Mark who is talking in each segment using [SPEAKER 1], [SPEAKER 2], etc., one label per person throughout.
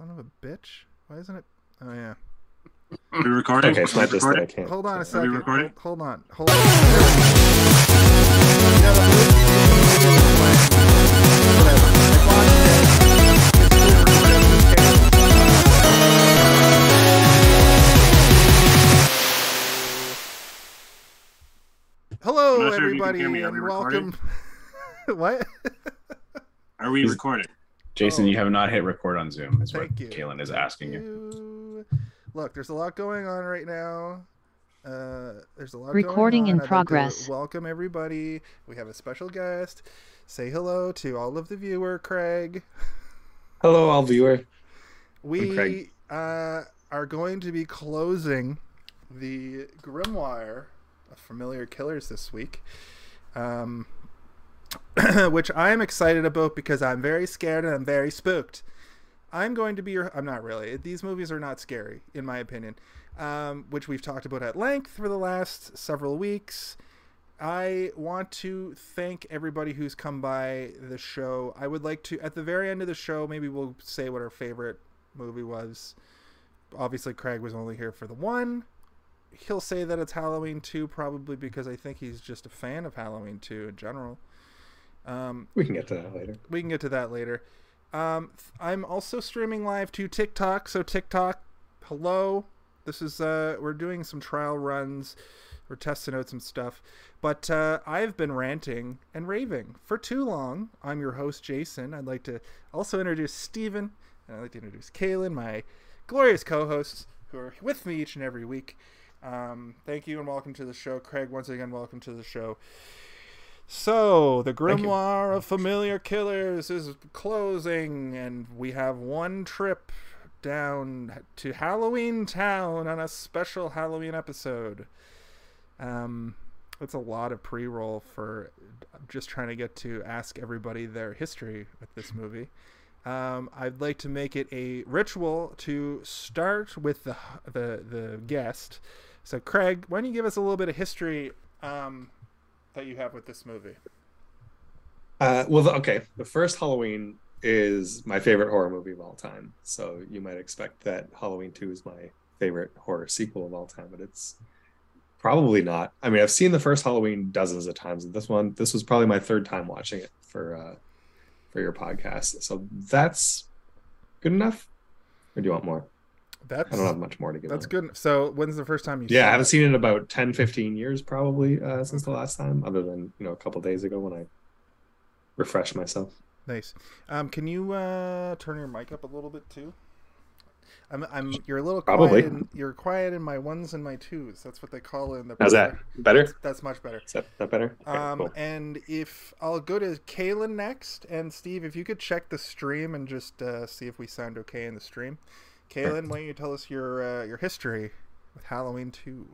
[SPEAKER 1] Son of a bitch. Why isn't it? Oh yeah.
[SPEAKER 2] Are we recording?
[SPEAKER 3] Okay, it's not just I can't.
[SPEAKER 1] Hold on a second.
[SPEAKER 2] Are we recording?
[SPEAKER 1] Hold, hold on. Hold on. Hello,
[SPEAKER 2] sure if you can
[SPEAKER 1] everybody,
[SPEAKER 2] hear me. Are
[SPEAKER 1] and
[SPEAKER 2] we
[SPEAKER 1] welcome. what?
[SPEAKER 2] Are we recording?
[SPEAKER 4] Jason,
[SPEAKER 1] Oh.
[SPEAKER 4] you have not hit record on Zoom. Is
[SPEAKER 1] Thank
[SPEAKER 4] what
[SPEAKER 1] you.
[SPEAKER 4] Kaylin is
[SPEAKER 1] Thank
[SPEAKER 4] asking you.
[SPEAKER 1] you. Look, there's a lot going on right now. Uh, there's a lot
[SPEAKER 5] Recording
[SPEAKER 1] going
[SPEAKER 5] in.
[SPEAKER 1] I'd like
[SPEAKER 5] progress.
[SPEAKER 1] welcome everybody. We have a special guest. Say hello to all of the viewer, Craig.
[SPEAKER 3] Hello, all viewer.
[SPEAKER 1] We uh, are going to be closing the Grimoire of Familiar Killers this week, um, which I'm excited about because I'm very scared and I'm very spooked. I'm going to be your. I'm not really. These movies are not scary, in my opinion, um, which we've talked about at length for the last several weeks. I want to thank everybody who's come by the show. I would like to, at the very end of the show, maybe we'll say what our favorite movie was. Obviously, Craig was only here for the one. He'll say that it's Halloween 2, probably because I think he's just a fan of Halloween 2 in general. Um,
[SPEAKER 3] We can get to that later.
[SPEAKER 1] we can get to that later. Um, I'm also streaming live to TikTok. So TikTok, hello. This is uh, we're doing some trial runs. We're testing out some stuff. But uh, I've been ranting and raving for too long. I'm your host, Jason. I'd like to also introduce Steven, and I'd like to introduce Kaylin, my glorious co-hosts who are with me each and every week. Um, thank you and welcome to the show, Craig. Once again, welcome to the show. So, the Grimoire of Familiar Killers is closing, and we have one trip down to Halloween Town on a special Halloween episode. Um, it's a lot of pre-roll for just trying to get to ask everybody their history with this movie. Um, I'd like to make it a ritual to start with the the the guest. So, Craig, why don't you give us a little bit of history um, that you have with this movie?
[SPEAKER 3] Uh, well, okay. The first Halloween is my favorite horror movie of all time. So you might expect that Halloween 2 is my favorite horror sequel of all time, but it's probably not. I mean, I've seen the first Halloween dozens of times, and this one, this was probably my third time watching it for uh, for your podcast. So that's good enough. Or do you want more?
[SPEAKER 1] That's
[SPEAKER 3] I don't have much more to give.
[SPEAKER 1] that's
[SPEAKER 3] on
[SPEAKER 1] good. So, when's the first time you?
[SPEAKER 3] Yeah, I haven't seen it in about 10, 15 years probably uh, since the last time, other than you know a couple days ago when I refreshed myself.
[SPEAKER 1] Nice. Um, can you uh, turn your mic up a little bit too? I'm, I'm. You're a little
[SPEAKER 3] Probably.
[SPEAKER 1] quiet. In, you're quiet in my ones and my twos. That's what they call it in the.
[SPEAKER 3] How's that? Better?
[SPEAKER 1] That's much better.
[SPEAKER 3] Is that, that better? Okay,
[SPEAKER 1] Um,
[SPEAKER 3] cool.
[SPEAKER 1] and if I'll go to Kaylin next, and Steve, if you could check the stream and just uh, see if we sound okay in the stream. Kaylin, why don't you tell us your uh, your history with Halloween Two?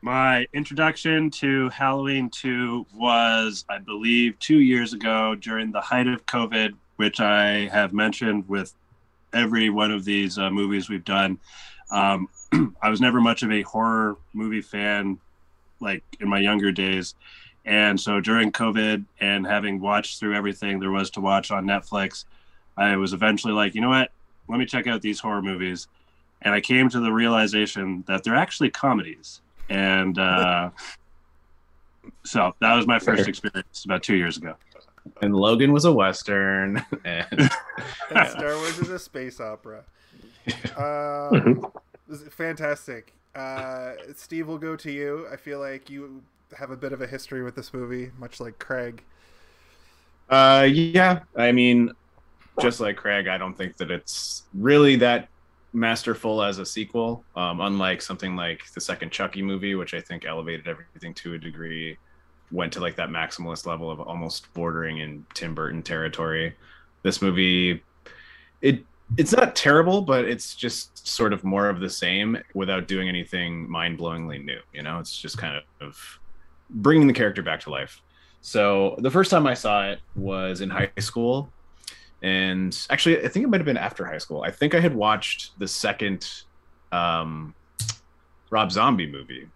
[SPEAKER 2] My introduction to Halloween 2 was, I believe, two years ago during the height of COVID, which I have mentioned with every one of these uh, movies we've done. Um, I was never much of a horror movie fan, like in my younger days. And so during COVID and having watched through everything there was to watch on Netflix, I was eventually like, you know what? Let me check out these horror movies. And I came to the realization that they're actually comedies and uh, so that was my first experience about two years ago.
[SPEAKER 4] And Logan was a Western. And
[SPEAKER 1] And Star Wars is a space opera. This is fantastic. Uh, Steve, we'll go to you. I feel like you have a bit of a history with this movie, much like Craig.
[SPEAKER 4] uh, yeah, I mean, just like Craig, I don't think that it's really that masterful as a sequel. Um, unlike something like the second Chucky movie, which I think elevated everything to a degree, went to like that maximalist level of almost bordering in Tim Burton territory. This movie, it it's not terrible, but it's just sort of more of the same without doing anything mind-blowingly new. You know, it's just kind of bringing the character back to life. So the first time I saw it was in high school, and actually, I think it might have been after high school. I think I had watched the second um, Rob Zombie movie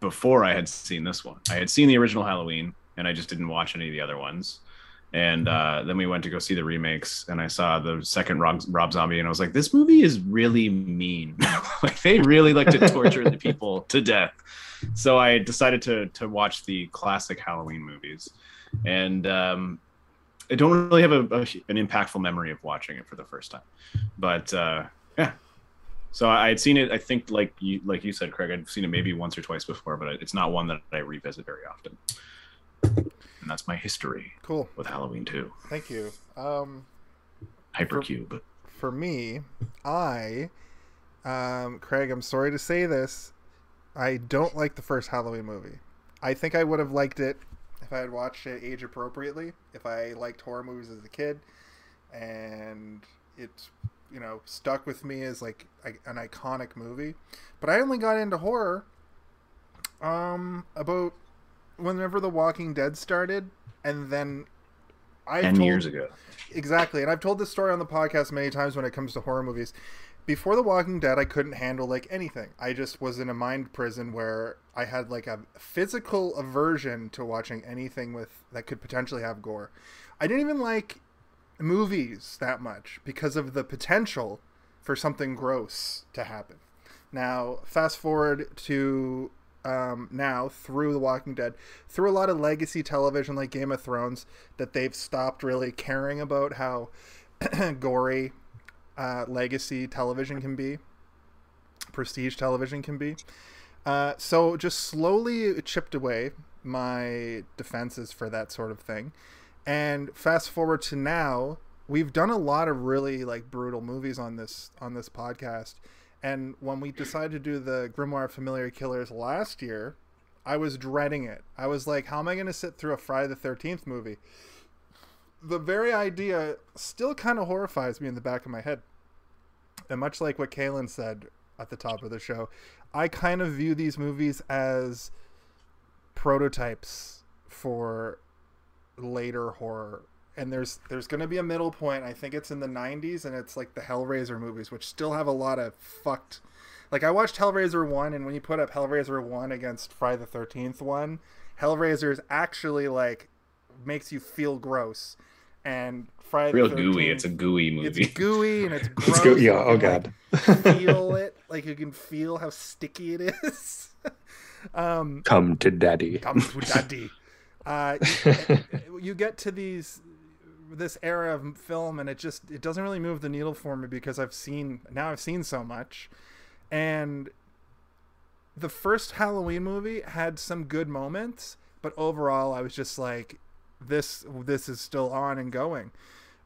[SPEAKER 4] before I had seen this one. I had seen the original Halloween, and I just didn't watch any of the other ones. And uh, then we went to go see the remakes, and I saw the second Rob, Rob Zombie, and I was like, "This movie is really mean. like they really like to torture the people to death." So I decided to to watch the classic Halloween movies, and um, I don't really have a, a, an impactful memory of watching it for the first time, but uh, yeah. So I had seen it. I think, like you like you said, Craig, I'd seen it maybe once or twice before, but it's not one that I revisit very often. And that's my history.
[SPEAKER 1] Cool.
[SPEAKER 4] With Halloween too.
[SPEAKER 1] Thank you. Um,
[SPEAKER 4] Hypercube.
[SPEAKER 1] For, for me, I, um, Craig, I'm sorry to say this, I don't like the first Halloween movie. I think I would have liked it if I had watched it age appropriately. If I liked horror movies as a kid, and it's you know stuck with me as like an iconic movie. But I only got into horror um about whenever The Walking Dead started, and then
[SPEAKER 4] I ten told, years ago.
[SPEAKER 1] Exactly, and I've told this story on the podcast many times when it comes to horror movies. Before The Walking Dead, I couldn't handle like anything. I just was in a mind prison where I had like a physical aversion to watching anything with that could potentially have gore. I didn't even like movies that much because of the potential for something gross to happen. Now, fast forward to um, now through The Walking Dead, through a lot of legacy television like Game of Thrones, that they've stopped really caring about how gory uh, legacy television can be, prestige television can be. Uh, so just slowly chipped away my defenses for that sort of thing. And fast forward to now, we've done a lot of really like brutal movies on this on this podcast and when we decided to do the Grimoire Familiar Killers last year, I was dreading it. I was like, how am I going to sit through a Friday the 13th movie? The very idea still kind of horrifies me in the back of my head. And much like what Kaylin said at the top of the show, I kind of view these movies as prototypes for later horror and there's there's going to be a middle point. I think it's in the 90s and it's like the Hellraiser movies which still have a lot of fucked like I watched Hellraiser 1 and when you put up Hellraiser 1 against Friday the 13th one, Hellraiser is actually like makes you feel gross. And Friday
[SPEAKER 4] real gooey. It's a gooey movie.
[SPEAKER 1] It's gooey and it's gross. it's gooey.
[SPEAKER 3] Yeah. Oh god.
[SPEAKER 1] feel it like you can feel how sticky it is.
[SPEAKER 3] um, come to daddy.
[SPEAKER 1] Come to daddy. Uh, you get to these this era of film and it just it doesn't really move the needle for me because I've seen now I've seen so much and the first Halloween movie had some good moments but overall I was just like this this is still on and going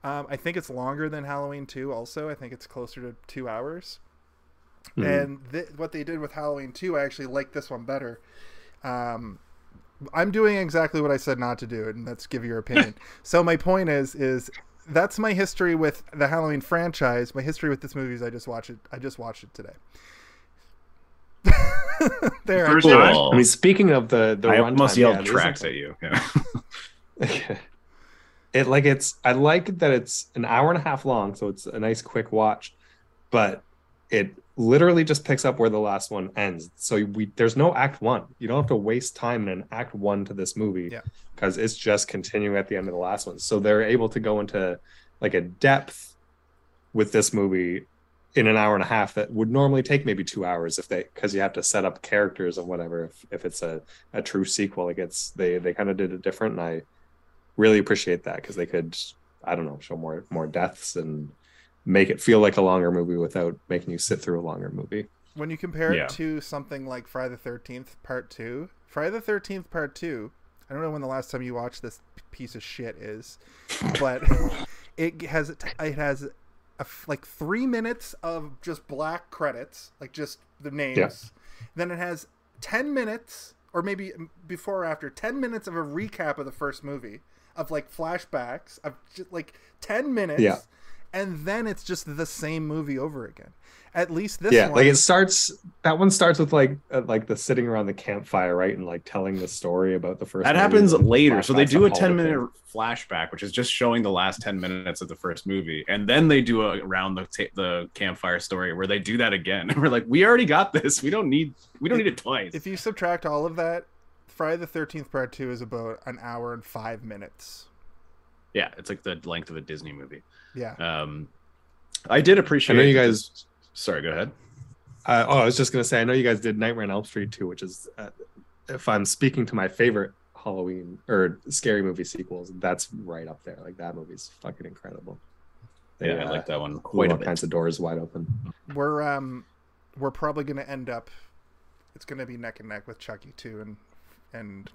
[SPEAKER 1] um, I think it's longer than Halloween 2 also I think it's closer to 2 hours mm-hmm. and th- what they did with Halloween 2 I actually like this one better um, I'm doing exactly what I said not to do, and that's give your opinion. so my point is, is that's my history with the Halloween franchise. My history with this movie is I just watched it. I just watched it today.
[SPEAKER 3] there, First cool. I mean, speaking of the the
[SPEAKER 4] I almost yelled yeah, tracks at you.
[SPEAKER 3] Yeah. it like it's I like that it's an hour and a half long, so it's a nice quick watch, but it literally just picks up where the last one ends. So we there's no act one. You don't have to waste time in an act one to this movie because it's just continuing at the end of the last one. So they're able to go into like a depth with this movie in an hour and a half that would normally take maybe two hours if they because you have to set up characters and whatever if, if it's a, a true sequel like it's they they kind of did it different and i really appreciate that because they could i don't know show more more deaths and make it feel like a longer movie without making you sit through a longer movie.
[SPEAKER 1] When you compare yeah. it to something like Friday the Thirteenth Part Two, Friday the Thirteenth Part Two, I don't know when the last time you watched this piece of shit is, but it has it has a, like three minutes of just black credits, like just the names. Yeah. Then it has ten minutes, or maybe before or after, ten minutes of a recap of the first movie of like flashbacks of just like ten minutes.
[SPEAKER 3] Yeah
[SPEAKER 1] and then it's just the same movie over again. At least this
[SPEAKER 3] yeah,
[SPEAKER 1] one,
[SPEAKER 3] like it starts. That one starts with like uh, like the sitting around the campfire, right, and like telling the story about the first.
[SPEAKER 4] That happens later, so they do a ten minute flashback, which is just showing the last ten minutes of the first movie, and then they do a around the ta- the campfire story where they do that again. And we're like, we already got this. We don't need we don't need it twice.
[SPEAKER 1] If you subtract all of that, Friday the Thirteenth Part Two is about an hour and five minutes
[SPEAKER 4] Yeah, it's like the length of a Disney movie.
[SPEAKER 1] Yeah.
[SPEAKER 4] Um, I did appreciate.
[SPEAKER 3] I know you guys-
[SPEAKER 4] this- Sorry, go ahead.
[SPEAKER 3] Uh, oh, I was just gonna say, I know you guys did Nightmare on Elm Street too, which is, uh, if I'm speaking to my favorite Halloween or scary movie sequels, that's right up there. Like that movie's fucking incredible. They,
[SPEAKER 4] Yeah, I
[SPEAKER 3] uh,
[SPEAKER 4] like that one
[SPEAKER 3] blew
[SPEAKER 4] quite a
[SPEAKER 3] all
[SPEAKER 4] bit.
[SPEAKER 3] kinds of doors wide open.
[SPEAKER 1] We're um we're probably gonna end up it's gonna be neck and neck with Chucky too and and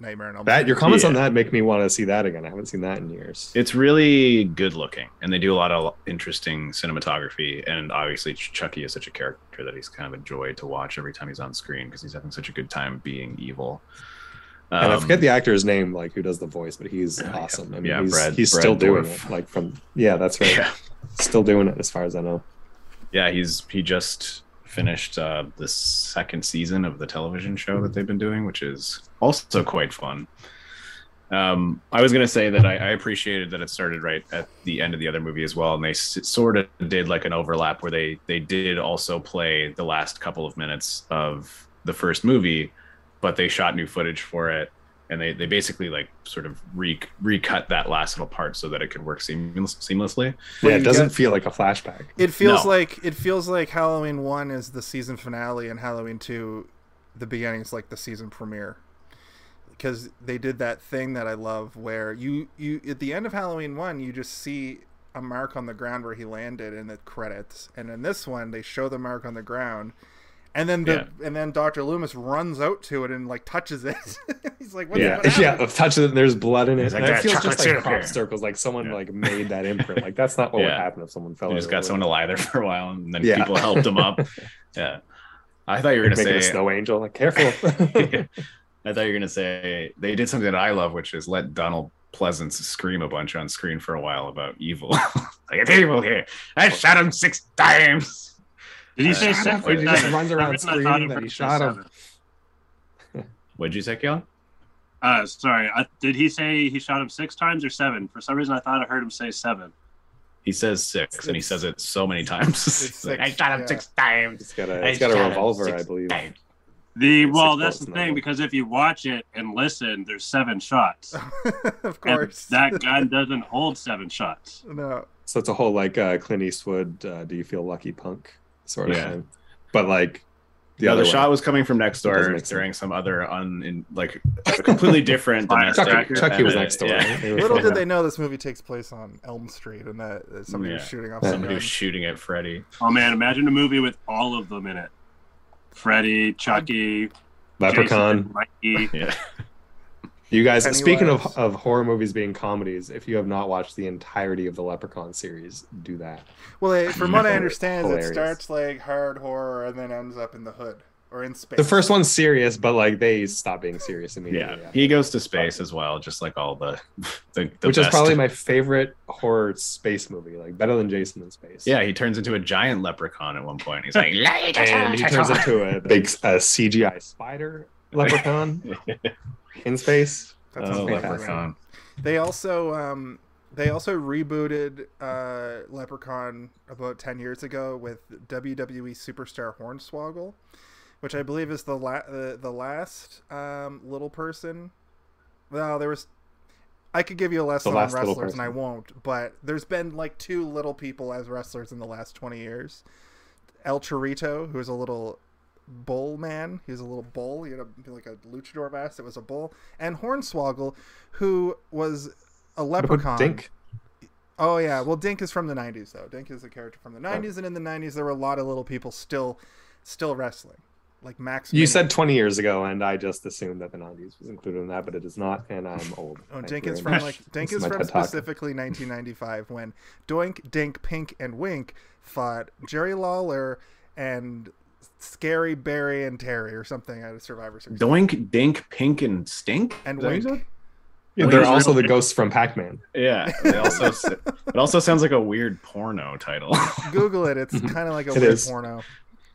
[SPEAKER 1] Nightmare on Elm
[SPEAKER 3] That your comments on that make me want to see that again. I haven't seen that in years.
[SPEAKER 4] It's really good looking, and they do a lot of interesting cinematography. And obviously, Chucky is such a character that he's kind of a joy to watch every time he's on screen because he's having such a good time being evil.
[SPEAKER 3] and I
[SPEAKER 4] Um,
[SPEAKER 3] forget the actor's name, like who does the voice, but he's
[SPEAKER 4] Oh, yeah.
[SPEAKER 3] awesome. I mean,
[SPEAKER 4] Yeah,
[SPEAKER 3] he's,
[SPEAKER 4] Brad-
[SPEAKER 3] he's
[SPEAKER 4] Brad
[SPEAKER 3] still doing it. Like from yeah, that's right.
[SPEAKER 4] Yeah,
[SPEAKER 3] Still doing it as far as I know.
[SPEAKER 4] yeah, he's he just finished uh, the second season of the television show that they've been doing, which is also quite fun. Um, I was gonna say that I, I appreciated that it started right at the end of the other movie as well, and they s- sort of did like an overlap where they they did also play the last couple of minutes of the first movie, but they shot new footage for it, and they they basically like sort of re recut that last little part so that it could work seamless, seamlessly.
[SPEAKER 1] Well,
[SPEAKER 3] yeah, it doesn't
[SPEAKER 1] get-
[SPEAKER 3] feel like a flashback.
[SPEAKER 1] It feels
[SPEAKER 4] No.
[SPEAKER 1] like it feels like Halloween one is the season finale and Halloween two the beginning is like the season premiere. Because they did that thing that I love where you, you at the end of Halloween one you just see a mark on the ground where he landed in the credits. And in this one they show the mark on the ground and then the and then Dr. Loomis runs out to it and like touches it. He's like, what,
[SPEAKER 3] yeah,
[SPEAKER 1] what
[SPEAKER 3] yeah.
[SPEAKER 1] happened?
[SPEAKER 3] Of touch it, there's blood in it.
[SPEAKER 4] He's like,
[SPEAKER 3] and it feels just like
[SPEAKER 4] syrup
[SPEAKER 3] crop
[SPEAKER 4] here."
[SPEAKER 3] circles. Like someone
[SPEAKER 4] Yeah.
[SPEAKER 3] like made that imprint. Like that's not what would happen if someone fell.
[SPEAKER 4] They just got
[SPEAKER 3] the
[SPEAKER 4] someone to lie there for a while, and then
[SPEAKER 3] Yeah.
[SPEAKER 4] people helped him up. Yeah, I thought you were
[SPEAKER 3] Like
[SPEAKER 4] gonna
[SPEAKER 3] making
[SPEAKER 4] say
[SPEAKER 3] a snow angel. Like careful.
[SPEAKER 4] I thought you were gonna say they did something that I love, which is let Donald Pleasence scream a bunch on screen for a while about evil. like it's evil here. I shot him six times.
[SPEAKER 2] Did he
[SPEAKER 4] Uh,
[SPEAKER 2] say seven?
[SPEAKER 4] up, or
[SPEAKER 3] he just runs around
[SPEAKER 2] For some reason I thought
[SPEAKER 3] screaming
[SPEAKER 2] he
[SPEAKER 3] that he shot him.
[SPEAKER 4] What'd you say, Keelan?
[SPEAKER 2] Uh, sorry. I, did he say he shot him six times or seven? For some reason, I thought I heard him say seven.
[SPEAKER 4] He says six, and he says it so many times.
[SPEAKER 1] It's
[SPEAKER 4] Like, I shot him
[SPEAKER 1] yeah.
[SPEAKER 4] six times.
[SPEAKER 3] It's got a
[SPEAKER 4] I
[SPEAKER 3] it's got a revolver, I believe.
[SPEAKER 4] times.
[SPEAKER 2] The
[SPEAKER 3] Six
[SPEAKER 2] well, that's the thing
[SPEAKER 3] that
[SPEAKER 2] because if you watch it and listen, there's seven shots.
[SPEAKER 1] of
[SPEAKER 2] And
[SPEAKER 1] course.
[SPEAKER 2] that gun doesn't hold seven shots.
[SPEAKER 1] no.
[SPEAKER 3] So it's a whole like uh, Clint Eastwood. Uh, Do you feel lucky, punk? Sort of
[SPEAKER 4] Yeah.
[SPEAKER 3] thing. But like the
[SPEAKER 4] The
[SPEAKER 3] other
[SPEAKER 4] other shot was coming from next
[SPEAKER 3] It doesn't
[SPEAKER 4] door during some other un in, like completely different domestic.
[SPEAKER 3] Chucky, Chucky was next door.
[SPEAKER 4] yeah.
[SPEAKER 3] They
[SPEAKER 1] Little did they know this movie takes place on Elm Street and that, that somebody was shooting off
[SPEAKER 3] Yeah.
[SPEAKER 4] Somebody was shooting at Freddy.
[SPEAKER 2] Oh man, imagine a movie with all of them in it. Freddy, Chucky,
[SPEAKER 3] Leprechaun.
[SPEAKER 2] Jason, Mikey.
[SPEAKER 4] Yeah.
[SPEAKER 3] You guys,
[SPEAKER 1] Pennywise.
[SPEAKER 3] speaking of, of horror movies being comedies, if you have not watched the entirety of the Leprechaun series, do that.
[SPEAKER 1] Well, it, from what I understand, is it starts like hard horror and then ends up in the hood or in space.
[SPEAKER 3] The first one's serious, but like they stop being serious immediately.
[SPEAKER 4] Yeah.
[SPEAKER 3] immediately.
[SPEAKER 4] He goes to space as well, just like all the, the, the
[SPEAKER 3] Which is probably my favorite horror space movie, like better than Jason in Space.
[SPEAKER 4] Yeah, he turns into a giant leprechaun at one point. He's like,
[SPEAKER 3] and he turns into a big uh, CGI spider leprechaun in space.
[SPEAKER 1] That sounds
[SPEAKER 4] oh, leprechaun.
[SPEAKER 1] They also um, they also rebooted uh, Leprechaun about ten years ago with WWE superstar Hornswoggle, which I believe is the la- the, the last um, little person. Well, there was. I could give you a lesson on wrestlers, and I won't. But there's been like two little people as wrestlers in the last twenty years. El Torito, who is a little bull man. He was a little bull. He had a, like a luchador mask It was a bull. And Hornswoggle, who was a leprechaun.
[SPEAKER 3] Dink.
[SPEAKER 1] Oh yeah, well Dink is from the '90s though. Dink is a character from the '90s, and in the '90s there were a lot of little people still, still wrestling, like Max.
[SPEAKER 3] You said 20 years ago, and I just assumed that the 90s was included in that, but it is not, and I'm old.
[SPEAKER 1] Oh,
[SPEAKER 3] Thank
[SPEAKER 1] Dink is from
[SPEAKER 3] much.
[SPEAKER 1] like Dink is from specifically 1995 when Doink, Dink, Pink, and Wink fought Jerry Lawler and Scary Barry and Terry or something at a Survivor Series.
[SPEAKER 4] Doink, dink, pink, and stink.
[SPEAKER 1] And
[SPEAKER 4] Is that
[SPEAKER 1] wink.
[SPEAKER 3] Yeah,
[SPEAKER 2] Wait,
[SPEAKER 3] they're also
[SPEAKER 2] there-
[SPEAKER 3] the ghosts from Pac-Man.
[SPEAKER 4] Yeah. They also, it also sounds like a weird porno title.
[SPEAKER 1] Google it. It's kind of like a
[SPEAKER 3] It
[SPEAKER 1] weird
[SPEAKER 3] is.
[SPEAKER 1] porno.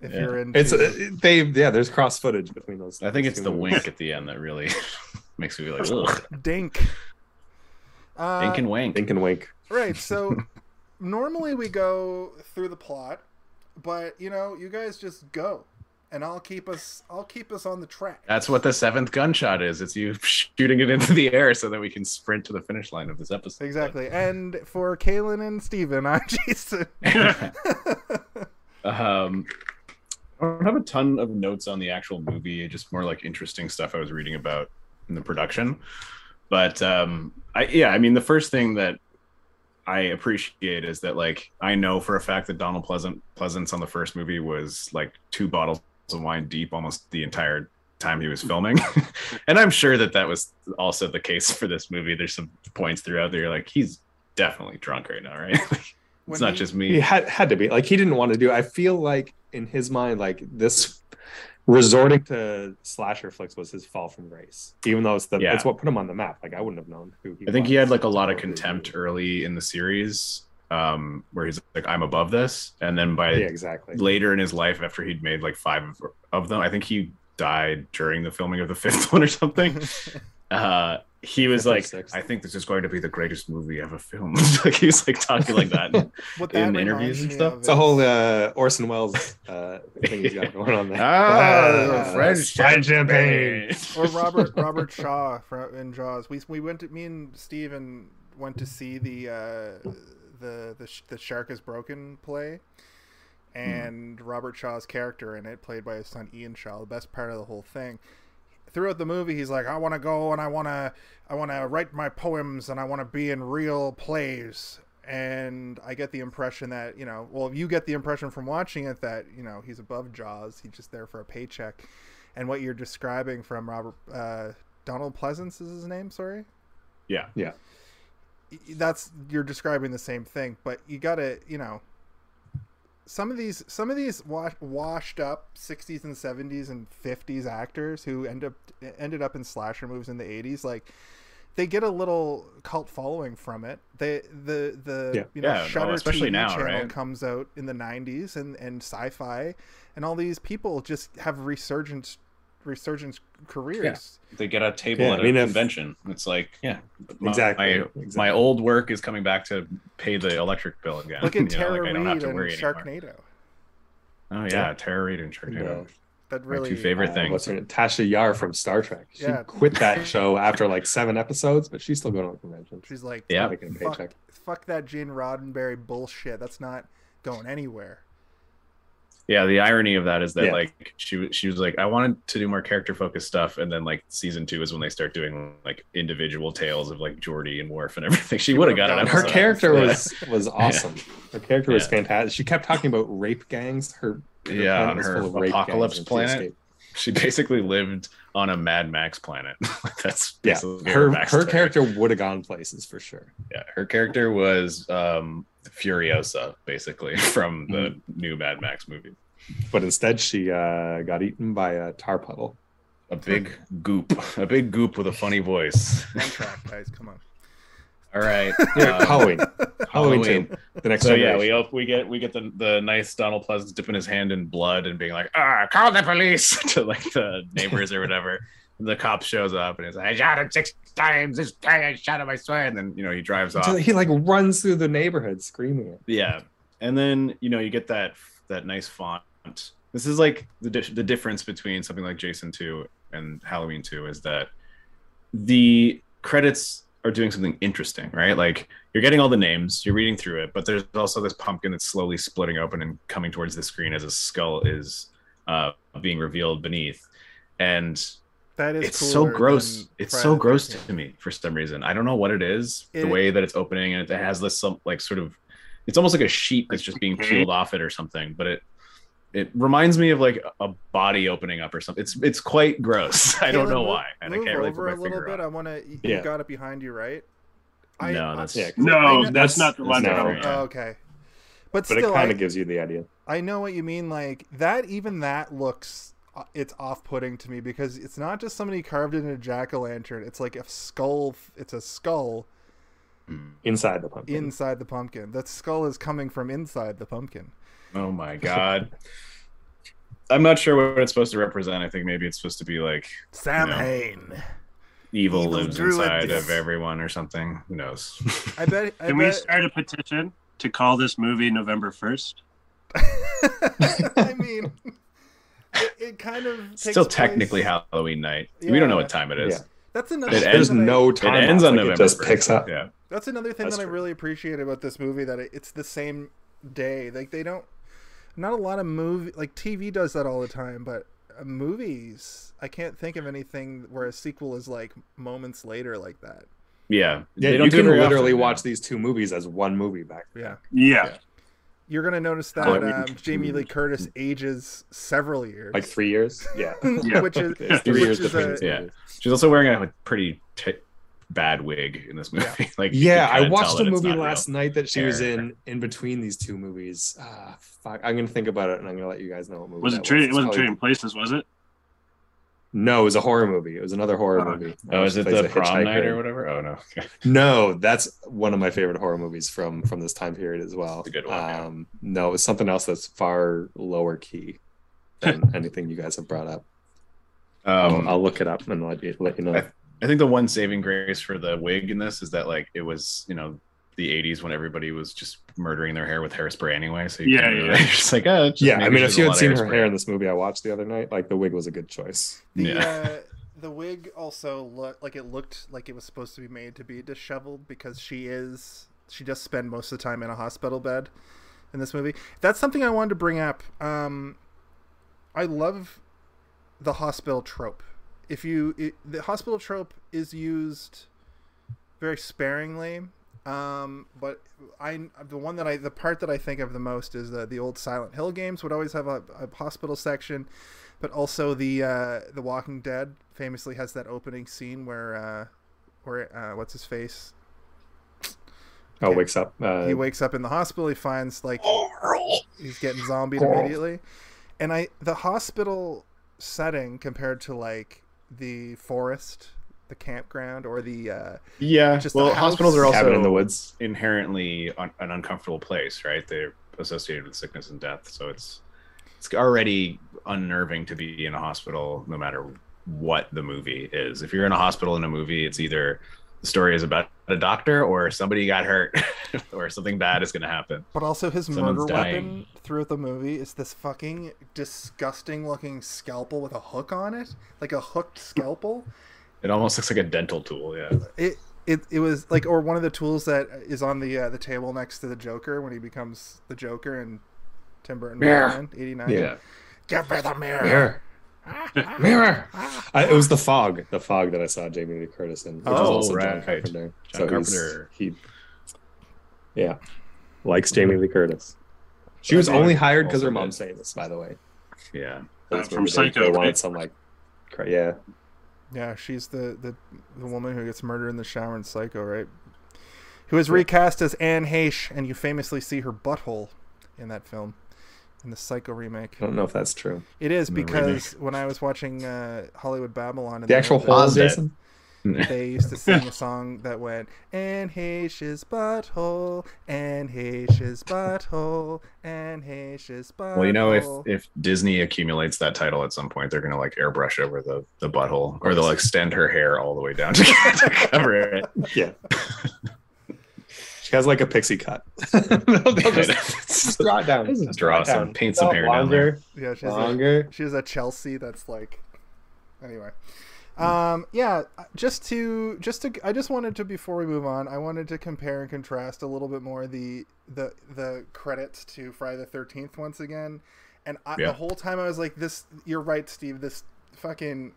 [SPEAKER 1] If
[SPEAKER 4] Yeah.
[SPEAKER 1] you're into
[SPEAKER 3] It's uh, they yeah. There's cross footage between those.
[SPEAKER 4] I think it's the
[SPEAKER 3] movies.
[SPEAKER 4] wink at the end that really makes me be like, ugh.
[SPEAKER 1] Dink. Uh,
[SPEAKER 4] Dink and wink.
[SPEAKER 3] Dink and wink.
[SPEAKER 1] Right. So normally we go through the plot, but you know, you guys just go. and I'll keep us I'll keep us on the track.
[SPEAKER 4] That's what the seventh gunshot is. It's you shooting it into the air so that we can sprint to the finish line of this episode.
[SPEAKER 1] Exactly. And for Kaylin and Steven, I'm Jason.
[SPEAKER 4] um, I don't have a ton of notes on the actual movie, just more like interesting stuff I was reading about in the production. But um, I yeah, I mean the first thing that I appreciate is that like I know for a fact that Donald Pleasant Pleasence on the first movie was like two bottles of wine deep almost the entire time he was filming, and I'm sure that that was also the case for this movie. There's some points throughout there like he's definitely drunk right now, right? it's not
[SPEAKER 1] he-
[SPEAKER 4] just me.
[SPEAKER 3] He had had to be like he didn't want to do. I feel like in his mind, like this resorting to slasher flicks was his fall from grace. Even though it's the
[SPEAKER 4] Yeah.
[SPEAKER 3] it's what put him on the map. Like I wouldn't have known who he.
[SPEAKER 4] I think he had like a lot of contempt early in the series, um, where he's like, "I'm above this," and then by
[SPEAKER 3] Yeah, exactly.
[SPEAKER 4] later in his life, after he'd made like five of- of them, I think he died during the filming of the fifth one or something. Uh, he was like,
[SPEAKER 3] sixth.
[SPEAKER 4] "I think this is going to be the greatest movie ever filmed." like he was like talking like that.
[SPEAKER 1] what
[SPEAKER 4] in
[SPEAKER 1] that
[SPEAKER 4] interviews and stuff?
[SPEAKER 1] of
[SPEAKER 3] It's a whole uh, Orson Welles uh, thing he's got going on there.
[SPEAKER 4] Ah,
[SPEAKER 3] Uh,
[SPEAKER 4] French
[SPEAKER 3] French
[SPEAKER 4] champagne.
[SPEAKER 1] or Robert Robert Shaw from in Jaws. We we went to me and Steven went to see the uh, the the the Shark is Broken play, and Robert Shaw's character in it, played by his son Ian Shaw, the best part of the whole thing. Throughout the movie, he's like, "I want to go and I want to I want to write my poems and I want to be in real plays." And I get the impression that you know, well, you get the impression from watching it that you know he's above Jaws. He's just there for a paycheck and what you're describing from Robert uh, Donald Pleasence is his name. Sorry,
[SPEAKER 4] Yeah,
[SPEAKER 3] Yeah.
[SPEAKER 1] That's you're describing the same thing, but you gotta you know some of these some of these wa- washed up 60s and 70s and 50s actors who end up ended up in slasher movies in the 80s like they get a little cult following from it. They the the
[SPEAKER 3] Yeah.
[SPEAKER 1] you know
[SPEAKER 4] Yeah, well,
[SPEAKER 1] Shutter
[SPEAKER 4] especially
[SPEAKER 1] TV
[SPEAKER 4] now,
[SPEAKER 1] channel
[SPEAKER 4] right?
[SPEAKER 1] comes out in the 90s and and sci-fi and all these people just have resurgent resurgent careers.
[SPEAKER 4] they get a table
[SPEAKER 3] Yeah,
[SPEAKER 4] at
[SPEAKER 3] I mean,
[SPEAKER 4] a
[SPEAKER 3] if-
[SPEAKER 4] convention. It's like, yeah, my-
[SPEAKER 3] Exactly,
[SPEAKER 4] My,
[SPEAKER 3] exactly.
[SPEAKER 4] my old work is coming back to pay the electric bill again.
[SPEAKER 1] Look
[SPEAKER 4] You
[SPEAKER 1] at
[SPEAKER 4] know,
[SPEAKER 1] Tara
[SPEAKER 4] like, I don't have
[SPEAKER 1] Reid
[SPEAKER 4] to
[SPEAKER 1] and
[SPEAKER 4] worry anymore.
[SPEAKER 1] Sharknado.
[SPEAKER 4] Oh yeah, Tara Reid and Sharknado.
[SPEAKER 3] Yeah.
[SPEAKER 1] That
[SPEAKER 4] My two favorite
[SPEAKER 3] Uh,
[SPEAKER 4] things.
[SPEAKER 3] what's her name? Tasha Yar from Star Trek. She
[SPEAKER 1] Yeah.
[SPEAKER 3] quit that show after like seven episodes, but she's still going on conventions.
[SPEAKER 1] She's like,
[SPEAKER 4] Yeah.
[SPEAKER 3] making a
[SPEAKER 1] fuck,
[SPEAKER 3] paycheck.
[SPEAKER 1] fuck that Gene Roddenberry bullshit. That's not going anywhere.
[SPEAKER 4] Yeah, the irony of that is that
[SPEAKER 3] Yeah.
[SPEAKER 4] like she was she was like I wanted to do more character focused stuff, and then like season two is when they start doing like individual tales of like Geordi and Worf and everything. She
[SPEAKER 1] She
[SPEAKER 4] would have
[SPEAKER 1] would've
[SPEAKER 4] got an
[SPEAKER 1] done
[SPEAKER 3] Her
[SPEAKER 4] episode.
[SPEAKER 3] character
[SPEAKER 4] Yeah.
[SPEAKER 3] was was awesome. Her character was
[SPEAKER 4] Yeah.
[SPEAKER 3] fantastic. She kept talking about rape gangs. Her, her
[SPEAKER 4] Yeah, on her
[SPEAKER 3] full of rape
[SPEAKER 4] apocalypse
[SPEAKER 3] gangs
[SPEAKER 4] planet. She basically lived on a Mad Max planet. That's
[SPEAKER 3] Yeah, her her character would have gone places for sure.
[SPEAKER 4] Yeah, her character was um Furiosa, basically from the
[SPEAKER 3] Mm-hmm.
[SPEAKER 4] new Mad Max movie.
[SPEAKER 3] But instead, she uh, got eaten by a tar puddle.
[SPEAKER 4] A big goop, a big goop with a funny voice.
[SPEAKER 1] One track, guys. Come on.
[SPEAKER 4] All right,
[SPEAKER 3] Yeah,
[SPEAKER 4] um,
[SPEAKER 3] Halloween. Halloween
[SPEAKER 4] Halloween.
[SPEAKER 3] two. The next
[SPEAKER 4] So yeah, we hope we get we get the the nice Donald Pleasence dipping his hand in blood and being like, ah, call the police to like the neighbors or whatever. And the cop shows up and he's like, I shot him six times. This guy I shot him, I swear. And then you know he drives off.
[SPEAKER 3] He like runs through the neighborhood screaming it.
[SPEAKER 4] Yeah, and then you know you get that that nice font. This is like the di- the difference between something like Jason Two and Halloween Two is that the credits are doing something interesting, right? Like you're getting all the names, you're reading through it, but there's also this pumpkin that's slowly splitting open and coming towards the screen as a skull is uh, being revealed beneath, and
[SPEAKER 1] That is
[SPEAKER 4] it's so gross. It's so gross
[SPEAKER 1] 13th.
[SPEAKER 4] to me for some reason. I don't know what it is.
[SPEAKER 1] It-
[SPEAKER 4] the way that it's opening and it has this some like sort of it's almost like a sheet that's just being peeled off it or something, but it it reminds me of like a body opening up or something. It's it's quite gross. I don't know
[SPEAKER 1] move-
[SPEAKER 4] why, and I
[SPEAKER 1] move
[SPEAKER 4] can't really
[SPEAKER 1] over
[SPEAKER 4] put
[SPEAKER 1] a little bit.
[SPEAKER 4] on.
[SPEAKER 1] I want to. You
[SPEAKER 3] Yeah.
[SPEAKER 1] got it behind you, right?
[SPEAKER 4] No, that's
[SPEAKER 3] Yeah,
[SPEAKER 1] I
[SPEAKER 2] No,
[SPEAKER 1] know-
[SPEAKER 2] that's not the one.
[SPEAKER 4] not
[SPEAKER 2] no.
[SPEAKER 1] Oh, okay. But,
[SPEAKER 3] But
[SPEAKER 1] still,
[SPEAKER 3] it kind of gives you the idea.
[SPEAKER 1] I know what you mean. Like that, even that looks. uh, It's off-putting to me because it's not just somebody carved in a jack o' lantern. It's like a skull. It's a skull.
[SPEAKER 3] Inside the pumpkin.
[SPEAKER 1] inside the pumpkin. That skull is coming from inside the pumpkin.
[SPEAKER 4] Oh my god. I'm not sure what it's supposed to represent. I think maybe it's supposed to be like
[SPEAKER 1] Sam
[SPEAKER 4] No.
[SPEAKER 1] Hain.
[SPEAKER 4] evil,
[SPEAKER 1] Evil
[SPEAKER 4] lives
[SPEAKER 1] druids.
[SPEAKER 4] inside of everyone or something. Who knows?
[SPEAKER 1] I bet. I
[SPEAKER 2] Can we start a petition to call this movie November 1st?
[SPEAKER 1] I mean, it, it kind of takes
[SPEAKER 4] Still
[SPEAKER 1] place-
[SPEAKER 4] technically Halloween night. We don't know what time it is.
[SPEAKER 3] Yeah.
[SPEAKER 1] That's another.
[SPEAKER 4] It
[SPEAKER 1] thing
[SPEAKER 4] ends
[SPEAKER 1] that I-
[SPEAKER 3] no
[SPEAKER 4] It ends on
[SPEAKER 3] like,
[SPEAKER 4] November.
[SPEAKER 3] It just
[SPEAKER 4] 1st.
[SPEAKER 3] picks up.
[SPEAKER 4] Yeah.
[SPEAKER 1] That's another thing
[SPEAKER 3] That's
[SPEAKER 1] that I really appreciate about this movie that it, it's the same day. Like they don't, not a lot of movie like TV does that all the time, but uh, movies I can't think of anything where a sequel is like moments later like that.
[SPEAKER 4] Yeah.
[SPEAKER 3] Yeah, you can literally
[SPEAKER 4] often,
[SPEAKER 3] watch
[SPEAKER 4] yeah.
[SPEAKER 3] these two movies as one movie back.
[SPEAKER 1] Yeah,
[SPEAKER 2] Yeah.
[SPEAKER 3] Yeah.
[SPEAKER 1] you're gonna notice that
[SPEAKER 4] Oh,
[SPEAKER 1] um, Jamie Lee Curtis ages several years,
[SPEAKER 3] Like three years. Yeah.
[SPEAKER 2] Yeah.
[SPEAKER 1] which is
[SPEAKER 3] It's three
[SPEAKER 1] which
[SPEAKER 3] years
[SPEAKER 1] is a-
[SPEAKER 4] Yeah. She's also wearing a pretty t- bad wig in this movie. like
[SPEAKER 3] Yeah, I watched a movie last
[SPEAKER 4] real.
[SPEAKER 3] night that she was in in between these two movies. Ah, fuck. I'm gonna think about it and I'm gonna let you guys know what movie.
[SPEAKER 2] Was
[SPEAKER 3] that
[SPEAKER 2] it trading? It wasn't
[SPEAKER 3] probably-
[SPEAKER 2] trading places, was it?
[SPEAKER 3] No, it was a horror movie. It was another horror
[SPEAKER 2] Oh,
[SPEAKER 3] movie.
[SPEAKER 4] Oh, is it the prom night
[SPEAKER 3] hitchhiker.
[SPEAKER 4] or whatever? Oh no.
[SPEAKER 3] No, that's one of my favorite horror movies from from this time period as well.
[SPEAKER 4] It's a good one, yeah.
[SPEAKER 3] Um, no, it was something else that's far lower key than anything you guys have brought up.
[SPEAKER 4] Um,
[SPEAKER 3] I'll, I'll look it up and let you let you know.
[SPEAKER 4] I- I think the one saving grace for the wig in this is that like it was, you know, the 80s when everybody was just murdering their hair with hairspray anyway. So you
[SPEAKER 2] Yeah,
[SPEAKER 4] can't really-
[SPEAKER 2] yeah.
[SPEAKER 4] just like, oh, just-
[SPEAKER 3] yeah, I mean, if you had seen her hair in this movie I watched the other night, like the wig was a good choice.
[SPEAKER 1] The
[SPEAKER 4] Yeah.
[SPEAKER 1] uh, the wig also looked like it looked like it was supposed to be made to be disheveled because she is she does spend most of the time in a hospital bed in this movie. That's something I wanted to bring up. Um, I love the hospital trope. If you it, the hospital trope is used very sparingly, um, but I the one that I the part that I think of the most is the the old Silent Hill games would always have a, a hospital section, but also the uh, the Walking Dead famously has that opening scene where uh, where uh, what's his face
[SPEAKER 3] Oh,
[SPEAKER 1] Okay.
[SPEAKER 3] wakes up. Uh,
[SPEAKER 1] he wakes up in the hospital he finds like he's getting zombied immediately and i the hospital setting compared to like the forest the campground or the uh
[SPEAKER 4] Yeah.
[SPEAKER 1] Just
[SPEAKER 4] well,
[SPEAKER 1] house.
[SPEAKER 4] hospitals are also
[SPEAKER 3] cabin in the woods.
[SPEAKER 4] inherently un- an uncomfortable place, right? They're associated with sickness and death, so it's it's already unnerving to be in a hospital, no matter what the movie is. If you're in a hospital in a movie, it's either the story is about a doctor or somebody got hurt or something bad is going to happen.
[SPEAKER 1] but also his
[SPEAKER 4] Someone's
[SPEAKER 1] murder
[SPEAKER 4] dying.
[SPEAKER 1] weapon throughout the movie is this fucking disgusting looking scalpel with a hook on it like a hooked scalpel
[SPEAKER 4] It almost looks like a dental tool. Yeah.
[SPEAKER 1] it it, it was like or one of the tools that is on the uh, the table next to the joker when he becomes the joker and tim burton
[SPEAKER 3] Mirror.
[SPEAKER 1] 89
[SPEAKER 3] Yeah.
[SPEAKER 1] give me the mirror
[SPEAKER 3] Mirror. Mirror. I, it was the fog. The fog that I saw Jamie Lee Curtis in. Which
[SPEAKER 1] Oh,
[SPEAKER 3] was also
[SPEAKER 4] right.
[SPEAKER 3] John Carpenter.
[SPEAKER 4] John
[SPEAKER 3] he's-
[SPEAKER 4] Carpenter.
[SPEAKER 3] He. Yeah. Likes Jamie Lee Curtis. She was only hired because her
[SPEAKER 4] mom
[SPEAKER 3] mom's
[SPEAKER 4] did.
[SPEAKER 3] saying this, by the way.
[SPEAKER 4] Yeah.
[SPEAKER 2] Uh,
[SPEAKER 3] This
[SPEAKER 2] from Psycho,
[SPEAKER 3] They wanted
[SPEAKER 2] right?
[SPEAKER 3] some like, cra- yeah.
[SPEAKER 1] Yeah, she's the, the the woman who gets murdered in the shower in Psycho, right? Who is recast as Anne Heche, and you famously see her butthole in that film, in the Psycho remake.
[SPEAKER 3] I don't know if that's true.
[SPEAKER 1] It is
[SPEAKER 4] In the
[SPEAKER 1] because when I was watching uh, Hollywood Babylon, in
[SPEAKER 3] The actual
[SPEAKER 1] old
[SPEAKER 3] hole,
[SPEAKER 4] Pause.
[SPEAKER 3] Jason.
[SPEAKER 1] they used to sing a song that went Anne Heche's butthole, Anne Heche's butthole, Anne Heche's butthole.
[SPEAKER 4] Well, you know, if if Disney accumulates that title at some point, they're gonna like airbrush over the the butthole, or they'll extend her hair all the way down to, to cover it.
[SPEAKER 3] Yeah. she has like a pixie cut. They'll just, just draw it down.
[SPEAKER 4] Just draw
[SPEAKER 3] it
[SPEAKER 4] some-
[SPEAKER 3] down.
[SPEAKER 4] paint some hair down there.
[SPEAKER 3] longer,
[SPEAKER 1] yeah, she's a,
[SPEAKER 3] longer.
[SPEAKER 1] She has a Chelsea that's like anyway. Um yeah, just to just to I just wanted to before we move on, I wanted to compare and contrast a little bit more the the the credits to Friday the 13th once again. And I,
[SPEAKER 4] Yeah.
[SPEAKER 1] the whole time I was like this you're right Steve, this fucking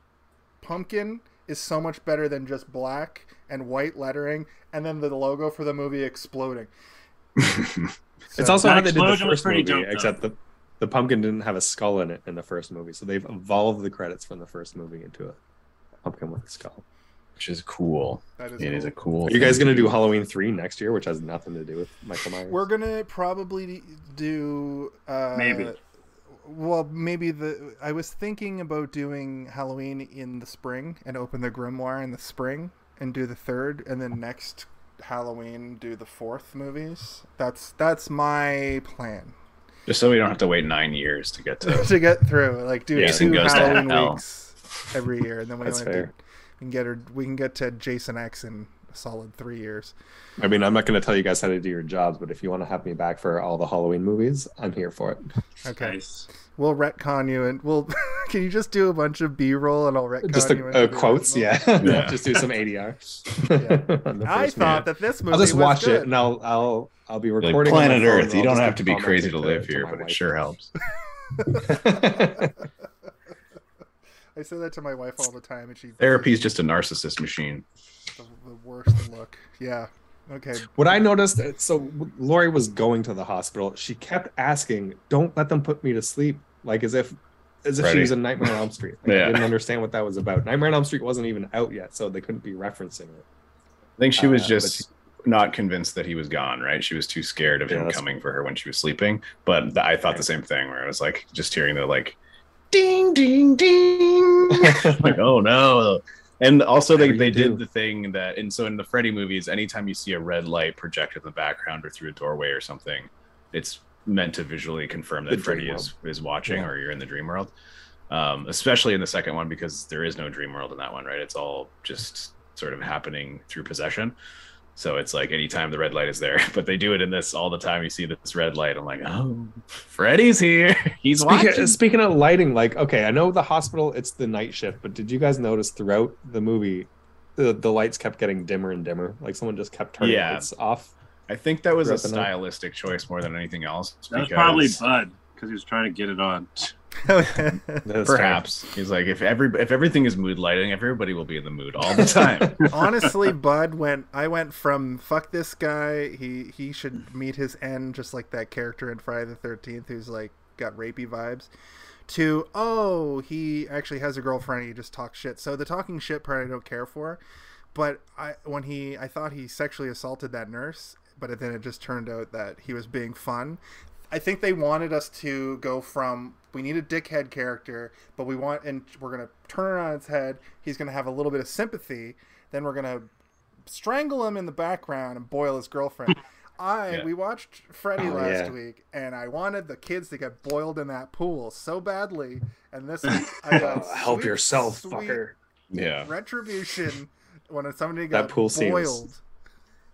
[SPEAKER 1] pumpkin is so much better than just black and white lettering and then the logo for the movie exploding.
[SPEAKER 3] It's also how they did the first movie,
[SPEAKER 2] dope,
[SPEAKER 3] except the the pumpkin didn't have a skull in it in the first movie, so they've evolved the credits from the first movie into a pumpkin with a skull.
[SPEAKER 4] which is cool.
[SPEAKER 1] that is
[SPEAKER 4] It is
[SPEAKER 1] cool.
[SPEAKER 4] a cool.
[SPEAKER 3] Are you guys gonna do Halloween three next year, which has nothing to do with Michael Myers?
[SPEAKER 1] We're gonna probably do uh,
[SPEAKER 2] Maybe.
[SPEAKER 1] Well, maybe the I was thinking about doing Halloween in the spring and open the grimoire in the spring and do the third, and then next Halloween do the fourth movies. That's that's my plan
[SPEAKER 4] just so we don't have to wait nine years to get to.
[SPEAKER 1] to get through. Like do
[SPEAKER 4] Jason
[SPEAKER 1] two
[SPEAKER 4] Goes to
[SPEAKER 1] Halloween weeks every year, and then we only do, we can get her we can get to Jason X in a solid three years.
[SPEAKER 3] I mean, I'm not going to tell you guys how to do your jobs, but if you want to have me back for all the Halloween movies, I'm here for it.
[SPEAKER 1] Okay,
[SPEAKER 2] Nice.
[SPEAKER 1] we'll retcon you, and we'll. can you just do a bunch of B-roll and I'll retcon
[SPEAKER 3] Just
[SPEAKER 1] you?
[SPEAKER 3] a,
[SPEAKER 1] into
[SPEAKER 3] uh, quotes, yeah.
[SPEAKER 4] Yeah.
[SPEAKER 3] Just do some ADR. on the
[SPEAKER 1] I thought
[SPEAKER 3] minute.
[SPEAKER 1] that this movie.
[SPEAKER 3] I'll just
[SPEAKER 1] was
[SPEAKER 3] watch
[SPEAKER 1] good.
[SPEAKER 3] it, and I'll I'll I'll be recording. on my
[SPEAKER 4] planet Earth.
[SPEAKER 3] and
[SPEAKER 4] You don't have to be crazy to
[SPEAKER 3] commenting
[SPEAKER 4] live here,
[SPEAKER 3] my
[SPEAKER 4] but it sure helps.
[SPEAKER 1] I say that to my wife all the time, and she
[SPEAKER 4] Therapy is just a narcissist machine.
[SPEAKER 1] The, the worst look. Yeah. Okay.
[SPEAKER 3] What I noticed, uh, so Laurie was going to the hospital. She kept asking, "Don't let them put me to sleep," like as if, as if she was in Nightmare on Elm Street. Like,
[SPEAKER 4] Yeah.
[SPEAKER 3] I didn't understand what that was about. Nightmare on Elm Street wasn't even out yet, so they couldn't be referencing it.
[SPEAKER 4] I think she was
[SPEAKER 3] Uh,
[SPEAKER 4] just not convinced that he was gone, right? She was too scared of
[SPEAKER 3] Yeah,
[SPEAKER 4] him
[SPEAKER 3] that's-
[SPEAKER 4] coming for her when she was sleeping. But th- I thought the same thing where I was like just hearing the like ding ding ding like oh no. And also they, they
[SPEAKER 3] do.
[SPEAKER 4] did the thing that and so in the Freddy movies, anytime you see a red light projected in the background or through a doorway or something, it's meant to visually confirm
[SPEAKER 3] The
[SPEAKER 4] that Freddy is is watching
[SPEAKER 3] Yeah.
[SPEAKER 4] or you're in the dream world. Um, especially in the second one because there is no dream world in that one, right? It's all just sort of happening through possession. So it's like anytime the red light is there, but they do it in this all the time. You see this red light. I'm like, oh, Freddy's here. He's watching.
[SPEAKER 3] Speaking, speaking of lighting, like okay, I know the hospital it's the night shift, but did you guys notice throughout the movie the, the lights kept getting dimmer and dimmer? Like someone just kept turning
[SPEAKER 4] Yeah.
[SPEAKER 3] lights off.
[SPEAKER 4] I think that was a
[SPEAKER 3] Throughout night.
[SPEAKER 4] stylistic choice more than anything else.
[SPEAKER 2] That was
[SPEAKER 4] because
[SPEAKER 2] probably Bud because he was trying to get it on.
[SPEAKER 4] Perhaps he's like, if every if everything is mood lighting, everybody will be in the mood all the time.
[SPEAKER 1] Honestly, Bud went. I went from fuck this guy. He he should meet his end, just like that character in Friday the Thirteenth, who's like got rapey vibes. To oh, he actually has a girlfriend. He just talks shit. So the talking shit part I don't care for. But I when he I thought he sexually assaulted that nurse, but then it just turned out that he was being fun. I think they wanted us to go from we need a dickhead character, but we want and we're gonna turn it on its head. He's gonna have a little bit of sympathy. Then we're gonna strangle him in the background and boil his girlfriend. I
[SPEAKER 4] Yeah.
[SPEAKER 1] we watched Freddy
[SPEAKER 3] Oh,
[SPEAKER 1] last
[SPEAKER 3] yeah.
[SPEAKER 1] week, and I wanted the kids to get boiled in that pool so badly. And this I got
[SPEAKER 3] help yourself,
[SPEAKER 1] sweet
[SPEAKER 3] fucker.
[SPEAKER 4] yeah.
[SPEAKER 1] Retribution when somebody
[SPEAKER 3] That
[SPEAKER 1] got
[SPEAKER 3] pool scene was
[SPEAKER 1] boiled.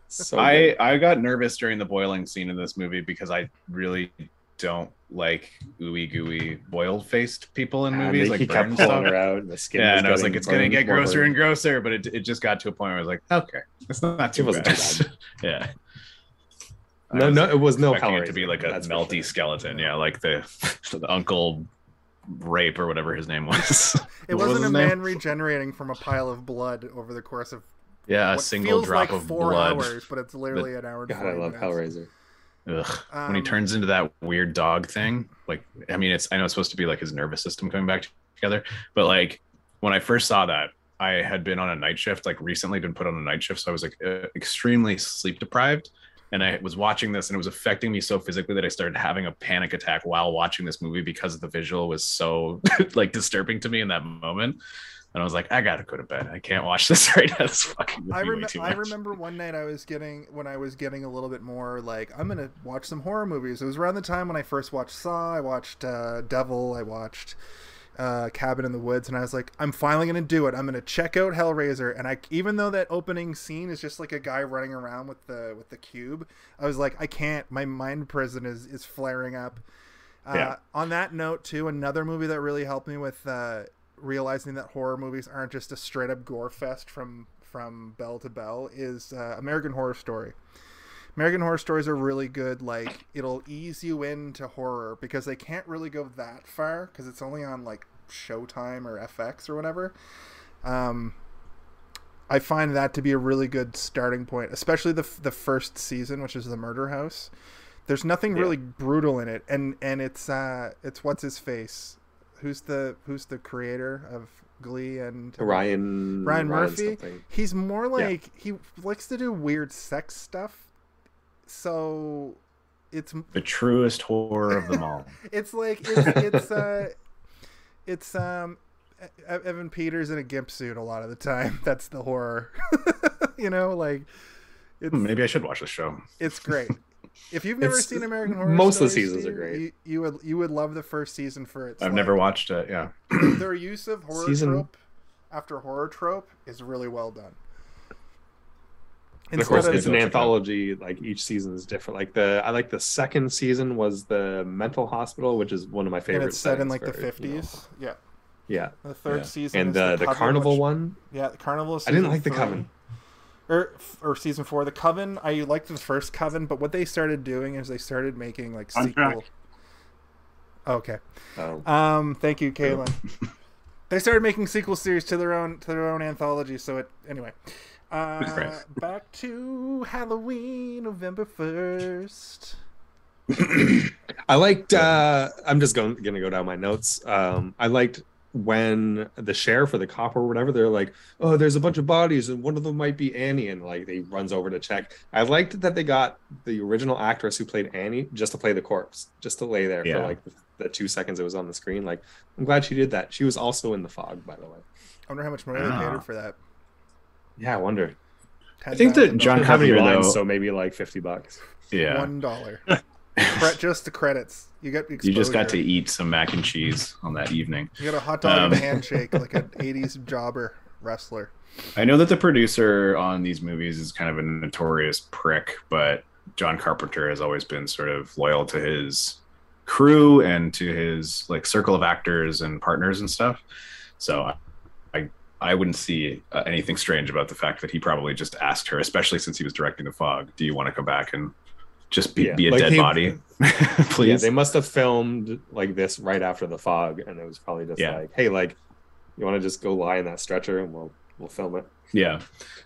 [SPEAKER 3] So
[SPEAKER 4] I. I got nervous during the boiling scene in this movie because I really don't like ooey gooey boiled faced people in
[SPEAKER 3] ah,
[SPEAKER 4] movies
[SPEAKER 3] they-
[SPEAKER 4] like
[SPEAKER 3] he kept pulling her out, and the skin.
[SPEAKER 4] Yeah,
[SPEAKER 3] was
[SPEAKER 4] and I was like, it's gonna get grosser
[SPEAKER 3] burned.
[SPEAKER 4] and grosser, but it, it just got to a point where I was like, okay, it's not too
[SPEAKER 3] It wasn't
[SPEAKER 4] bad. yeah.
[SPEAKER 3] No, no, it was no
[SPEAKER 4] expecting it to be like a melty
[SPEAKER 3] sure.
[SPEAKER 4] skeleton, yeah, like the, the Uncle Rape or whatever his name was.
[SPEAKER 1] It
[SPEAKER 4] What was
[SPEAKER 1] wasn't a
[SPEAKER 4] his name?
[SPEAKER 1] man regenerating from a pile of blood over the course of
[SPEAKER 4] Yeah, a single drop
[SPEAKER 1] like
[SPEAKER 4] of
[SPEAKER 1] four
[SPEAKER 4] blood.
[SPEAKER 1] hours, but it's literally an hour.
[SPEAKER 3] God, I love
[SPEAKER 1] minutes.
[SPEAKER 3] Hellraiser.
[SPEAKER 4] Ugh. when he
[SPEAKER 1] Um,
[SPEAKER 4] turns into that weird dog thing, like I mean, it's I know it's supposed to be like his nervous system coming back together, but like when I first saw that, I had been on a night shift, like recently been put on a night shift, so I was like uh, extremely sleep deprived, and I was watching this, and it was affecting me so physically that I started having a panic attack while watching this movie because the visual was so like disturbing to me in that moment. And I was like, I gotta go to bed. I can't watch this right now. This fucking
[SPEAKER 1] I, rem- I remember one night I was getting when I was getting a little bit more like I'm gonna watch some horror movies. It was around the time when I first watched Saw. I watched uh, Devil. I watched uh, Cabin in the Woods, and I was like, I'm finally gonna do it. I'm gonna check out Hellraiser. And I even though that opening scene is just like a guy running around with the with the cube, I was like, I can't. My mind prison is is flaring up. Uh,
[SPEAKER 4] Yeah.
[SPEAKER 1] On that note, too, another movie that really helped me with uh, realizing that horror movies aren't just a straight up gore fest from from bell to bell is uh, American Horror Story. American Horror Stories are really good. Like it'll ease you into horror because they can't really go that far because it's only on like Showtime or FX or whatever. Um, I find that to be a really good starting point, especially the the first season, which is the Murder House. There's nothing
[SPEAKER 3] Yeah.
[SPEAKER 1] really brutal in it, and and it's uh it's what's his face, who's the who's the creator of Glee and
[SPEAKER 3] Ryan
[SPEAKER 1] Ryan Murphy.
[SPEAKER 3] something.
[SPEAKER 1] He's more like he likes to do weird sex stuff. So it's
[SPEAKER 4] the truest horror of them all.
[SPEAKER 1] it's like it's it's uh it's um Evan Peters in a gimp suit a lot of the time. That's the horror. you know, like it's
[SPEAKER 4] Maybe I should watch the show.
[SPEAKER 1] it's great. If you've never
[SPEAKER 3] It's-
[SPEAKER 1] seen American Horror,
[SPEAKER 3] most of the
[SPEAKER 1] Story,
[SPEAKER 3] seasons are great.
[SPEAKER 1] You, you would you would love the first season for its.
[SPEAKER 4] I've
[SPEAKER 1] like,
[SPEAKER 4] never watched it. Yeah.
[SPEAKER 1] their use of horror
[SPEAKER 3] Season-
[SPEAKER 1] trope after horror trope is really well done.
[SPEAKER 3] And of course,
[SPEAKER 1] Instead
[SPEAKER 3] it's an anthology. Like each season is different. Like the I like the second season was the mental hospital, which is one of my
[SPEAKER 1] and it's set in like
[SPEAKER 3] settings
[SPEAKER 1] the
[SPEAKER 3] for, you know,
[SPEAKER 1] fifties. Yeah.
[SPEAKER 3] Yeah,
[SPEAKER 1] The third
[SPEAKER 4] Yeah.
[SPEAKER 1] season
[SPEAKER 3] and
[SPEAKER 1] is
[SPEAKER 3] the the
[SPEAKER 1] Coven,
[SPEAKER 3] carnival
[SPEAKER 1] which-
[SPEAKER 3] one.
[SPEAKER 1] Yeah, the carnival. Is
[SPEAKER 3] I didn't
[SPEAKER 1] season
[SPEAKER 3] like the
[SPEAKER 1] three.
[SPEAKER 3] Coven.
[SPEAKER 1] Or, or season four, the Coven. I liked the first Coven, but what they started doing is they started making like sequel. Okay.
[SPEAKER 3] Oh,
[SPEAKER 1] Um. Thank you, Kaylin. they started making sequel series to their own to their own anthology. So it anyway. Uh, back to Halloween, November first.
[SPEAKER 3] I liked. uh I'm just going gonna go down my notes. Um, I liked when the sheriff or the cop or whatever they're like, "Oh, there's a bunch of bodies, and one of them might be Annie," and like he runs over to check. I liked that they got the original actress who played Annie just to play the corpse, just to lay there
[SPEAKER 4] Yeah.
[SPEAKER 3] for like the, the two seconds it was on the screen. Like, I'm glad she did that. She was also in the fog, by the way.
[SPEAKER 1] I wonder how much money they paid her
[SPEAKER 4] Ah.
[SPEAKER 1] for that.
[SPEAKER 3] Yeah, I wonder.
[SPEAKER 4] I think that John
[SPEAKER 3] How many
[SPEAKER 4] Carpenter, though-
[SPEAKER 3] So maybe like 50 bucks.
[SPEAKER 4] Yeah.
[SPEAKER 1] one dollar. Just the credits. You got
[SPEAKER 4] You just got to eat some mac and cheese on that evening.
[SPEAKER 1] You got a hot dog and
[SPEAKER 4] Um,
[SPEAKER 1] a handshake like an '80s jobber wrestler.
[SPEAKER 4] I know that the producer on these movies is kind of a notorious prick, but John Carpenter has always been sort of loyal to his crew and to his like circle of actors and partners and stuff. So I I, I wouldn't see uh, anything strange about the fact that he probably just asked her, especially since he was directing The Fog, "Do you want to come back and just be,
[SPEAKER 3] Yeah,
[SPEAKER 4] be a
[SPEAKER 3] like
[SPEAKER 4] dead body,
[SPEAKER 3] Yeah,
[SPEAKER 4] please?"
[SPEAKER 3] they must have filmed like this right after the fog, and it was probably just
[SPEAKER 4] Yeah.
[SPEAKER 3] like, hey, like, you want to just go lie in that stretcher and we'll we'll film it.
[SPEAKER 4] Yeah.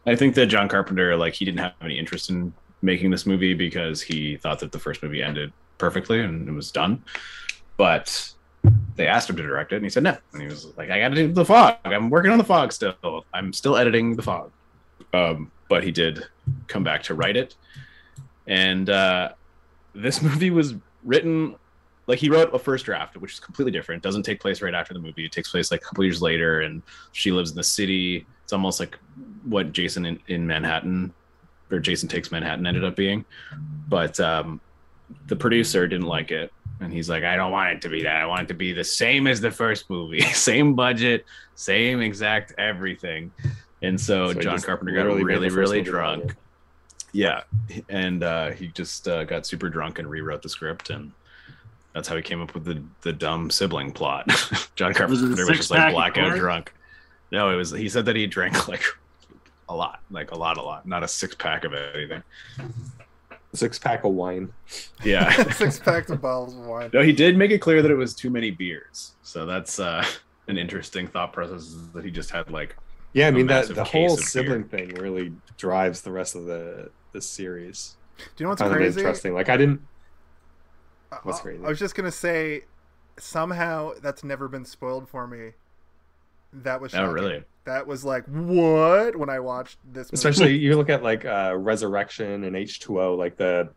[SPEAKER 4] I think that John Carpenter, like, he didn't have any interest in making this movie because he thought that the first movie ended perfectly and it was done. But they asked him to direct it and he said no. And he was like, I got to do the fog. I'm working on the fog still. I'm still editing the fog. Um, but he did come back to write it. And uh, this movie was written like he wrote a first draft, which is completely different. Doesn't take place right after the movie. It takes place like a couple years later, and she lives in the city. It's almost like what Jason in, in Manhattan or Jason Takes Manhattan ended up being. But um, the producer didn't like it. And he's like, I don't want it to be that. I want it to be the same as the first movie, same budget, same exact everything. And so,
[SPEAKER 3] So
[SPEAKER 4] John Carpenter got really, really
[SPEAKER 3] movie
[SPEAKER 4] drunk.
[SPEAKER 3] Longer.
[SPEAKER 4] Yeah. And uh, he just uh, got super drunk and rewrote the script. And that's how he came up with the, the dumb sibling plot. John
[SPEAKER 2] Was it
[SPEAKER 4] Carpenter
[SPEAKER 2] a
[SPEAKER 4] was just like
[SPEAKER 2] of
[SPEAKER 4] blackout
[SPEAKER 2] Coors?
[SPEAKER 4] drunk. No, it was, he said that he drank like a lot, like a lot, a lot, not a six pack of anything.
[SPEAKER 3] Six pack of wine.
[SPEAKER 4] Yeah.
[SPEAKER 1] Six packs of bottles of wine.
[SPEAKER 4] No, he did make it clear that it was too many beers. So that's uh, an interesting thought process is that he just had like
[SPEAKER 3] Yeah, I mean that the whole
[SPEAKER 4] of
[SPEAKER 3] sibling thing really drives the rest of the the series.
[SPEAKER 1] Do you know what's
[SPEAKER 3] Kind of
[SPEAKER 1] crazy?
[SPEAKER 3] interesting. Like I didn't.
[SPEAKER 1] I-
[SPEAKER 3] What's crazy?
[SPEAKER 1] I was just gonna say, somehow that's never been spoiled for me. That was
[SPEAKER 4] oh really
[SPEAKER 1] That was like what when I watched this. Movie.
[SPEAKER 3] Especially you look at like uh Resurrection and H two O, like the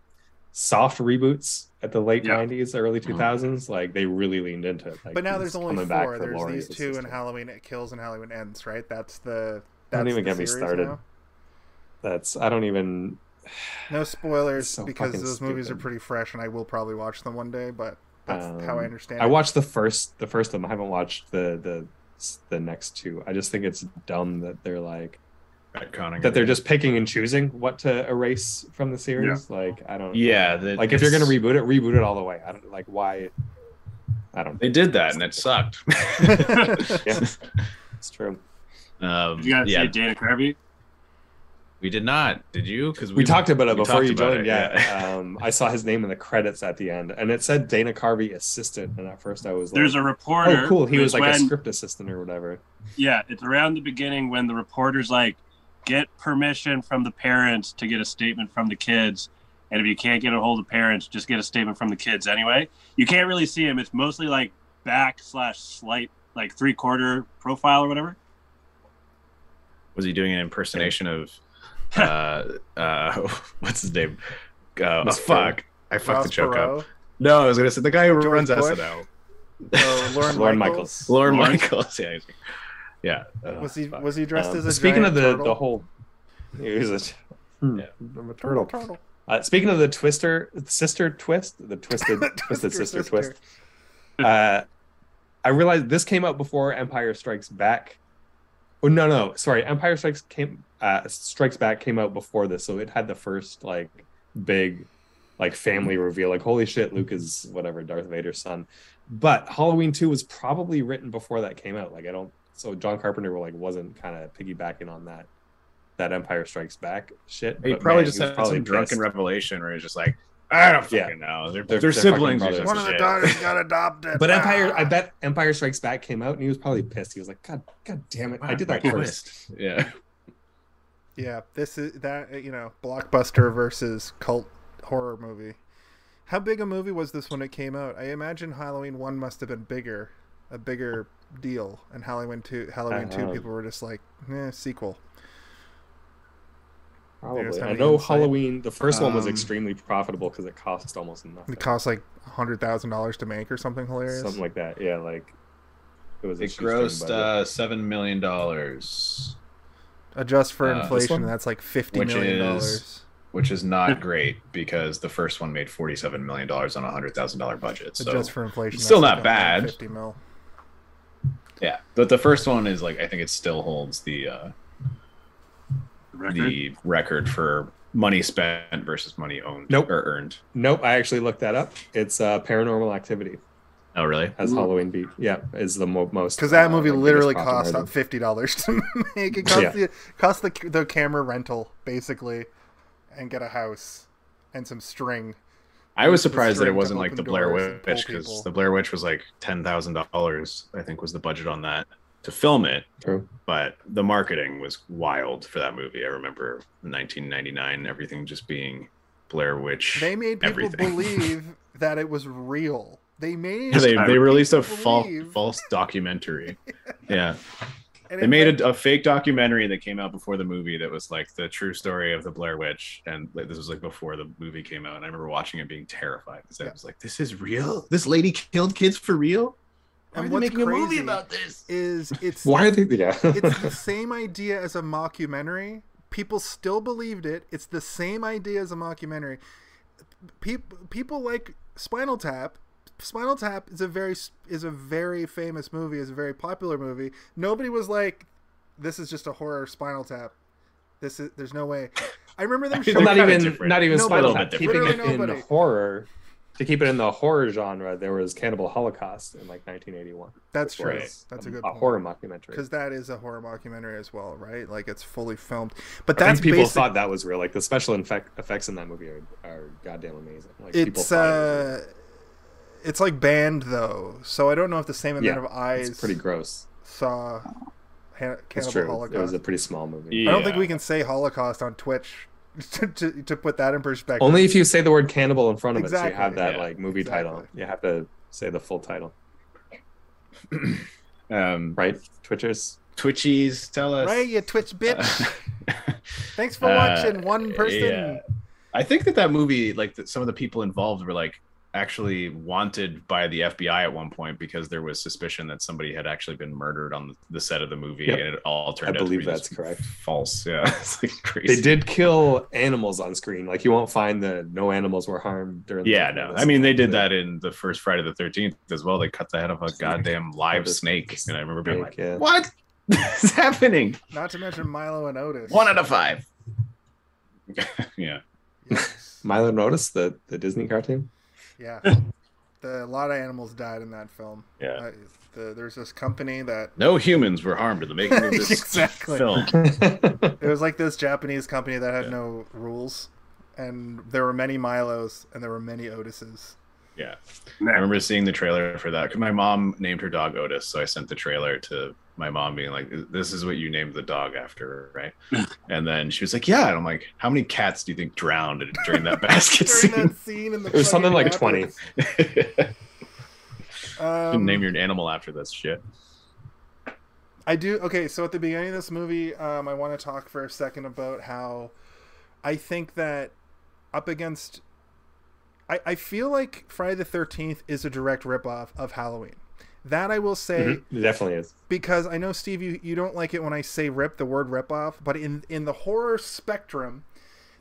[SPEAKER 3] soft reboots at the late
[SPEAKER 2] Yeah.
[SPEAKER 3] nineties, early two thousands. Like they really leaned into it. Like,
[SPEAKER 1] but now there's only
[SPEAKER 3] coming back
[SPEAKER 1] four.
[SPEAKER 3] for
[SPEAKER 1] There's
[SPEAKER 3] Laurie
[SPEAKER 1] these two, and. Halloween it kills and Halloween ends. Right? That's the.
[SPEAKER 3] Don't even
[SPEAKER 1] the
[SPEAKER 3] get me started.
[SPEAKER 1] now.
[SPEAKER 3] That's I don't even.
[SPEAKER 1] No spoilers
[SPEAKER 3] so
[SPEAKER 1] because
[SPEAKER 3] fucking
[SPEAKER 1] those movies are pretty fresh, and I will probably watch them one day. But that's how I
[SPEAKER 3] Um,
[SPEAKER 1] understand.
[SPEAKER 3] I
[SPEAKER 1] it.
[SPEAKER 3] watched the first the first of them. I haven't watched the the the next two. I just think it's dumb that they're like
[SPEAKER 4] retconning
[SPEAKER 3] that they're just picking and choosing what to erase from the series. Like I don't.
[SPEAKER 4] yeah the,
[SPEAKER 3] Like if you're gonna reboot it, reboot it all the way. I don't like why. I don't.
[SPEAKER 4] they did that and it sucked
[SPEAKER 3] Yeah, it's true.
[SPEAKER 4] um
[SPEAKER 2] Did you guys
[SPEAKER 4] yeah
[SPEAKER 2] see Dana Carvey?
[SPEAKER 4] We did not did you because
[SPEAKER 3] We, talked about it before you joined.
[SPEAKER 4] it,
[SPEAKER 3] yeah, um, I saw his name in the credits at the end, and it said Dana Carvey assistant. And at first, I was like,
[SPEAKER 2] There's a reporter.
[SPEAKER 3] "Oh, cool." He was
[SPEAKER 2] it's
[SPEAKER 3] like a script assistant or whatever.
[SPEAKER 2] Yeah, it's around the beginning when the reporter's like, get permission from the parents to get a statement from the kids. And if you can't get a hold of parents, just get a statement from the kids anyway. You can't really see him. It's mostly like back slash slight, like three quarter profile or whatever.
[SPEAKER 4] was he doing an impersonation of uh uh what's his name uh oh, fuck i fucked
[SPEAKER 1] Ross
[SPEAKER 4] the joke
[SPEAKER 1] Perot,
[SPEAKER 4] up no i was gonna say the guy who
[SPEAKER 1] George
[SPEAKER 4] runs
[SPEAKER 1] Bush?
[SPEAKER 4] snl
[SPEAKER 1] uh, Lauren,
[SPEAKER 3] Lorne
[SPEAKER 1] Michaels.
[SPEAKER 4] lauren
[SPEAKER 2] Lauren?
[SPEAKER 4] michaels yeah yeah uh,
[SPEAKER 1] Was he
[SPEAKER 4] fuck.
[SPEAKER 1] was he dressed
[SPEAKER 3] Um,
[SPEAKER 1] as a
[SPEAKER 3] speaking
[SPEAKER 1] giant
[SPEAKER 3] of the
[SPEAKER 1] turtle?
[SPEAKER 3] the whole, he was a, hmm,
[SPEAKER 4] Yeah.
[SPEAKER 3] I'm a
[SPEAKER 1] turtle
[SPEAKER 3] turtle.
[SPEAKER 1] turtle?
[SPEAKER 3] Uh, speaking of the twister sister twist, the twisted twisted sister, twist. Uh, I realized this came out before Empire Strikes Back, Oh no, no, sorry. Empire Strikes came uh, Strikes Back came out before this, so it had the first like big like family reveal. Like holy shit, Luke is whatever Darth Vader's son. But Halloween Two was probably written before that came out. Like I don't. So John Carpenter like wasn't kind of piggybacking on that that Empire Strikes Back shit.
[SPEAKER 4] He probably
[SPEAKER 3] man,
[SPEAKER 4] just
[SPEAKER 3] was
[SPEAKER 4] had
[SPEAKER 3] probably
[SPEAKER 4] some drunken revelation where he's just like, I don't
[SPEAKER 3] Yeah.
[SPEAKER 4] fucking know. They're,
[SPEAKER 3] They're-
[SPEAKER 4] they're,
[SPEAKER 3] they're
[SPEAKER 4] siblings. or
[SPEAKER 3] brothers.
[SPEAKER 4] some
[SPEAKER 1] One of the daughters got adopted.
[SPEAKER 3] But Empire. I bet Empire Strikes Back came out, and he was probably pissed. He was like, "God, God damn it! I did that
[SPEAKER 4] My
[SPEAKER 3] first.
[SPEAKER 4] twist. Yeah.
[SPEAKER 1] Yeah, this is that you know blockbuster versus cult horror movie. How big a movie was this when it came out? I imagine Halloween one must have been bigger, a bigger deal, and Halloween two, Halloween two,
[SPEAKER 3] Uh-huh.
[SPEAKER 1] people were just like, eh, sequel.
[SPEAKER 3] Probably. I know
[SPEAKER 1] insight.
[SPEAKER 3] Halloween. The first one was
[SPEAKER 2] Um,
[SPEAKER 3] extremely profitable because it cost almost nothing.
[SPEAKER 1] It cost like hundred thousand dollars to make or something hilarious.
[SPEAKER 3] something like that. Yeah, like it was.
[SPEAKER 4] It
[SPEAKER 3] shoestring
[SPEAKER 4] grossed uh, seven million dollars,
[SPEAKER 1] Adjust for
[SPEAKER 4] Uh,
[SPEAKER 1] inflation, that's like fifty
[SPEAKER 4] which
[SPEAKER 1] million dollars.
[SPEAKER 4] which is not great because the first one made forty-seven million dollars on a hundred thousand dollar budget. So
[SPEAKER 1] Adjust for inflation,
[SPEAKER 4] still not
[SPEAKER 1] like
[SPEAKER 4] bad.
[SPEAKER 1] 150 mil.
[SPEAKER 4] yeah, but the first one is like I think it still holds the uh,
[SPEAKER 2] Record.
[SPEAKER 4] the record for money spent versus money owned
[SPEAKER 3] Nope.
[SPEAKER 4] or earned.
[SPEAKER 3] Nope, I actually looked that up. It's uh, Paranormal Activity
[SPEAKER 4] Oh, really?
[SPEAKER 3] as
[SPEAKER 2] Ooh.
[SPEAKER 3] Halloween beat. Yeah, is the mo- most
[SPEAKER 1] Because that
[SPEAKER 3] uh,
[SPEAKER 1] movie
[SPEAKER 3] like,
[SPEAKER 1] literally cost
[SPEAKER 3] margin.
[SPEAKER 1] fifty dollars to make. It cost
[SPEAKER 3] Yeah.
[SPEAKER 1] the cost the the camera rental basically, and get a house and some string.
[SPEAKER 4] I was surprised that it wasn't like the Blair
[SPEAKER 1] doors and pull
[SPEAKER 4] Witch because the Blair Witch was like ten thousand dollars. I think was the budget on that to film it.
[SPEAKER 3] True.
[SPEAKER 4] But the marketing was wild for that movie. I remember 1999, everything just being Blair Witch.
[SPEAKER 1] They made people
[SPEAKER 4] everything.
[SPEAKER 1] believe that it was real. They made
[SPEAKER 4] Yeah, they, they released a false false documentary. yeah,
[SPEAKER 1] and
[SPEAKER 4] they
[SPEAKER 1] it
[SPEAKER 4] made a, a fake documentary that came out before the movie that was like the true story of the Blair Witch, and like, this was like before the movie came out. And I remember watching it being terrified because I was like, "This is real. This lady killed kids for real." Why
[SPEAKER 1] And what's
[SPEAKER 4] making a movie
[SPEAKER 1] crazy
[SPEAKER 4] about this?
[SPEAKER 1] is it's
[SPEAKER 3] Why are they? Yeah.
[SPEAKER 1] it's the same idea as a mockumentary. People still believed it. It's the same idea as a mockumentary. People people like Spinal Tap. Spinal Tap is a very is a very famous movie. is a very popular movie. Nobody was like, "This is just a horror Spinal Tap." This is there's no way. I remember them showing.
[SPEAKER 3] not even
[SPEAKER 4] different.
[SPEAKER 3] not even
[SPEAKER 1] Nobody.
[SPEAKER 3] Spinal Tap. Keeping it in
[SPEAKER 1] Literally nobody.
[SPEAKER 3] horror, to keep it in the horror genre, there was Cannibal Holocaust in like 1981.
[SPEAKER 1] That's true.
[SPEAKER 3] was
[SPEAKER 1] That's a good
[SPEAKER 3] a
[SPEAKER 1] point.
[SPEAKER 3] horror mockumentary.
[SPEAKER 1] because that is a horror mockumentary as well, right? Like it's fully filmed. But
[SPEAKER 3] I
[SPEAKER 1] that's
[SPEAKER 3] think people
[SPEAKER 1] basic-
[SPEAKER 3] thought that was real. Like the special effect, effects in that movie are, are goddamn amazing. Like people
[SPEAKER 1] it's
[SPEAKER 3] thought it
[SPEAKER 1] uh, it's like banned though, so I don't know if the same
[SPEAKER 3] real.
[SPEAKER 1] amount of eyes
[SPEAKER 3] it's pretty gross.
[SPEAKER 1] saw Han-
[SPEAKER 3] It's
[SPEAKER 1] Cannibal
[SPEAKER 3] true. It was a pretty small movie.
[SPEAKER 4] Yeah.
[SPEAKER 1] I don't think we can say Holocaust on Twitch to, to, to put that in perspective.
[SPEAKER 3] Only if you say the word cannibal in front of it, so you have that
[SPEAKER 4] Yeah.
[SPEAKER 3] like movie title. You have to say the full title,
[SPEAKER 4] Um,
[SPEAKER 3] right? Twitchers.
[SPEAKER 4] Twitchies, tell us.
[SPEAKER 1] right, you Twitch bitch.
[SPEAKER 4] Uh,
[SPEAKER 1] Thanks for
[SPEAKER 4] uh,
[SPEAKER 1] watching. One person.
[SPEAKER 4] yeah. I think that that movie, like that some of the people involved, were like actually wanted by the FBI at one point because there was suspicion that somebody had actually been murdered on the, the set of the movie,
[SPEAKER 3] Yep.
[SPEAKER 4] and it all turned
[SPEAKER 3] I
[SPEAKER 4] out to
[SPEAKER 3] believe
[SPEAKER 4] be
[SPEAKER 3] that's
[SPEAKER 4] just
[SPEAKER 3] correct.
[SPEAKER 4] False. Yeah, it's like crazy.
[SPEAKER 3] They did kill animals on screen. Like you won't find the no animals were harmed during.
[SPEAKER 4] Yeah,
[SPEAKER 3] the,
[SPEAKER 4] no. I mean, they did that in the first Friday the Thirteenth as well. They cut the head of a goddamn live snake, and I remember being like,
[SPEAKER 3] Snake, yeah.
[SPEAKER 4] "What is happening?"
[SPEAKER 1] Not to mention Milo and Otis.
[SPEAKER 4] One out of five. yeah.
[SPEAKER 1] Yes.
[SPEAKER 3] Milo Notice the the Disney cartoon.
[SPEAKER 1] Yeah. The, a lot of animals died in that film.
[SPEAKER 4] Yeah.
[SPEAKER 1] Uh, the, there's this company that
[SPEAKER 4] No humans were harmed in the making of this
[SPEAKER 1] Exactly.
[SPEAKER 4] film.
[SPEAKER 1] it was like this Japanese company that had
[SPEAKER 4] Yeah.
[SPEAKER 1] no rules, and there were many Milos and there were many Otises.
[SPEAKER 4] Yeah. I remember seeing the trailer for that because My mom named her dog Otis, so I sent the trailer to my mom, being like, "This is what you named the dog after, right?" and then she was like, "Yeah," and I'm like, "How many cats do you think drowned during that basket
[SPEAKER 1] During
[SPEAKER 4] scene?"
[SPEAKER 1] that scene in the
[SPEAKER 3] It was something
[SPEAKER 1] fucking
[SPEAKER 3] like 20.
[SPEAKER 1] rapids. Um,
[SPEAKER 4] name your animal after this shit.
[SPEAKER 1] I do. Okay, so at the beginning of this movie, um, I want to talk for a second about how I think that up against. I, I feel like Friday the 13th is a direct ripoff of Halloween. That I will say
[SPEAKER 3] Mhm. It definitely is.
[SPEAKER 1] because I know Steve, you, you don't like it when I say rip the word ripoff, but in in the horror spectrum,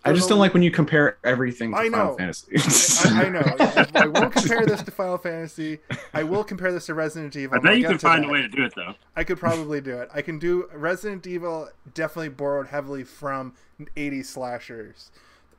[SPEAKER 4] I just don't like when you compare everything to
[SPEAKER 1] I
[SPEAKER 4] Final
[SPEAKER 1] know.
[SPEAKER 4] Fantasy.
[SPEAKER 1] I, I know. I won't compare this to Final Fantasy. I will compare this to Resident Evil.
[SPEAKER 2] I
[SPEAKER 1] and I'll
[SPEAKER 2] bet you can find
[SPEAKER 1] that.
[SPEAKER 2] a way to do it though.
[SPEAKER 1] I could probably do it. I can do Resident Evil. Definitely borrowed heavily from 80 slashers.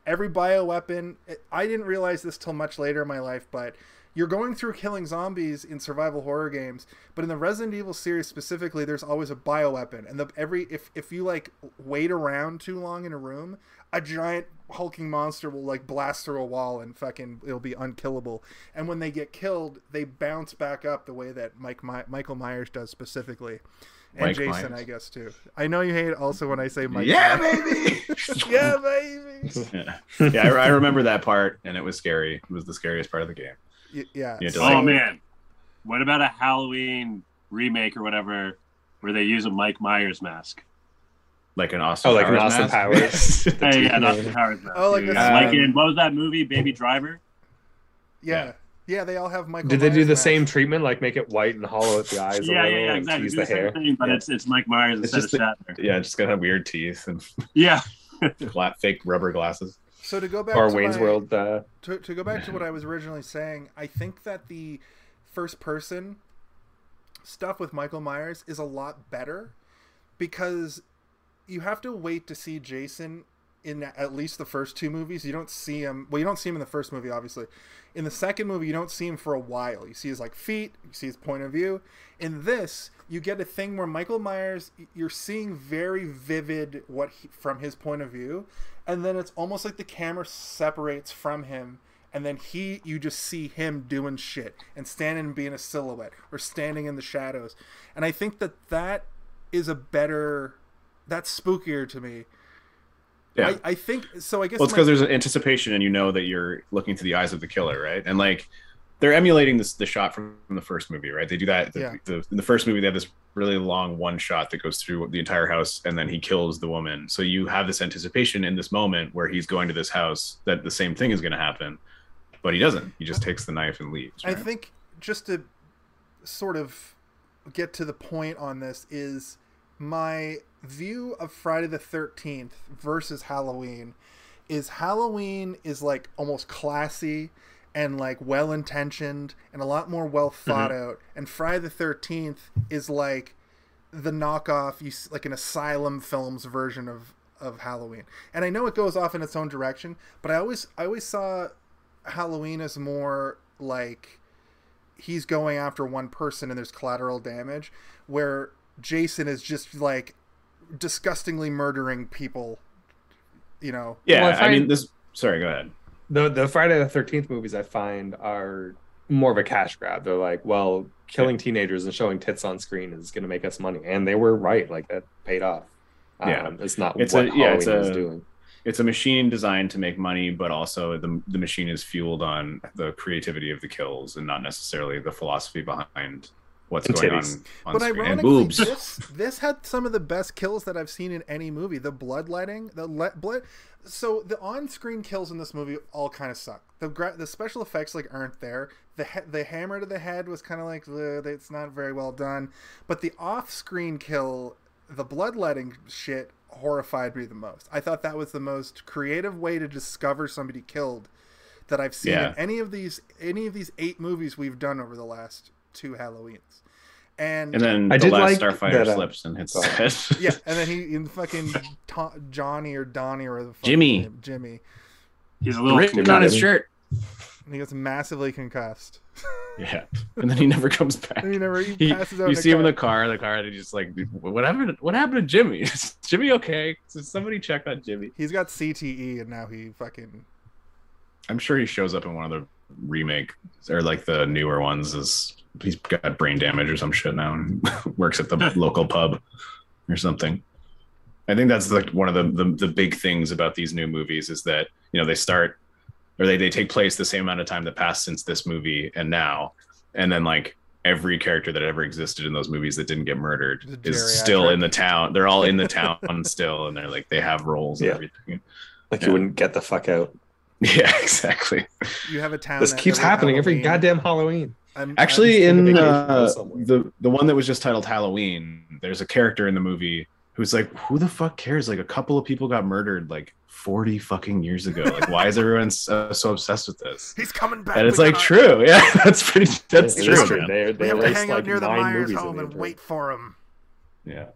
[SPEAKER 1] Every bioweapon. I didn't realize this till much later in my life, but you're going through killing zombies in survival horror games, but in the Resident Evil series specifically, there's always a bioweapon, and the every if if you like wait around too long in a room, a giant hulking monster will like blast through a wall and fucking it'll be unkillable. And when they get killed, they bounce back up the way that Mike My- Michael Myers does specifically, and
[SPEAKER 4] Mike
[SPEAKER 1] Jason,
[SPEAKER 4] Myers.
[SPEAKER 1] I guess too. I know you hate also when I say Mike.
[SPEAKER 4] yeah,
[SPEAKER 1] Myers.
[SPEAKER 4] baby.
[SPEAKER 1] yeah, baby.
[SPEAKER 4] yeah, yeah I, I remember that part, and it was scary. It was the scariest part of the game.
[SPEAKER 1] Y- yeah.
[SPEAKER 4] You to,
[SPEAKER 1] so-
[SPEAKER 4] like-
[SPEAKER 2] Oh man, what about a Halloween remake or whatever where they use a Mike Myers mask?
[SPEAKER 4] Like an Austin.
[SPEAKER 3] Oh, like an
[SPEAKER 4] Powers
[SPEAKER 3] Austin
[SPEAKER 4] mask.
[SPEAKER 3] Powers.
[SPEAKER 2] Hey, yeah,
[SPEAKER 3] teeth
[SPEAKER 2] not
[SPEAKER 3] and
[SPEAKER 2] the Powers mask.
[SPEAKER 1] Oh, like
[SPEAKER 2] dude.
[SPEAKER 1] the-
[SPEAKER 2] like
[SPEAKER 4] Um,
[SPEAKER 2] in what was that movie, Baby Driver?
[SPEAKER 1] yeah.
[SPEAKER 4] Yeah.
[SPEAKER 1] Yeah, they all have Michael.
[SPEAKER 3] Did they do the
[SPEAKER 1] masks.
[SPEAKER 3] same treatment, like make it white and hollow at the eyes a
[SPEAKER 2] Yeah,
[SPEAKER 3] little
[SPEAKER 2] yeah, yeah, exactly. Do
[SPEAKER 3] the
[SPEAKER 2] the same
[SPEAKER 3] hair?
[SPEAKER 2] thing, but
[SPEAKER 3] Yeah.
[SPEAKER 2] it's it's Mike Myers
[SPEAKER 4] It's
[SPEAKER 2] instead of
[SPEAKER 4] just
[SPEAKER 2] Shatner.
[SPEAKER 4] Yeah, just gonna have weird teeth and
[SPEAKER 2] Yeah,
[SPEAKER 4] flat fake rubber glasses.
[SPEAKER 1] So to go back
[SPEAKER 3] Or
[SPEAKER 1] to
[SPEAKER 3] Wayne's
[SPEAKER 1] my-
[SPEAKER 3] World. Uh,
[SPEAKER 1] to, to go back to what I was originally saying, I think that the first person stuff with Michael Myers is a lot better because you have to wait to see Jason in at least the first two movies. You don't see him. Well, you don't see him in the first movie, obviously. In the second movie, you don't see him for a while. You see his like feet. You see his point of view. In this, you get a thing where Michael Myers, you're seeing very vivid what he, from his point of view, and then it's almost like the camera separates from him and then he you just see him doing shit and standing and being a silhouette or standing in the shadows and i think that that is a better that's spookier to me
[SPEAKER 4] Yeah.
[SPEAKER 1] I, I think so i guess
[SPEAKER 4] Well, it's
[SPEAKER 1] my-
[SPEAKER 4] because there's an anticipation, and you know that you're looking to the eyes of the killer, right? And like, they're emulating this the shot from the first movie, right? They do that. The,
[SPEAKER 1] Yeah.
[SPEAKER 4] the, in the first movie, they have this really long one shot that goes through the entire house, and then he kills the woman. So you have this anticipation in this moment where he's going to this house that the same thing is going to happen, but he doesn't. He just takes the knife and leaves.
[SPEAKER 1] I think just to sort of get to the point on this is my view of Friday the 13th versus Halloween is Halloween is like almost classy and like well intentioned and a lot more well mm-hmm. thought out and Friday the 13th is like the knockoff you like an asylum films version of of Halloween. And I know it goes off in its own direction, but I always I always saw Halloween as more like he's going after one person and there's collateral damage where Jason is just like disgustingly murdering people you know
[SPEAKER 4] yeah.
[SPEAKER 3] Well, I
[SPEAKER 4] I mean, this. Sorry, go ahead.
[SPEAKER 3] the the Friday the Thirteenth movies I find are more of a cash grab. They're like, well, killing teenagers and showing tits on screen is going to make us money, and they were right. Like that paid off.
[SPEAKER 4] Yeah.
[SPEAKER 3] um, it's not
[SPEAKER 4] It's
[SPEAKER 3] what
[SPEAKER 4] a- yeah,
[SPEAKER 3] Halloween
[SPEAKER 4] it's
[SPEAKER 3] was
[SPEAKER 4] a-
[SPEAKER 3] doing.
[SPEAKER 4] it's a machine designed to make money, but also the the machine is fueled on the creativity of the kills and not necessarily the philosophy behind what's
[SPEAKER 3] And
[SPEAKER 4] going on
[SPEAKER 3] titties.
[SPEAKER 4] on
[SPEAKER 1] but
[SPEAKER 4] screen. And
[SPEAKER 1] ironically
[SPEAKER 4] boobs.
[SPEAKER 1] this this had some of the best kills that I've seen in any movie the bloodletting the le- blood so the on-screen kills in this movie all kind of suck the gra- the special effects like aren't there the he- the hammer to the head was kind of like it's not very well done but the off-screen kill the bloodletting shit horrified me the most i thought that was the most creative way to discover somebody killed that i've seen
[SPEAKER 4] Yeah.
[SPEAKER 1] in any of these any of these eight movies we've done over the last two halloweens and,
[SPEAKER 4] And then
[SPEAKER 3] I
[SPEAKER 4] the
[SPEAKER 3] did
[SPEAKER 4] last
[SPEAKER 3] like
[SPEAKER 4] Starfighter
[SPEAKER 3] that, uh,
[SPEAKER 4] slips and hits
[SPEAKER 3] sorry.
[SPEAKER 4] his head.
[SPEAKER 1] yeah, and then he in fucking Ta- Johnny or Donnie or the fuck
[SPEAKER 4] Jimmy.
[SPEAKER 1] name- Jimmy.
[SPEAKER 2] he's a little.
[SPEAKER 4] written on his shirt.
[SPEAKER 1] And he gets massively concussed.
[SPEAKER 4] Yeah, and then he never comes back.
[SPEAKER 1] And he never he
[SPEAKER 4] He,
[SPEAKER 1] passes out.
[SPEAKER 4] you
[SPEAKER 1] in a
[SPEAKER 4] see him in the car, the car, and he's just like, "What happened? What happened to Jimmy? Is Jimmy okay? Does somebody check on Jimmy?"
[SPEAKER 1] He's got CTE, and now he fucking.
[SPEAKER 4] I'm sure he shows up in one of the remake or like the newer ones. Is he's got brain damage or some shit now and works at the local pub or something. I think that's like one of the, the the big things about these new movies is that you know they start or they, they take place the same amount of time that passed since this movie and now, and then like every character that ever existed in those movies that didn't get murdered is still in the town. They're all in the town still, and they're like they have roles and
[SPEAKER 3] Yeah.
[SPEAKER 4] everything.
[SPEAKER 3] Like
[SPEAKER 4] Yeah.
[SPEAKER 3] you wouldn't get the fuck out.
[SPEAKER 4] Yeah, exactly.
[SPEAKER 1] You have a town.
[SPEAKER 3] This
[SPEAKER 1] that
[SPEAKER 3] keeps happening every goddamn Halloween.
[SPEAKER 1] I'm-
[SPEAKER 4] Actually,
[SPEAKER 3] just
[SPEAKER 4] in
[SPEAKER 3] taking a vacation
[SPEAKER 4] uh, the the one that was just titled Halloween, there's a character in the movie who's like, who the fuck cares? Like a couple of people got murdered like 40 fucking years ago. Like, why is everyone so, so obsessed with this?
[SPEAKER 1] He's coming back.
[SPEAKER 4] And it's like
[SPEAKER 1] gotta-
[SPEAKER 4] true. Yeah, that's pretty. That's
[SPEAKER 3] It
[SPEAKER 4] true.
[SPEAKER 3] is
[SPEAKER 4] man.
[SPEAKER 3] They,
[SPEAKER 1] We have to
[SPEAKER 3] erased
[SPEAKER 1] hang out near the
[SPEAKER 3] nine
[SPEAKER 1] Myers home and
[SPEAKER 3] intro.
[SPEAKER 1] wait for him.
[SPEAKER 4] Yeah.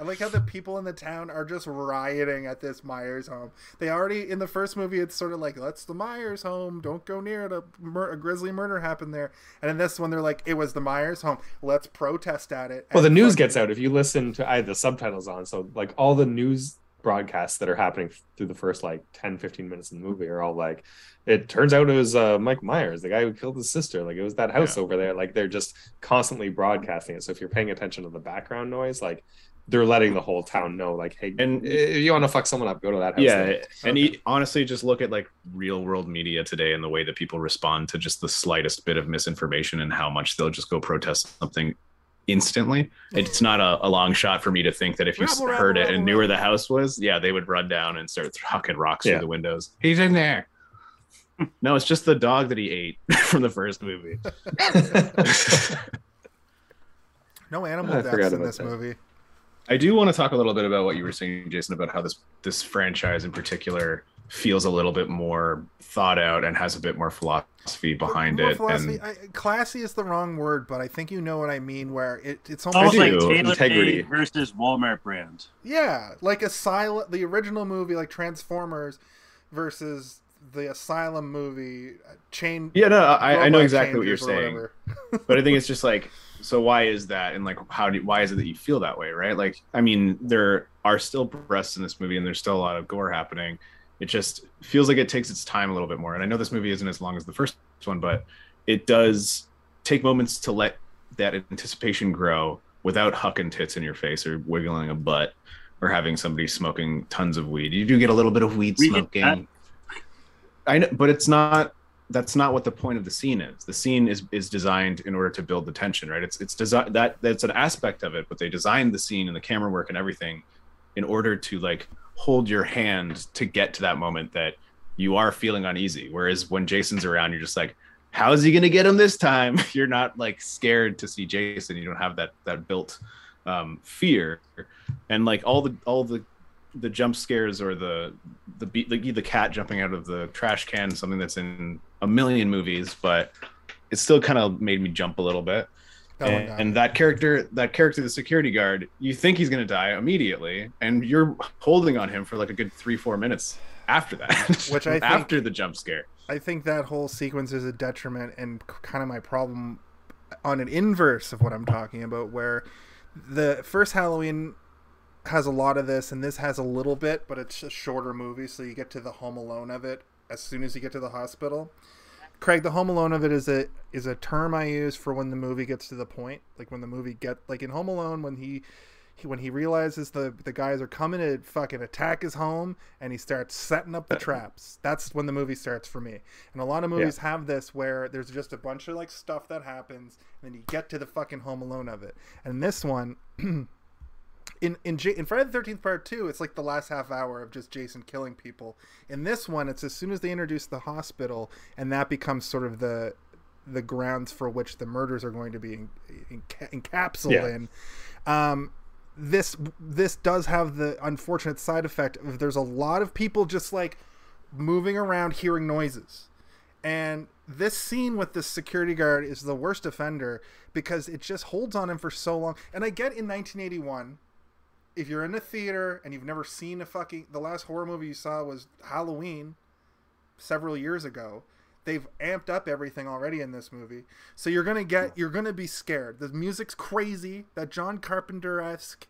[SPEAKER 1] I like how the people in the town are just rioting at this Myers home. They already in the first movie, it's sort of like, "That's the Myers home. Don't go near it. A, mur- a grisly murder happened there." And in this one, they're like, "It was the Myers home. Let's protest at it."
[SPEAKER 3] Well, the news gets out if you listen to I had the subtitles on, so like all the news broadcasts that are happening through the first like 10 15 minutes of the movie are all like it turns out it was uh, Mike Myers, the guy who killed his sister. Like it was that house
[SPEAKER 4] Yeah.
[SPEAKER 3] over there. Like they're just constantly broadcasting it. So if you're paying attention to the background noise, like they're letting the whole town know, like, hey,
[SPEAKER 4] And-
[SPEAKER 3] if you want to fuck someone up, go to that house.
[SPEAKER 4] Yeah,
[SPEAKER 3] there.
[SPEAKER 4] and
[SPEAKER 1] Okay.
[SPEAKER 4] you, honestly, just look at like real world media today and the way that people respond to just the slightest bit of misinformation and how much they'll just go protest something instantly. It's not a, a long shot for me to think that if you
[SPEAKER 1] Rabble,
[SPEAKER 4] heard
[SPEAKER 1] rabble,
[SPEAKER 4] it and knew where the house was, yeah, they would run down and start throwing rocks
[SPEAKER 3] Yeah.
[SPEAKER 4] through the windows. He's in there. no, it's just the dog that he ate from the first movie.
[SPEAKER 1] no animal
[SPEAKER 3] I
[SPEAKER 1] deaths in this
[SPEAKER 3] that.
[SPEAKER 1] movie.
[SPEAKER 4] I do want to talk a little bit about what you were saying, Jason, about how this this franchise in particular feels a little bit more thought out and has a bit more philosophy behind
[SPEAKER 1] More
[SPEAKER 4] it.
[SPEAKER 1] philosophy-
[SPEAKER 4] And
[SPEAKER 1] I, classy is the wrong word, but I think you know what I mean. Where it, it's
[SPEAKER 2] It's
[SPEAKER 1] almost
[SPEAKER 2] almost like
[SPEAKER 4] do.
[SPEAKER 2] Taylor
[SPEAKER 3] Integrity.
[SPEAKER 2] Made versus Walmart brand.
[SPEAKER 1] Yeah, like Asylum, the original movie, like Transformers, versus the Asylum movie, uh, Chain.
[SPEAKER 4] yeah, no, I, I know exactly what you're saying, but I think it's just like, so why is that, and like, how do why is it that you feel that way, right? Like, I mean, there are still breasts in this movie, and there's still a lot of gore happening. It just feels like it takes its time a little bit more. And I know this movie isn't as long as the first one, but it does take moments to let that anticipation grow without hucking tits in your face or wiggling a butt or having somebody smoking tons of weed. You do get a little bit of weed
[SPEAKER 2] We
[SPEAKER 4] smoking. I know, but it's not. That's not what the point of the scene is. The scene is is designed in order to build the tension, right? It's it's designed that that's an aspect of it, but they designed the scene and the camera work and everything in order to like hold your hand to get to that moment that you are feeling uneasy. Whereas when Jason's around, you're just like, how is he gonna get him this time? You're not like scared to see Jason. You don't have that that built um, fear, and like all the all the the jump scares or the the beat the, the cat jumping out of the trash can, something that's in a million movies, but it still kind of made me jump a little bit.
[SPEAKER 1] Oh, that
[SPEAKER 4] and, and that character, that character, the security guard, you think he's gonna die immediately, and you're holding on him for like a good three, four minutes after that,
[SPEAKER 1] Which I think-
[SPEAKER 4] after the jump scare.
[SPEAKER 1] I think that whole sequence is a detriment and kind of my problem on an inverse of what I'm talking about, where the first Halloween has a lot of this, and this has a little bit, but it's a shorter movie, so you get to the Home Alone of it as soon as you get to the hospital. Craig, the Home Alone of it is a is a term I use for when the movie gets to the point, like when the movie get like in Home Alone when he, he when he realizes the the guys are coming to fucking attack his home and he starts setting up the uh-huh. traps. That's when the movie starts for me. And a lot of movies have this where there's just a bunch of like stuff that happens, and then you get to the fucking Home Alone of it. And this one. in in J- in Friday the Thirteenth Part Two, it's like the last half hour of just Jason killing people. In this one, it's as soon as they introduce the hospital, and that becomes sort of the the grounds for which the murders are going to be en- enca- encapsulated
[SPEAKER 3] Yeah.
[SPEAKER 1] in. Um, this this does have the unfortunate side effect of there's a lot of people just like moving around hearing noises. And this scene with the security guard is the worst offender because it just holds on him for so long. And I get in 1981, if you're in a theater and you've never seen a fucking the last horror movie you saw was Halloween several years ago. They've amped up everything already in this movie, so you're gonna get you're gonna be scared. The music's crazy. That John Carpenter esque.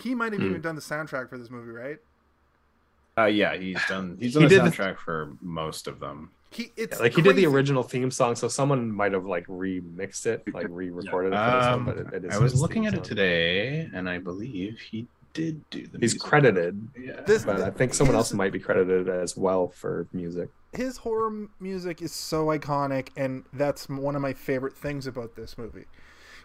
[SPEAKER 1] He might have
[SPEAKER 3] Hmm.
[SPEAKER 1] even done the soundtrack for this movie, right?
[SPEAKER 4] Uh, yeah, he's done. He's
[SPEAKER 3] He
[SPEAKER 4] done the
[SPEAKER 3] did the-
[SPEAKER 4] soundtrack for most of them.
[SPEAKER 1] He it's
[SPEAKER 3] like he did the original theme song, so someone might have like remixed it, like re-recorded it. For this one,
[SPEAKER 4] Um,
[SPEAKER 3] but it, it is
[SPEAKER 4] I was looking
[SPEAKER 3] theme
[SPEAKER 4] at it today, and I believe he did do the.
[SPEAKER 3] He's
[SPEAKER 4] music.
[SPEAKER 3] credited,
[SPEAKER 4] Yeah.
[SPEAKER 1] This-
[SPEAKER 3] but I think someone
[SPEAKER 1] his-
[SPEAKER 3] else might be credited as well for music.
[SPEAKER 1] his horror music is so iconic and that's one of my favorite things about this movie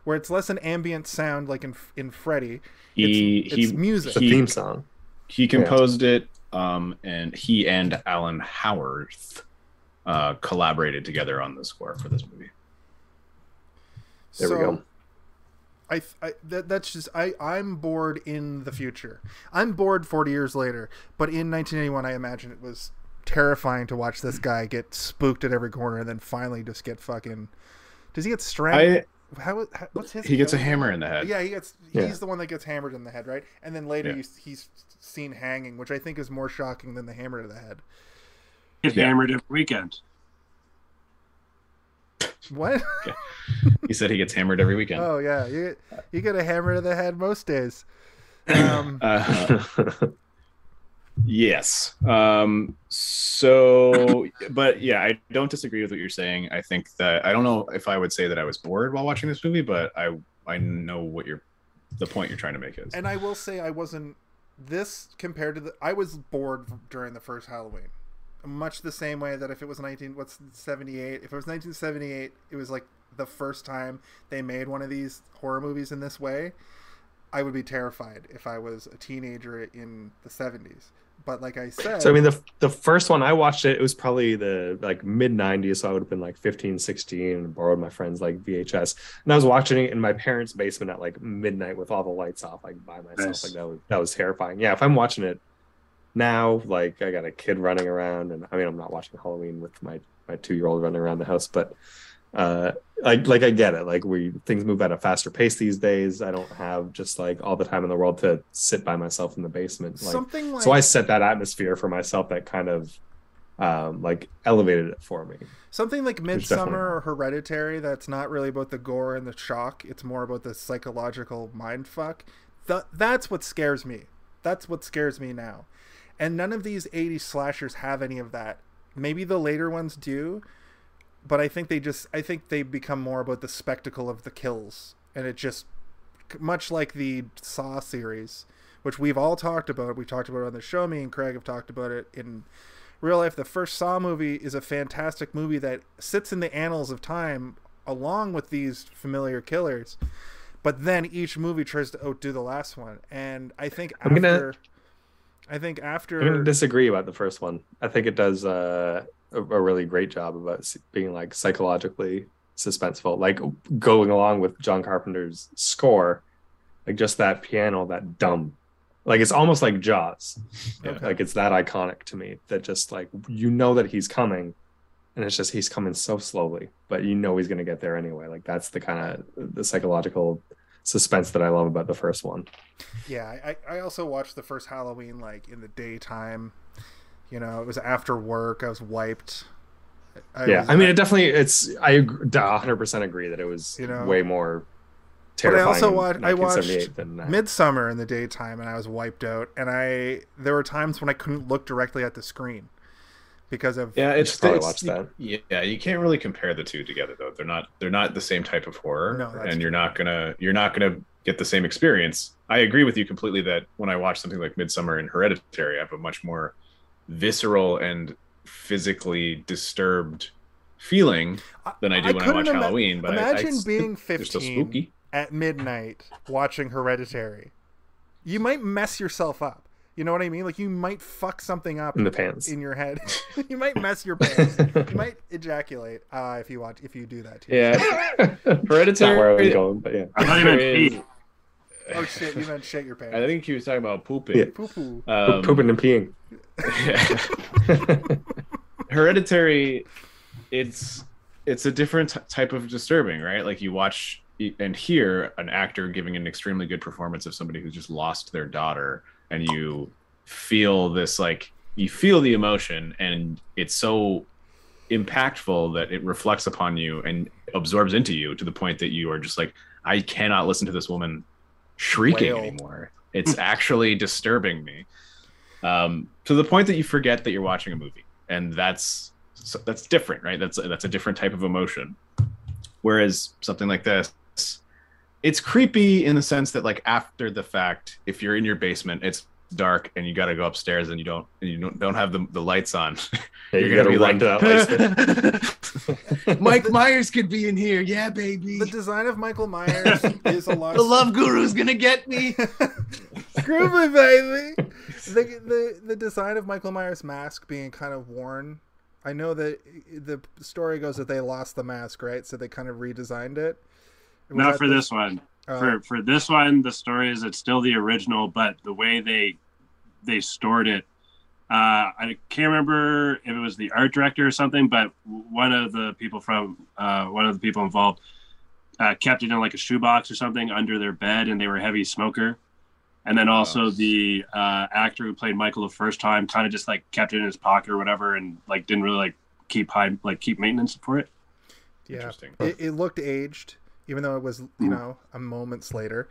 [SPEAKER 1] where it's less an ambient sound like in in Freddy
[SPEAKER 4] he
[SPEAKER 1] it's,
[SPEAKER 4] he
[SPEAKER 1] it's music
[SPEAKER 3] The
[SPEAKER 4] He-
[SPEAKER 3] theme song.
[SPEAKER 4] he composed it um and he and alan howarth uh collaborated together on the score for this movie
[SPEAKER 3] There we
[SPEAKER 1] So,
[SPEAKER 3] go.
[SPEAKER 1] I, I that, that's just I I'm bored in the future. I'm bored 40 years later, but in 1981 I imagine it was terrifying to watch this guy get spooked at every corner and then finally just get fucking Does he get strangled? How, how what's his
[SPEAKER 4] he gets a hammer in the head.
[SPEAKER 1] Yeah, he gets
[SPEAKER 3] Yeah.
[SPEAKER 1] he's the one that gets hammered in the head, right? And then later
[SPEAKER 4] Yeah.
[SPEAKER 1] he's, he's seen hanging, which I think is more shocking than the hammer to the head.
[SPEAKER 2] Get
[SPEAKER 4] Yeah.
[SPEAKER 2] hammered every weekend.
[SPEAKER 1] What?
[SPEAKER 4] He said he gets hammered every weekend.
[SPEAKER 1] oh yeah, you get, you get a hammer to the head most days. Um,
[SPEAKER 4] Uh, yes. Um, so, but yeah, I don't disagree with what you're saying. I think that I don't know if I would say that I was bored while watching this movie, but I I know what you're the point you're trying to make is.
[SPEAKER 1] And I will say I wasn't this compared to the I was bored during the first Halloween. Much the same way that if it was 19 what's 78, if it was 1978, it was like the first time they made one of these horror movies in this way. I would be terrified if I was a teenager in the 70s. But like I said,
[SPEAKER 3] So I mean the the first one I watched it it was probably the like mid 90s so I would have been like 15 16 and borrowed my friends like VHS and I was watching it in my parents basement at like midnight with all the lights off like by myself
[SPEAKER 2] Nice.
[SPEAKER 3] like that was that was terrifying. Yeah, if I'm watching it now like I got a kid running around and I mean I'm not watching Halloween with my my 2-year-old running around the house but uh like like I get it like we things move at a faster pace these days. I don't have just like all the time in the world to sit by myself in the basement like
[SPEAKER 1] something like
[SPEAKER 3] so I set that atmosphere for myself that kind of um, like elevated it for me.
[SPEAKER 1] Something like Midsommar or Hereditary that's not really about the gore and the shock. It's more about the psychological mind fuck. Th- that's what scares me. That's what scares me now. And none of these 80s slashers have any of that. Maybe the later ones do, but I think they just I think they become more about the spectacle of the kills and it just much like the Saw series, which we've all talked about. We've talked about it on the show. Me and Craig have talked about it in real life. The first Saw movie is a fantastic movie that sits in the annals of time along with these familiar killers. But then each movie tries to outdo the last one, and I think
[SPEAKER 3] I'm gonna-
[SPEAKER 1] after, I think
[SPEAKER 3] I'm
[SPEAKER 1] after
[SPEAKER 3] to disagree about the first one. I think it does uh, a, a really great job about s- being like psychologically suspenseful, like going along with John Carpenter's score, like just that piano, that dumb, like it's almost like Jaws.
[SPEAKER 4] Yeah.
[SPEAKER 3] Like it's that iconic to me that just like you know that he's coming, and it's just he's coming so slowly, but you know he's going to get there anyway. Like that's the kind of the psychological suspense that I love about the first one.
[SPEAKER 1] Yeah, I, I also watched the first Halloween like in the daytime. You know, it was after work. I was wiped. I
[SPEAKER 3] yeah,
[SPEAKER 1] was-
[SPEAKER 3] I mean, it definitely. It's I 100 percent agree that it was
[SPEAKER 1] You know?
[SPEAKER 3] way more terrifying.
[SPEAKER 1] But I also watched- I watched
[SPEAKER 3] 1978 than.
[SPEAKER 1] Midsommar in the daytime, and I was wiped out. And I there were times when I couldn't look directly at the screen because of
[SPEAKER 4] Yeah, it's
[SPEAKER 3] probably
[SPEAKER 4] it's-
[SPEAKER 3] watch that.
[SPEAKER 4] Yeah, you can't really compare the two together though. They're not they're not the same type of horror,
[SPEAKER 1] No,
[SPEAKER 4] and you're
[SPEAKER 1] true.
[SPEAKER 4] not gonna you're not gonna get the same experience. I agree with you completely that when I watch something like Midsommar and Hereditary, I have a much more visceral and physically disturbed feeling than I do when I watch
[SPEAKER 1] ima-
[SPEAKER 4] Halloween. But I- I,
[SPEAKER 1] imagine being 15
[SPEAKER 4] spooky.
[SPEAKER 1] at midnight watching Hereditary. You might mess yourself up. You know what I mean? Like you might fuck something up
[SPEAKER 3] in the pants.
[SPEAKER 1] in your head. you might mess your pants. you might ejaculate uh, if you watch if you do that. Too.
[SPEAKER 4] Yeah,
[SPEAKER 3] That's not where I was
[SPEAKER 4] Hereditary.
[SPEAKER 3] going, but yeah.
[SPEAKER 2] I thought you meant pee.
[SPEAKER 1] Oh shit! You meant shit your pants.
[SPEAKER 4] I think he was talking about pooping.
[SPEAKER 3] Yeah.
[SPEAKER 1] Poo poo.
[SPEAKER 4] Um,
[SPEAKER 3] Pooping and peeing.
[SPEAKER 4] hereditary it's it's a different t- type of disturbing right like you watch and hear an actor giving an extremely good performance of somebody who's just lost their daughter and you feel this like you feel the emotion and it's so impactful that it reflects upon you and absorbs into you to the point that you are just like i cannot listen to this woman shrieking
[SPEAKER 1] Wail.
[SPEAKER 4] anymore. It's actually disturbing me. Um, to the point that you forget that you're watching a movie and that's that's different right? That's that's a different type of emotion. Whereas something like this it's creepy in the sense that like after the fact if you're in your basement it's dark and you got to go upstairs and you don't and you don't, don't have the, the lights on
[SPEAKER 3] Yeah, you
[SPEAKER 4] you're gonna
[SPEAKER 3] gotta
[SPEAKER 4] be
[SPEAKER 3] run
[SPEAKER 4] like
[SPEAKER 3] that
[SPEAKER 4] mike myers could be in here yeah baby
[SPEAKER 1] The design of Michael Myers is a lot.
[SPEAKER 4] the love guru's gonna get me
[SPEAKER 1] Screw me, baby. The, the the design of Michael Myers' mask being kind of worn. I know that the story goes that they lost the mask, right? So they kind of redesigned it. Was
[SPEAKER 2] Not for
[SPEAKER 1] the-
[SPEAKER 2] this one.
[SPEAKER 1] Uh,
[SPEAKER 2] for for this one, the story is it's still the original, but the way they they stored it, uh, I can't remember if it was the art director or something, but one of the people from uh, one of the people involved uh, kept it in like a shoebox or something under their bed, and they were a heavy smoker. And then also
[SPEAKER 4] Oh.
[SPEAKER 2] the uh, actor who played Michael the first time kind of just like kept it in his pocket or whatever, and like didn't really like keep high like keep maintenance for it.
[SPEAKER 1] yeah,
[SPEAKER 4] Interesting.
[SPEAKER 1] it, it looked aged, even though it was you know a moments later.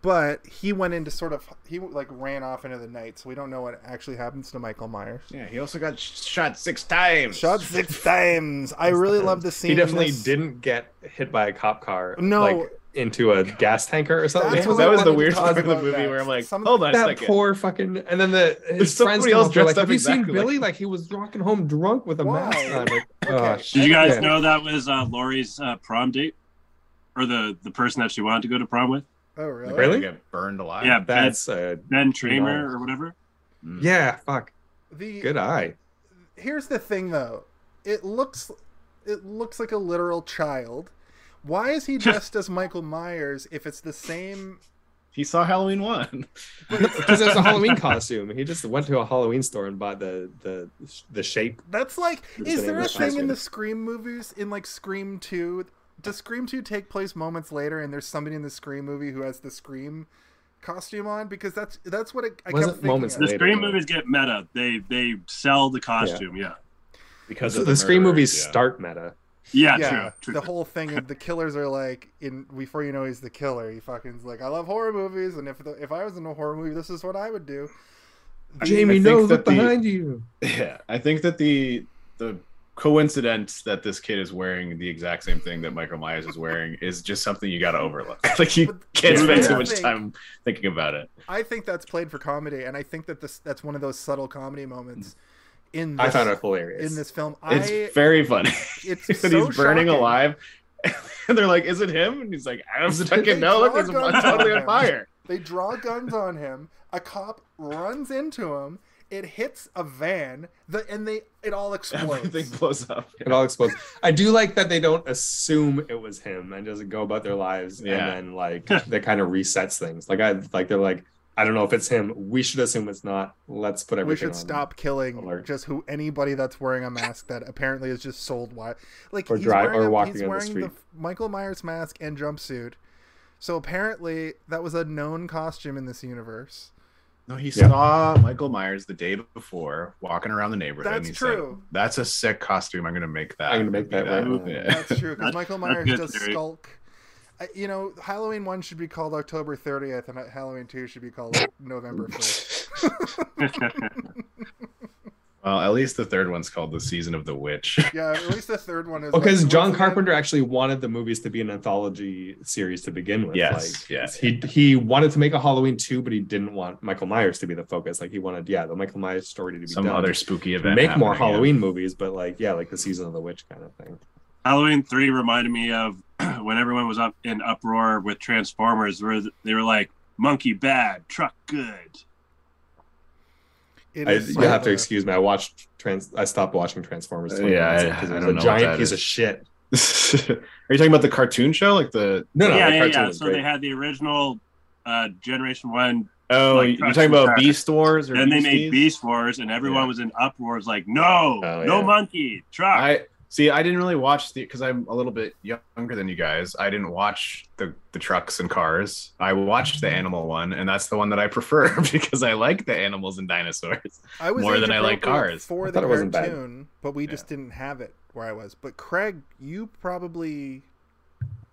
[SPEAKER 1] But he went into sort of he like ran off into the night, so we don't know what actually happens to Michael Myers.
[SPEAKER 4] Yeah, he also got sh- shot six times.
[SPEAKER 1] Shot six times. I really love the scene.
[SPEAKER 3] He definitely
[SPEAKER 1] this.
[SPEAKER 3] didn't get hit by a cop car.
[SPEAKER 1] No.
[SPEAKER 3] like into a gas tanker or something.
[SPEAKER 4] Yeah, that was the
[SPEAKER 1] wanted to
[SPEAKER 4] weird part of the movie
[SPEAKER 1] next.
[SPEAKER 4] where I'm like,
[SPEAKER 1] Some-
[SPEAKER 4] hold on a
[SPEAKER 3] that
[SPEAKER 4] second.
[SPEAKER 3] poor fucking and then the his friends
[SPEAKER 4] somebody else dressed
[SPEAKER 3] like,
[SPEAKER 4] up
[SPEAKER 3] have you seen
[SPEAKER 4] exactly like-
[SPEAKER 3] Billy? Like he was walking home drunk with a
[SPEAKER 1] Why?
[SPEAKER 3] mask on. Like,
[SPEAKER 1] Okay.
[SPEAKER 3] oh,
[SPEAKER 2] Did you guys
[SPEAKER 3] shit.
[SPEAKER 2] know that was uh, Laurie's uh, prom date, or the the person that she wanted to go to prom with?
[SPEAKER 1] Oh really?
[SPEAKER 4] Like,
[SPEAKER 3] Really?
[SPEAKER 4] Get burned alive.
[SPEAKER 2] Yeah, Ben,
[SPEAKER 3] That's uh,
[SPEAKER 2] ben Tramer
[SPEAKER 3] nice.
[SPEAKER 2] or whatever.
[SPEAKER 4] Mm.
[SPEAKER 3] yeah, fuck.
[SPEAKER 1] The
[SPEAKER 3] Good eye.
[SPEAKER 1] here's the thing though, it looks it looks like a literal child. Why is he dressed as Michael Myers if it's the same?
[SPEAKER 4] He saw Halloween one.
[SPEAKER 3] Because it was a Halloween costume. He just went to a Halloween store and bought the the the shape.
[SPEAKER 1] That's like, is
[SPEAKER 3] the
[SPEAKER 1] there a
[SPEAKER 3] the
[SPEAKER 1] thing in the Scream movies in like Scream Two? Does Scream Two take place moments later, and there's somebody in the Scream movie who has the Scream costume on? Because that's that's what it, I
[SPEAKER 3] Wasn't
[SPEAKER 1] kept thinking.
[SPEAKER 3] moments
[SPEAKER 1] of.
[SPEAKER 2] The
[SPEAKER 3] Later,
[SPEAKER 2] Scream movies get meta. They they sell the costume. Yeah,
[SPEAKER 4] because
[SPEAKER 3] So
[SPEAKER 4] of
[SPEAKER 3] the, Scream movies
[SPEAKER 4] yeah.
[SPEAKER 3] start meta.
[SPEAKER 2] yeah,
[SPEAKER 1] yeah,
[SPEAKER 2] true, true.
[SPEAKER 1] the whole thing of the killers are like in before you know he's the killer. He fucking's like, I love horror movies, and if the, if I was in a horror movie, this is what I would do.
[SPEAKER 3] Jamie,
[SPEAKER 4] think
[SPEAKER 3] no,
[SPEAKER 4] that
[SPEAKER 3] look
[SPEAKER 4] the-
[SPEAKER 3] behind you.
[SPEAKER 4] Yeah, I think that the the coincidence that this kid is wearing the exact same thing that Michael Myers is wearing is just something you got to overlook. like you
[SPEAKER 1] But
[SPEAKER 4] can't spend
[SPEAKER 2] the
[SPEAKER 4] too much time thinking about it.
[SPEAKER 1] I think that's played for comedy, and I think that this that's one of those subtle comedy moments in this,
[SPEAKER 3] I found it hilarious.
[SPEAKER 1] in this film.
[SPEAKER 4] It's
[SPEAKER 1] I
[SPEAKER 4] very funny.
[SPEAKER 1] it's so
[SPEAKER 4] he's burning
[SPEAKER 1] shocking.
[SPEAKER 4] alive, and they're like, "Is it him?" And he's like, "I don't
[SPEAKER 3] Is it-
[SPEAKER 4] fucking
[SPEAKER 1] They
[SPEAKER 4] know. Look,
[SPEAKER 1] draw
[SPEAKER 4] he's totally
[SPEAKER 1] on
[SPEAKER 4] on fire."
[SPEAKER 1] They draw guns on him. A cop runs into him. It hits a van. The and they it all explodes.
[SPEAKER 4] Everything blows up.
[SPEAKER 3] It all explodes. I do like that they don't assume it was him and doesn't go about their lives
[SPEAKER 4] Yeah.
[SPEAKER 3] and then like that kind of resets things. Like I like they're like, I don't know if it's him. We should assume it's not. Let's put everything.
[SPEAKER 1] we should
[SPEAKER 3] on.
[SPEAKER 1] stop killing
[SPEAKER 3] alert.
[SPEAKER 1] just who anybody that's wearing a mask that apparently is just sold wide. Like
[SPEAKER 3] Or
[SPEAKER 1] he's
[SPEAKER 3] drive-
[SPEAKER 1] wearing
[SPEAKER 3] or
[SPEAKER 1] a-
[SPEAKER 3] walking
[SPEAKER 1] he's
[SPEAKER 3] on the
[SPEAKER 1] wearing
[SPEAKER 3] street.
[SPEAKER 1] Michael Myers mask and jumpsuit. So apparently that was a known costume in this universe.
[SPEAKER 4] No, he
[SPEAKER 3] Yeah.
[SPEAKER 4] saw Michael Myers the day before walking around the neighborhood. and
[SPEAKER 1] That's
[SPEAKER 4] he said,
[SPEAKER 1] true.
[SPEAKER 4] That's a sick costume. I'm gonna make that.
[SPEAKER 3] I'm gonna make that right now.
[SPEAKER 4] Yeah.
[SPEAKER 1] That's true because Michael Myers
[SPEAKER 2] good
[SPEAKER 1] does
[SPEAKER 2] theory.
[SPEAKER 1] skulk. I, you know, Halloween one should be called October 30th, and Halloween two should be called November 1st.
[SPEAKER 4] well, at least the third one's called the Season of the Witch.
[SPEAKER 1] yeah, at least the third one is.
[SPEAKER 3] because
[SPEAKER 1] like,
[SPEAKER 3] John
[SPEAKER 1] what's the name?
[SPEAKER 3] Carpenter actually wanted the movies to be an anthology series to begin with.
[SPEAKER 4] Yes,
[SPEAKER 3] like,
[SPEAKER 4] yeah.
[SPEAKER 3] He he wanted to make a Halloween two, but he didn't want Michael Myers to be the focus. Like he wanted, yeah, the Michael Myers story to be
[SPEAKER 4] Some
[SPEAKER 3] done.
[SPEAKER 4] other spooky event.
[SPEAKER 3] make more
[SPEAKER 4] happening, yeah.
[SPEAKER 3] Halloween movies, but like yeah, like the season of the witch kind of thing.
[SPEAKER 2] Halloween three reminded me of when everyone was up in uproar with Transformers, where they were like, "Monkey bad, truck good."
[SPEAKER 1] It
[SPEAKER 3] I, you
[SPEAKER 1] sort
[SPEAKER 3] have
[SPEAKER 1] of
[SPEAKER 3] to excuse me. I watched trans. I stopped watching Transformers.
[SPEAKER 4] Yeah,
[SPEAKER 3] minutes
[SPEAKER 4] I-
[SPEAKER 3] in 'cause it
[SPEAKER 4] I
[SPEAKER 3] was
[SPEAKER 4] don't
[SPEAKER 3] a
[SPEAKER 4] know
[SPEAKER 3] giant piece
[SPEAKER 4] is.
[SPEAKER 3] of shit.
[SPEAKER 4] Are you talking about the cartoon show, like the?
[SPEAKER 3] No, no,
[SPEAKER 2] yeah,
[SPEAKER 3] the
[SPEAKER 2] yeah, yeah. So
[SPEAKER 3] great.
[SPEAKER 2] they had the original uh, Generation One.
[SPEAKER 4] Oh,
[SPEAKER 2] Like
[SPEAKER 4] you're talking about. Beast Wars, or
[SPEAKER 2] Then they made Beast Wars, and everyone
[SPEAKER 4] Yeah.
[SPEAKER 2] was in uproars, like, "No,
[SPEAKER 3] Oh,
[SPEAKER 2] no
[SPEAKER 3] yeah.
[SPEAKER 2] monkey, truck."
[SPEAKER 4] I see. I didn't really watch the because I'm a little bit younger than you guys. I didn't watch the the trucks and cars. I watched the mm-hmm. animal one, and that's the one that I prefer because I like the animals and dinosaurs.
[SPEAKER 1] I was
[SPEAKER 4] more than I like cars.
[SPEAKER 1] for
[SPEAKER 3] I
[SPEAKER 1] the
[SPEAKER 3] thought wasn't bad.
[SPEAKER 1] cartoon, but we just didn't have it where I was. But Craig, you probably,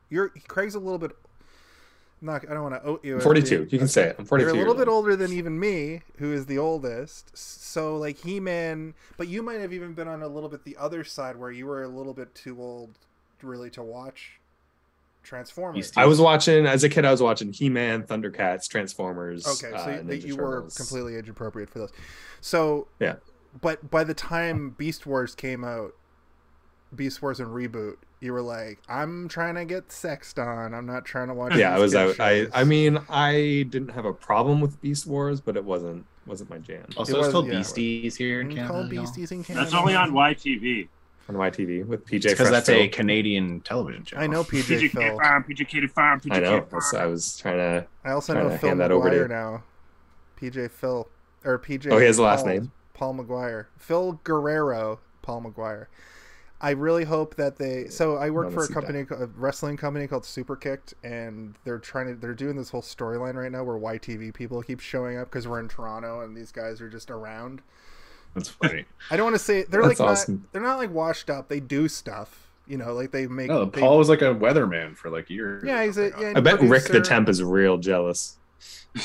[SPEAKER 1] you're Craig's a little bit. Not, I don't want to oat you.
[SPEAKER 3] I'm 42.
[SPEAKER 1] being-
[SPEAKER 3] You can say it. I'm 42.
[SPEAKER 1] You're a little bit older than even me, who is the oldest. So like He Man, but you might have even been on a little bit the other side where you were a little bit too old, really, to watch Transformers.
[SPEAKER 3] I was watching as a kid. I was watching He-Man, Thundercats, Transformers.
[SPEAKER 1] Okay, so
[SPEAKER 3] uh,
[SPEAKER 1] you- you were completely age appropriate for those. So
[SPEAKER 3] Yeah.
[SPEAKER 1] but by the time Beast Wars came out, Beast Wars and reboot, you were like, I'm trying to get sexed on. I'm not trying to watch.
[SPEAKER 3] Yeah, I was
[SPEAKER 1] kid
[SPEAKER 3] out. I. I mean, I didn't have a problem with Beast Wars, but it wasn't wasn't my jam.
[SPEAKER 4] Also,
[SPEAKER 1] It
[SPEAKER 4] it's called
[SPEAKER 1] yeah.
[SPEAKER 4] Beasties here in
[SPEAKER 1] Mm,
[SPEAKER 4] Canada.
[SPEAKER 1] called. Beasties in Canada.
[SPEAKER 2] That's only on YTV.
[SPEAKER 3] on YTV with PJ.
[SPEAKER 4] because
[SPEAKER 3] Fresh
[SPEAKER 4] that's a Canadian television channel.
[SPEAKER 1] I know PJ
[SPEAKER 2] PJ
[SPEAKER 1] Phil.
[SPEAKER 2] K Farm, PJ Katie Farm, PJ
[SPEAKER 3] I know.
[SPEAKER 2] Katie Farm.
[SPEAKER 3] I was trying to.
[SPEAKER 1] I also know Phil
[SPEAKER 3] hand that over to
[SPEAKER 1] McGuire now. PJ Phil or PJ.
[SPEAKER 3] Oh, he has the last name?
[SPEAKER 1] Paul McGuire. Phil Guerrero. Paul McGuire. I really hope that they. So I work
[SPEAKER 3] Wanna
[SPEAKER 1] for a company, a wrestling company called Super Superkicked, and they're trying to. They're doing this whole storyline right now where YTV people keep showing up because we're in Toronto and these guys are just around.
[SPEAKER 4] That's funny.
[SPEAKER 1] I don't want to say they're
[SPEAKER 3] That's
[SPEAKER 1] like
[SPEAKER 3] awesome.
[SPEAKER 1] not. They're not like washed up. They do stuff. You know, like they make.
[SPEAKER 4] No,
[SPEAKER 1] they-
[SPEAKER 4] Paul was like a weatherman for like years.
[SPEAKER 1] Yeah, he's a. Yeah,
[SPEAKER 3] I bet Rick the. Temp is real jealous.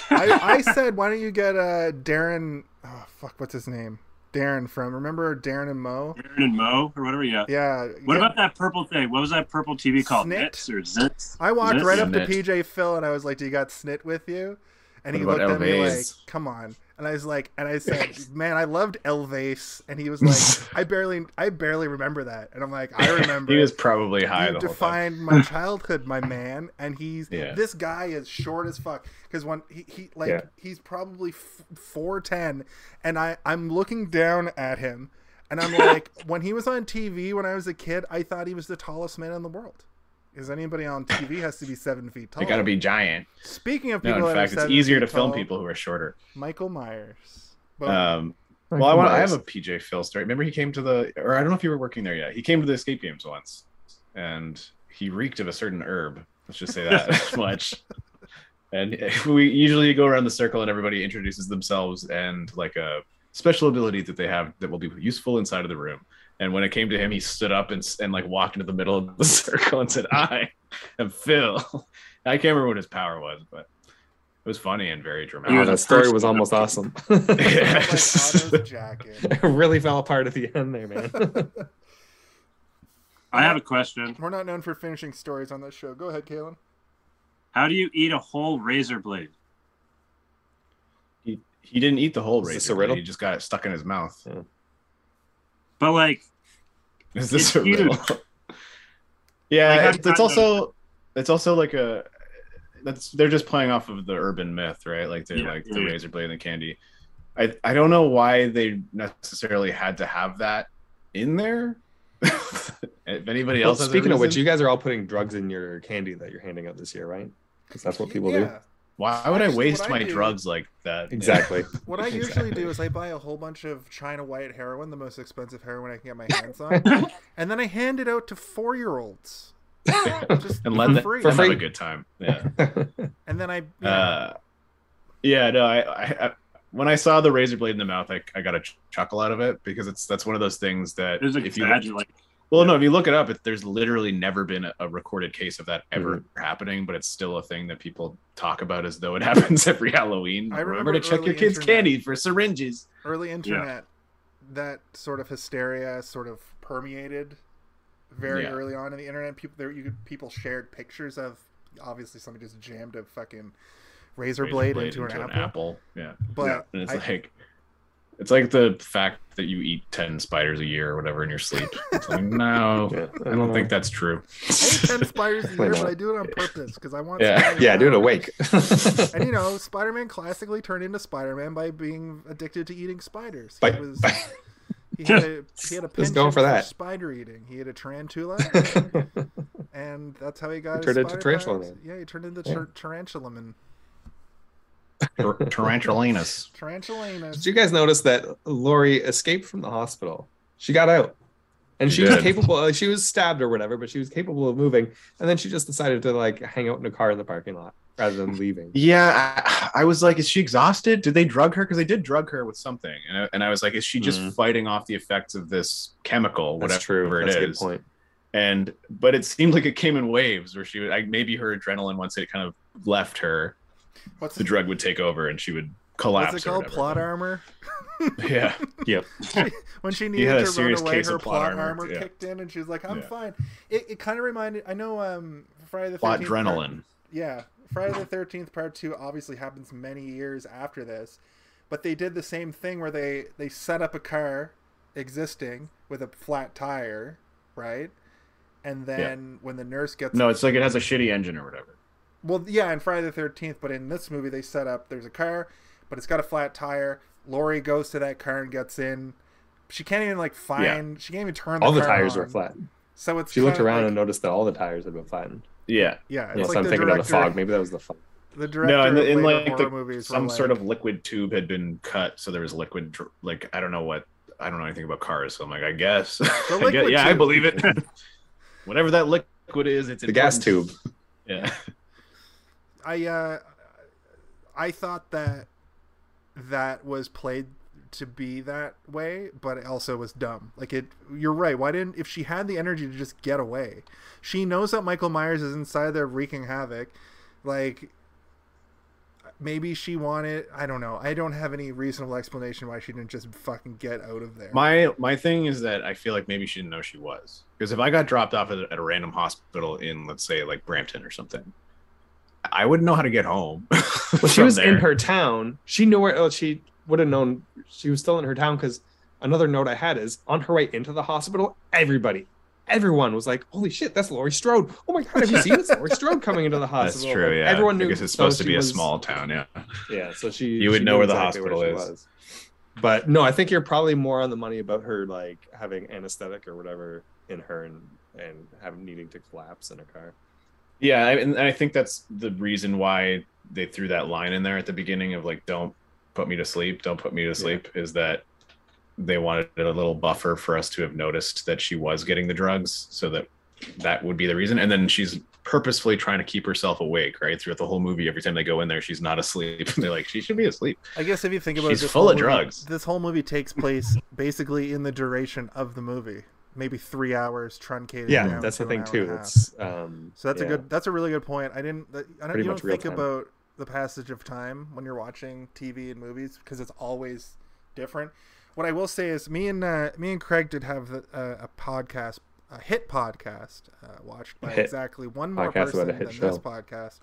[SPEAKER 1] I, I said, why don't you get uh, Darren? Oh fuck, what's his name? Darren from. Remember Darren and Mo?
[SPEAKER 2] Darren and Mo or whatever. Yeah.
[SPEAKER 1] Yeah.
[SPEAKER 2] What
[SPEAKER 1] yeah.
[SPEAKER 2] about that purple thing? What was that purple TV called?
[SPEAKER 1] Snit?
[SPEAKER 2] Nits or Zits?
[SPEAKER 1] I walked
[SPEAKER 2] Snit?
[SPEAKER 1] right
[SPEAKER 2] Yeah,
[SPEAKER 1] up to PJ Phil and I was like, "Do you got snit with you?" And he looked
[SPEAKER 4] about
[SPEAKER 1] at me like, "Come on." And I was like, and I said, "Man, I loved Elvase." And he was like, "I barely, I barely remember that." And I'm like, "I remember."
[SPEAKER 4] He was probably high
[SPEAKER 1] you
[SPEAKER 4] the whole time.
[SPEAKER 1] defined my childhood, my man. And he's
[SPEAKER 4] Yeah.
[SPEAKER 1] this guy is short as fuck. Because when he, he like
[SPEAKER 3] Yeah.
[SPEAKER 1] he's probably four ten, and I I'm looking down at him, and I'm like, when he was on TV when I was a kid, I thought he was the tallest man in the world. Because anybody on TV has to be seven feet tall.
[SPEAKER 4] They got to be giant.
[SPEAKER 1] Speaking of
[SPEAKER 4] No,
[SPEAKER 1] people
[SPEAKER 4] in
[SPEAKER 1] that
[SPEAKER 4] fact,
[SPEAKER 1] are
[SPEAKER 4] it's easier to film
[SPEAKER 1] tall,
[SPEAKER 4] people who are shorter.
[SPEAKER 1] Michael Myers. Boom.
[SPEAKER 4] Um, well, I want. I have a PJ Phil story. Remember, he came to the, or I don't know if you were working there yet. He came to the escape games once, and he reeked of a certain herb. Let's just say that much. And we usually go around the circle, and everybody introduces themselves and like a special ability that they have that will be useful inside of the room. And when it came to him, he stood up and, and like walked into the middle of the circle and said, "I am Phil." I can't remember what his power was, but it was funny and very dramatic.
[SPEAKER 2] was
[SPEAKER 3] that
[SPEAKER 2] the
[SPEAKER 3] story was almost awesome.
[SPEAKER 1] Like Otto's jacket.
[SPEAKER 3] it really fell apart at the end there, man.
[SPEAKER 2] I have a question.
[SPEAKER 1] We're not known for finishing stories on this show. Go ahead, Kalen.
[SPEAKER 2] How do you eat a whole razor blade?
[SPEAKER 4] He he didn't eat the whole razor.
[SPEAKER 3] a riddle?
[SPEAKER 4] He just got it stuck in his mouth.
[SPEAKER 2] But like,
[SPEAKER 4] Is this
[SPEAKER 2] It's
[SPEAKER 4] a riddle? yeah,
[SPEAKER 2] Like,
[SPEAKER 4] it's, it's
[SPEAKER 2] not-
[SPEAKER 4] also it's also like a that's they're just playing off of the urban myth, right? Like they
[SPEAKER 2] Yeah,
[SPEAKER 4] like
[SPEAKER 2] yeah,
[SPEAKER 4] the
[SPEAKER 2] yeah.
[SPEAKER 4] razor blade and the candy. I I don't know why they necessarily had to have that in there. if anybody
[SPEAKER 3] Well,
[SPEAKER 4] else, has
[SPEAKER 3] speaking of which, you guys are all putting drugs in your candy that you're handing out this year, right? Because that's what people do.
[SPEAKER 1] Yeah.
[SPEAKER 4] why would I
[SPEAKER 1] Actually,
[SPEAKER 4] waste
[SPEAKER 1] what I
[SPEAKER 4] my
[SPEAKER 1] do-
[SPEAKER 4] drugs like that?
[SPEAKER 3] Exactly.
[SPEAKER 1] What I usually
[SPEAKER 3] Exactly.
[SPEAKER 1] do is I buy a whole bunch of China white heroin, the most expensive heroin I can get my hands on, and then I hand it out to four year olds. Just
[SPEAKER 4] and
[SPEAKER 1] for
[SPEAKER 4] let them
[SPEAKER 1] free.
[SPEAKER 4] have
[SPEAKER 3] free.
[SPEAKER 4] a good time. Yeah.
[SPEAKER 1] And then I, yeah,
[SPEAKER 4] Uh, yeah, no, I, I, I when I saw the razor blade in the mouth, I, I got a chuckle out of it because it's that's one of those things that
[SPEAKER 2] there's a
[SPEAKER 4] if you
[SPEAKER 2] exaggerate. Like,
[SPEAKER 4] well, no, if you look it up, it, there's literally never been a, a recorded case of that ever mm-hmm. happening, but it's still a thing that people talk about as though it happens every Halloween.
[SPEAKER 1] I
[SPEAKER 4] remember,
[SPEAKER 1] remember
[SPEAKER 4] to check your kids'
[SPEAKER 1] internet.
[SPEAKER 4] candy for syringes.
[SPEAKER 1] early internet, that sort of hysteria sort of permeated very
[SPEAKER 4] Yeah.
[SPEAKER 1] early on in the internet. People there, you could, people shared pictures of obviously somebody just jammed a fucking razor,
[SPEAKER 4] Razor
[SPEAKER 1] blade, into, an, apple.
[SPEAKER 4] Yeah,
[SPEAKER 1] But
[SPEAKER 4] and it's
[SPEAKER 1] I-
[SPEAKER 4] like it's like the fact that you eat ten spiders a year or whatever in your sleep. It's like no,
[SPEAKER 3] Yeah,
[SPEAKER 4] I don't think that's true.
[SPEAKER 1] I eat ten spiders a year,
[SPEAKER 3] not.
[SPEAKER 1] but I do it on purpose because I want.
[SPEAKER 4] Yeah.
[SPEAKER 1] spiders
[SPEAKER 3] Yeah, do it awake.
[SPEAKER 1] And you know, Spider-Man classically turned into Spider-Man by being addicted to eating spiders. He
[SPEAKER 3] By-
[SPEAKER 1] was he had a he had a
[SPEAKER 3] Just going for that.
[SPEAKER 1] spider eating. He had a tarantula, and that's how he got.
[SPEAKER 3] He
[SPEAKER 1] his
[SPEAKER 3] turned into
[SPEAKER 1] spider
[SPEAKER 3] Tarantula. Man.
[SPEAKER 1] Yeah, he turned into
[SPEAKER 3] Yeah.
[SPEAKER 1] tar- tarantula man.
[SPEAKER 4] Tar- Tarantulinus.
[SPEAKER 1] Tarantulanus.
[SPEAKER 3] Did you guys notice that Laurie escaped from the hospital? She got out. And
[SPEAKER 4] She
[SPEAKER 3] she was capable uh, she was stabbed or whatever, but she was capable of moving. And then she just decided to like hang out in a car in the parking lot rather than leaving.
[SPEAKER 4] Yeah, I, I was like, is she exhausted? Did they drug her? Because they did drug her with something, and I, and I was like, is she just
[SPEAKER 3] Mhm.
[SPEAKER 4] fighting off the effects of this chemical, whatever
[SPEAKER 3] That's true.
[SPEAKER 4] it
[SPEAKER 3] That's a good point.
[SPEAKER 4] And but it seemed like it came in waves, where she would like maybe her adrenaline once it kind of left her,
[SPEAKER 1] What's
[SPEAKER 4] the
[SPEAKER 1] it,
[SPEAKER 4] drug would take over and she would collapse.
[SPEAKER 1] what's it called? Plot armor.
[SPEAKER 4] Yeah, Yep.
[SPEAKER 1] When she needed
[SPEAKER 4] had
[SPEAKER 1] to run away, her
[SPEAKER 4] plot
[SPEAKER 1] plot
[SPEAKER 4] armor,
[SPEAKER 1] armor,
[SPEAKER 4] yeah.
[SPEAKER 1] kicked in, and she was like, "I'm
[SPEAKER 4] Yeah.
[SPEAKER 1] fine." It, it kind of reminded. I know. Um, Friday the
[SPEAKER 4] plot
[SPEAKER 1] 13th part-
[SPEAKER 4] adrenaline.
[SPEAKER 1] yeah, Friday the Thirteenth Part Two obviously happens many years after this, but they did the same thing where they they set up a car existing with a flat tire, right? And then when the nurse gets
[SPEAKER 4] No, it's like it has a shitty engine or whatever.
[SPEAKER 1] Well, yeah, in Friday the Thirteenth, but in this movie they set up there's a car, but it's got a flat tire. Laurie goes to that car and gets in. she can't even like find. She can't even turn. The
[SPEAKER 3] All the
[SPEAKER 1] car
[SPEAKER 3] tires
[SPEAKER 1] on.
[SPEAKER 3] were flat.
[SPEAKER 1] So it's
[SPEAKER 3] She looked around
[SPEAKER 1] like-
[SPEAKER 3] and noticed that all the tires had been flattened.
[SPEAKER 4] Yeah.
[SPEAKER 1] yeah, it's
[SPEAKER 3] Unless
[SPEAKER 1] like
[SPEAKER 3] I'm thinking
[SPEAKER 1] director,
[SPEAKER 3] of the fog. Maybe that was the fog.
[SPEAKER 1] The director
[SPEAKER 4] No, and the, in like the,
[SPEAKER 1] movies were
[SPEAKER 4] some sort of liquid tube had been cut, so there was liquid. Like I don't know what. I don't know anything about cars, so I'm like, I guess. I guess-
[SPEAKER 1] liquid
[SPEAKER 4] yeah, I believe it. Whatever that liquid is, it's
[SPEAKER 3] The gas tube.
[SPEAKER 4] Yeah.
[SPEAKER 1] I uh, I thought that that was played to be that way, but it also was dumb. Like it, you're right. Why didn't if she had the energy to just get away? She knows that Michael Myers is inside there wreaking havoc. Like maybe she wanted. I don't know. I don't have any reasonable explanation why she didn't just fucking get out of there.
[SPEAKER 4] My my thing is that I feel like maybe she didn't know she was because if I got dropped off at a, at a random hospital in let's say like Brampton or something, I wouldn't know how to get home.
[SPEAKER 3] Well, she was in her town. She knew where. Oh, she would have known she was still in her town because another note I had is on her way into the hospital. Everybody, everyone was like, "Holy shit, that's Laurie Strode! Oh my god, have you seen this Laurie Strode coming into the hospital."
[SPEAKER 4] That's
[SPEAKER 3] hospital?"
[SPEAKER 4] true.
[SPEAKER 3] Like,
[SPEAKER 4] Yeah.
[SPEAKER 3] everyone knew.
[SPEAKER 4] because it's
[SPEAKER 3] so
[SPEAKER 4] supposed to
[SPEAKER 3] she
[SPEAKER 4] be a small town. Yeah.
[SPEAKER 3] Yeah, so she.
[SPEAKER 4] You would
[SPEAKER 3] she
[SPEAKER 4] know where the
[SPEAKER 3] exactly
[SPEAKER 4] hospital
[SPEAKER 3] she
[SPEAKER 4] is.
[SPEAKER 3] was. But no, I think you're probably more on the money about her like having anesthetic or whatever in her and and having needing to collapse in a car.
[SPEAKER 4] Yeah, and I think that's the reason why they threw that line in there at the beginning of like, "Don't put me to sleep, don't put me to sleep," is that they wanted a little buffer for us to have noticed that she was getting the drugs, so that that would be the reason. And then she's purposefully trying to keep herself awake, right, throughout the whole movie. Every time they go in there, she's not asleep. And they're like, "She should be asleep."
[SPEAKER 1] I guess if you think about
[SPEAKER 4] She's
[SPEAKER 1] it,
[SPEAKER 4] full of
[SPEAKER 1] movie-
[SPEAKER 4] drugs.
[SPEAKER 1] This whole movie takes place basically in the duration of the movie, maybe three hours truncated.
[SPEAKER 3] Yeah, that's the thing too.
[SPEAKER 1] a.
[SPEAKER 3] It's um.
[SPEAKER 1] So that's
[SPEAKER 3] yeah.
[SPEAKER 1] a good. That's a really good point. I didn't. I don't.
[SPEAKER 3] Pretty
[SPEAKER 1] You don't think
[SPEAKER 3] time.
[SPEAKER 1] about the passage of time when you're watching TV and movies because it's always different. What I will say is, me and uh, me and Craig did have the, uh, a podcast, a hit podcast, uh, watched by
[SPEAKER 3] hit
[SPEAKER 1] exactly one more
[SPEAKER 3] podcast
[SPEAKER 1] person
[SPEAKER 3] a
[SPEAKER 1] than this podcast.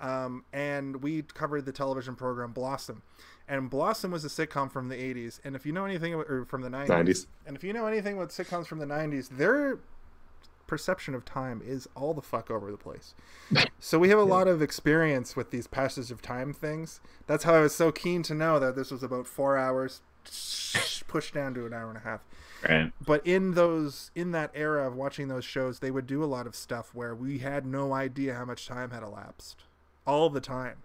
[SPEAKER 1] Um, and we covered the television program Blossom, and Blossom was a sitcom from the '80s. And if you know anything, or from the '90s,
[SPEAKER 3] 90s.
[SPEAKER 1] and if you know anything about sitcoms from the '90s, their perception of time is all the fuck over the place. So we have a lot of experience with these passage of time things. That's how I was so keen to know that this was about four hours pushed down to an hour and a half.
[SPEAKER 4] Right.
[SPEAKER 1] But in those in that era of watching those shows, they would do a lot of stuff where we had no idea how much time had elapsed. All the time.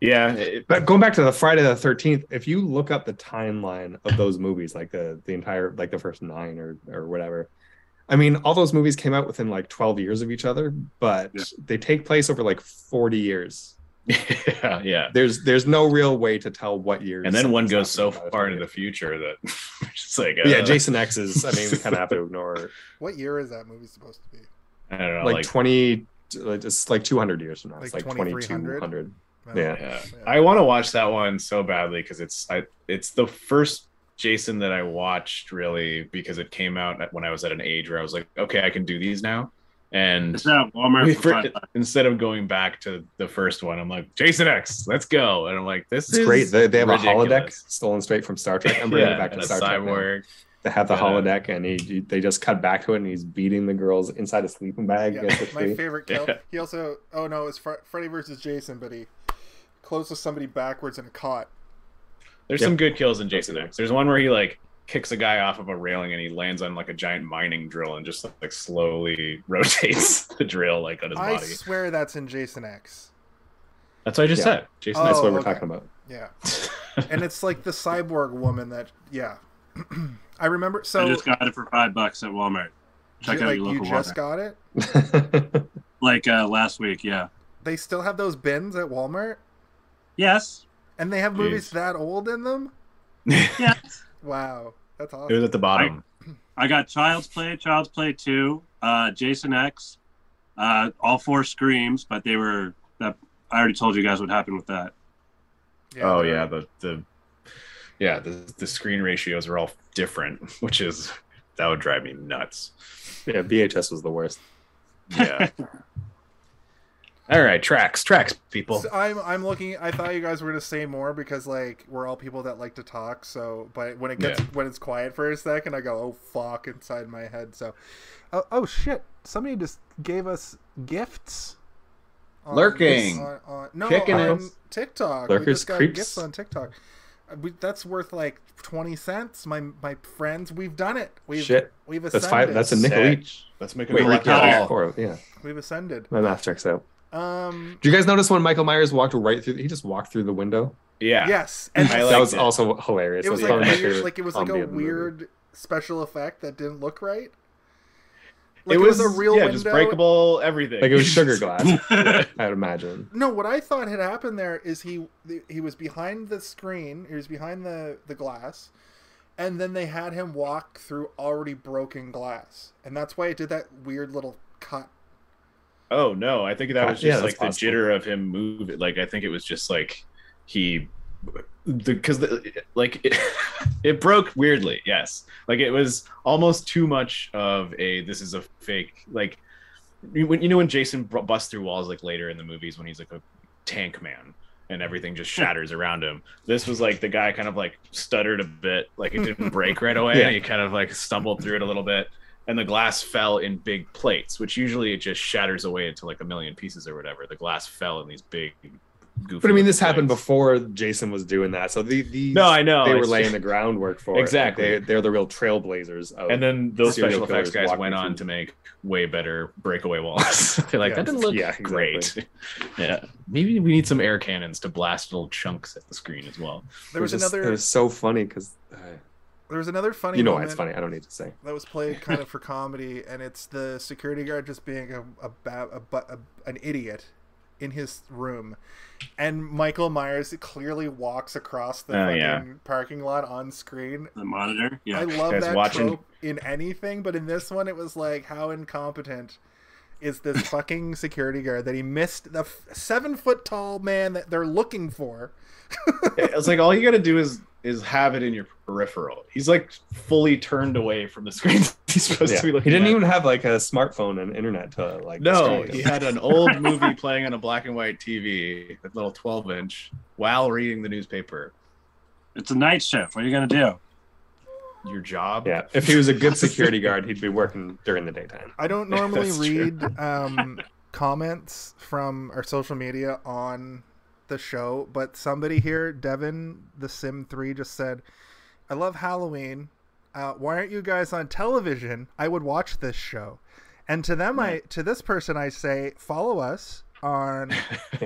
[SPEAKER 4] Yeah. it-
[SPEAKER 3] But going back to the Friday the Thirteenth, if you look up the timeline of those movies, like the the entire like the first nine or or whatever, I mean, all those movies came out within like twelve years of each other, but
[SPEAKER 2] Yeah.
[SPEAKER 3] they take place over like forty years.
[SPEAKER 4] yeah. Yeah.
[SPEAKER 3] There's there's no real way to tell what years.
[SPEAKER 4] And then one goes so far into the future that it's like,
[SPEAKER 3] But yeah,
[SPEAKER 4] uh,
[SPEAKER 3] Jason X is. I mean, we kind of have to ignore
[SPEAKER 1] What year is that movie supposed to be?
[SPEAKER 4] I don't know,
[SPEAKER 3] like,
[SPEAKER 4] like,
[SPEAKER 3] twenty. Like, it's like two hundred years from now. It's
[SPEAKER 1] Like
[SPEAKER 3] like twenty two
[SPEAKER 1] 2300?
[SPEAKER 3] hundred.
[SPEAKER 1] I
[SPEAKER 3] Yeah.
[SPEAKER 4] yeah. I want to watch that one so badly because it's I it's the first Jason that I watched really because it came out when I was at an age where I was like, okay, I can do these now. And
[SPEAKER 2] It's at Walmart. for
[SPEAKER 4] instead of going back to the first one, I'm like, Jason X, let's go. And I'm like, this
[SPEAKER 3] It's
[SPEAKER 4] is
[SPEAKER 3] great. They, they have a holodeck stolen straight from Star Trek. I'm bringing
[SPEAKER 4] yeah,
[SPEAKER 3] it back to
[SPEAKER 4] and a
[SPEAKER 3] Star Trek. now. They have the
[SPEAKER 4] Yeah.
[SPEAKER 3] holodeck, and he, he- they just cut back to it, and he's beating the girls inside a sleeping bag.
[SPEAKER 1] Yeah, my favorite kill.
[SPEAKER 4] Yeah.
[SPEAKER 1] He also, oh no, it's Fre- Freddy versus Jason, but he closes somebody backwards in a cot.
[SPEAKER 4] There's
[SPEAKER 3] Yep.
[SPEAKER 4] some good kills in Jason X. There's one where he like kicks a guy off of a railing and he lands on like a giant mining drill and just like slowly rotates the drill like on his
[SPEAKER 1] I
[SPEAKER 4] body.
[SPEAKER 1] I swear that's in Jason X.
[SPEAKER 4] That's what I just
[SPEAKER 3] Yeah.
[SPEAKER 4] said. Jason
[SPEAKER 3] That's
[SPEAKER 1] Oh,
[SPEAKER 3] what we're
[SPEAKER 1] okay.
[SPEAKER 3] talking about.
[SPEAKER 1] Yeah, and it's like the cyborg woman that. Yeah, I remember. So
[SPEAKER 2] I just got it for five bucks at Walmart. Check
[SPEAKER 1] you,
[SPEAKER 2] out
[SPEAKER 1] like
[SPEAKER 2] your
[SPEAKER 1] you
[SPEAKER 2] local
[SPEAKER 1] just
[SPEAKER 2] Walmart.
[SPEAKER 1] got it.
[SPEAKER 2] Like uh, last week, yeah.
[SPEAKER 1] They still have those bins at Walmart,
[SPEAKER 2] Yes.
[SPEAKER 1] and they have movies that old in them.
[SPEAKER 2] Yes.
[SPEAKER 1] Wow, that's awesome.
[SPEAKER 4] it was at the bottom.
[SPEAKER 2] I got Child's Play, Child's Play Two, uh, Jason X, uh, all four screams, but they were that. I already told you guys what happened with that.
[SPEAKER 4] oh
[SPEAKER 1] they're-
[SPEAKER 4] yeah, the the yeah the the screen ratios are all different, which is that would drive me nuts.
[SPEAKER 3] yeah, VHS was the worst.
[SPEAKER 4] Yeah. all right, tracks, tracks, people.
[SPEAKER 1] So I'm I'm looking. I thought you guys were gonna say more because like we're all people that like to talk. So, but when it gets
[SPEAKER 4] Yeah.
[SPEAKER 1] when it's quiet for a second, I go, "Oh fuck!" inside my head. So, oh, oh shit! Somebody just gave us gifts. on-
[SPEAKER 4] Lurking.
[SPEAKER 1] on, on, no,
[SPEAKER 4] Kicking
[SPEAKER 1] on
[SPEAKER 3] it.
[SPEAKER 1] TikTok. we
[SPEAKER 3] Lurkers,
[SPEAKER 1] just got
[SPEAKER 3] creeps.
[SPEAKER 1] gifts on TikTok. Uh, we, that's worth like twenty cents. My my friends, we've done it. We've
[SPEAKER 3] Shit.
[SPEAKER 1] we've ascended.
[SPEAKER 3] That's five. That's a nickel
[SPEAKER 4] Sick.
[SPEAKER 3] each.
[SPEAKER 4] Let's make a
[SPEAKER 3] Wait,
[SPEAKER 4] collect
[SPEAKER 3] yeah, yeah.
[SPEAKER 1] We've ascended.
[SPEAKER 3] My math checks out.
[SPEAKER 1] Um.
[SPEAKER 3] Do you guys notice when Michael Myers walked right through? He just walked through the window.
[SPEAKER 4] Yeah.
[SPEAKER 1] Yes, and
[SPEAKER 4] I
[SPEAKER 3] that was
[SPEAKER 4] it.
[SPEAKER 3] also hilarious.
[SPEAKER 1] it was
[SPEAKER 3] That's
[SPEAKER 1] like weird, like it was like a
[SPEAKER 3] of the movie.
[SPEAKER 1] weird special effect that didn't look right.
[SPEAKER 4] it
[SPEAKER 1] Like
[SPEAKER 4] was,
[SPEAKER 1] a real
[SPEAKER 4] yeah,
[SPEAKER 1] window.
[SPEAKER 4] just breakable everything.
[SPEAKER 3] Like it was sugar glass. I'd imagine.
[SPEAKER 1] No, what I thought had happened there is he he was behind the screen, he was behind the the glass, and then they had him walk through already broken glass, and that's why it did that weird little cut.
[SPEAKER 4] Oh no, I think that was just
[SPEAKER 3] that's
[SPEAKER 4] like the
[SPEAKER 3] possible.
[SPEAKER 4] jitter of him moving. Like I think it was just like he because the, like it, it broke weirdly. Yes, like it was almost too much of a this is a fake. Like you- when you know when Jason busts through walls like later in the movies when he's like a tank man and everything just shatters around him. This was like the guy kind of like stuttered a bit, like it didn't break right away.
[SPEAKER 3] Yeah.
[SPEAKER 4] He kind of like stumbled through it a little bit and the glass fell in big plates, which usually it just shatters away into like a million pieces or whatever. The glass fell in these big, goofy.
[SPEAKER 3] But I mean, this
[SPEAKER 4] little
[SPEAKER 3] happened before Jason was doing that. So the, these
[SPEAKER 4] No, I know.
[SPEAKER 3] they were laying
[SPEAKER 4] just-
[SPEAKER 3] the groundwork for it.
[SPEAKER 4] Exactly.
[SPEAKER 3] They, they're the real trailblazers. Of,
[SPEAKER 4] And then those special effects guys went on
[SPEAKER 3] through-
[SPEAKER 4] to make way better breakaway walls. They're like,
[SPEAKER 1] Yeah.
[SPEAKER 4] that didn't look
[SPEAKER 3] Yeah, exactly.
[SPEAKER 4] great. yeah, maybe we need some air cannons to blast little chunks at the screen as well.
[SPEAKER 1] There was,
[SPEAKER 3] it just-
[SPEAKER 1] another
[SPEAKER 3] It was so funny because uh,
[SPEAKER 1] there was another funny
[SPEAKER 3] you know why it's funny. I don't need to say.
[SPEAKER 1] that was played kind of for comedy, and it's the security guard just being a a, ba- a, a an idiot in his room. And Michael Myers clearly walks across the
[SPEAKER 4] Oh, yeah.
[SPEAKER 1] parking lot on screen
[SPEAKER 2] The monitor. Yeah.
[SPEAKER 1] I love
[SPEAKER 4] Guys
[SPEAKER 1] that
[SPEAKER 4] watching-
[SPEAKER 1] trope in anything, but in this one, it was like, how incompetent is this fucking security guard that he missed the f- seven foot tall man that they're looking for?
[SPEAKER 4] it's like all you got to do is is have it in your peripheral. He's like fully turned away from the screen he's supposed
[SPEAKER 3] Yeah.
[SPEAKER 4] to be
[SPEAKER 3] He didn't
[SPEAKER 4] at.
[SPEAKER 3] even have like a smartphone and internet to like.
[SPEAKER 4] No, he had an old movie playing on a black and white TV, a little 12 inch, while reading the newspaper.
[SPEAKER 2] It's a night shift. What are you gonna do?
[SPEAKER 4] Your job?
[SPEAKER 3] Yeah, if he was a good security guard, he'd be working during the daytime.
[SPEAKER 1] I don't normally read um, comments from our social media on the show, but somebody here, Devin, the Sim 3, just said, I love Halloween. Uh, why aren't you guys on television? I would watch this show. And to them, I to this person, I say, follow us on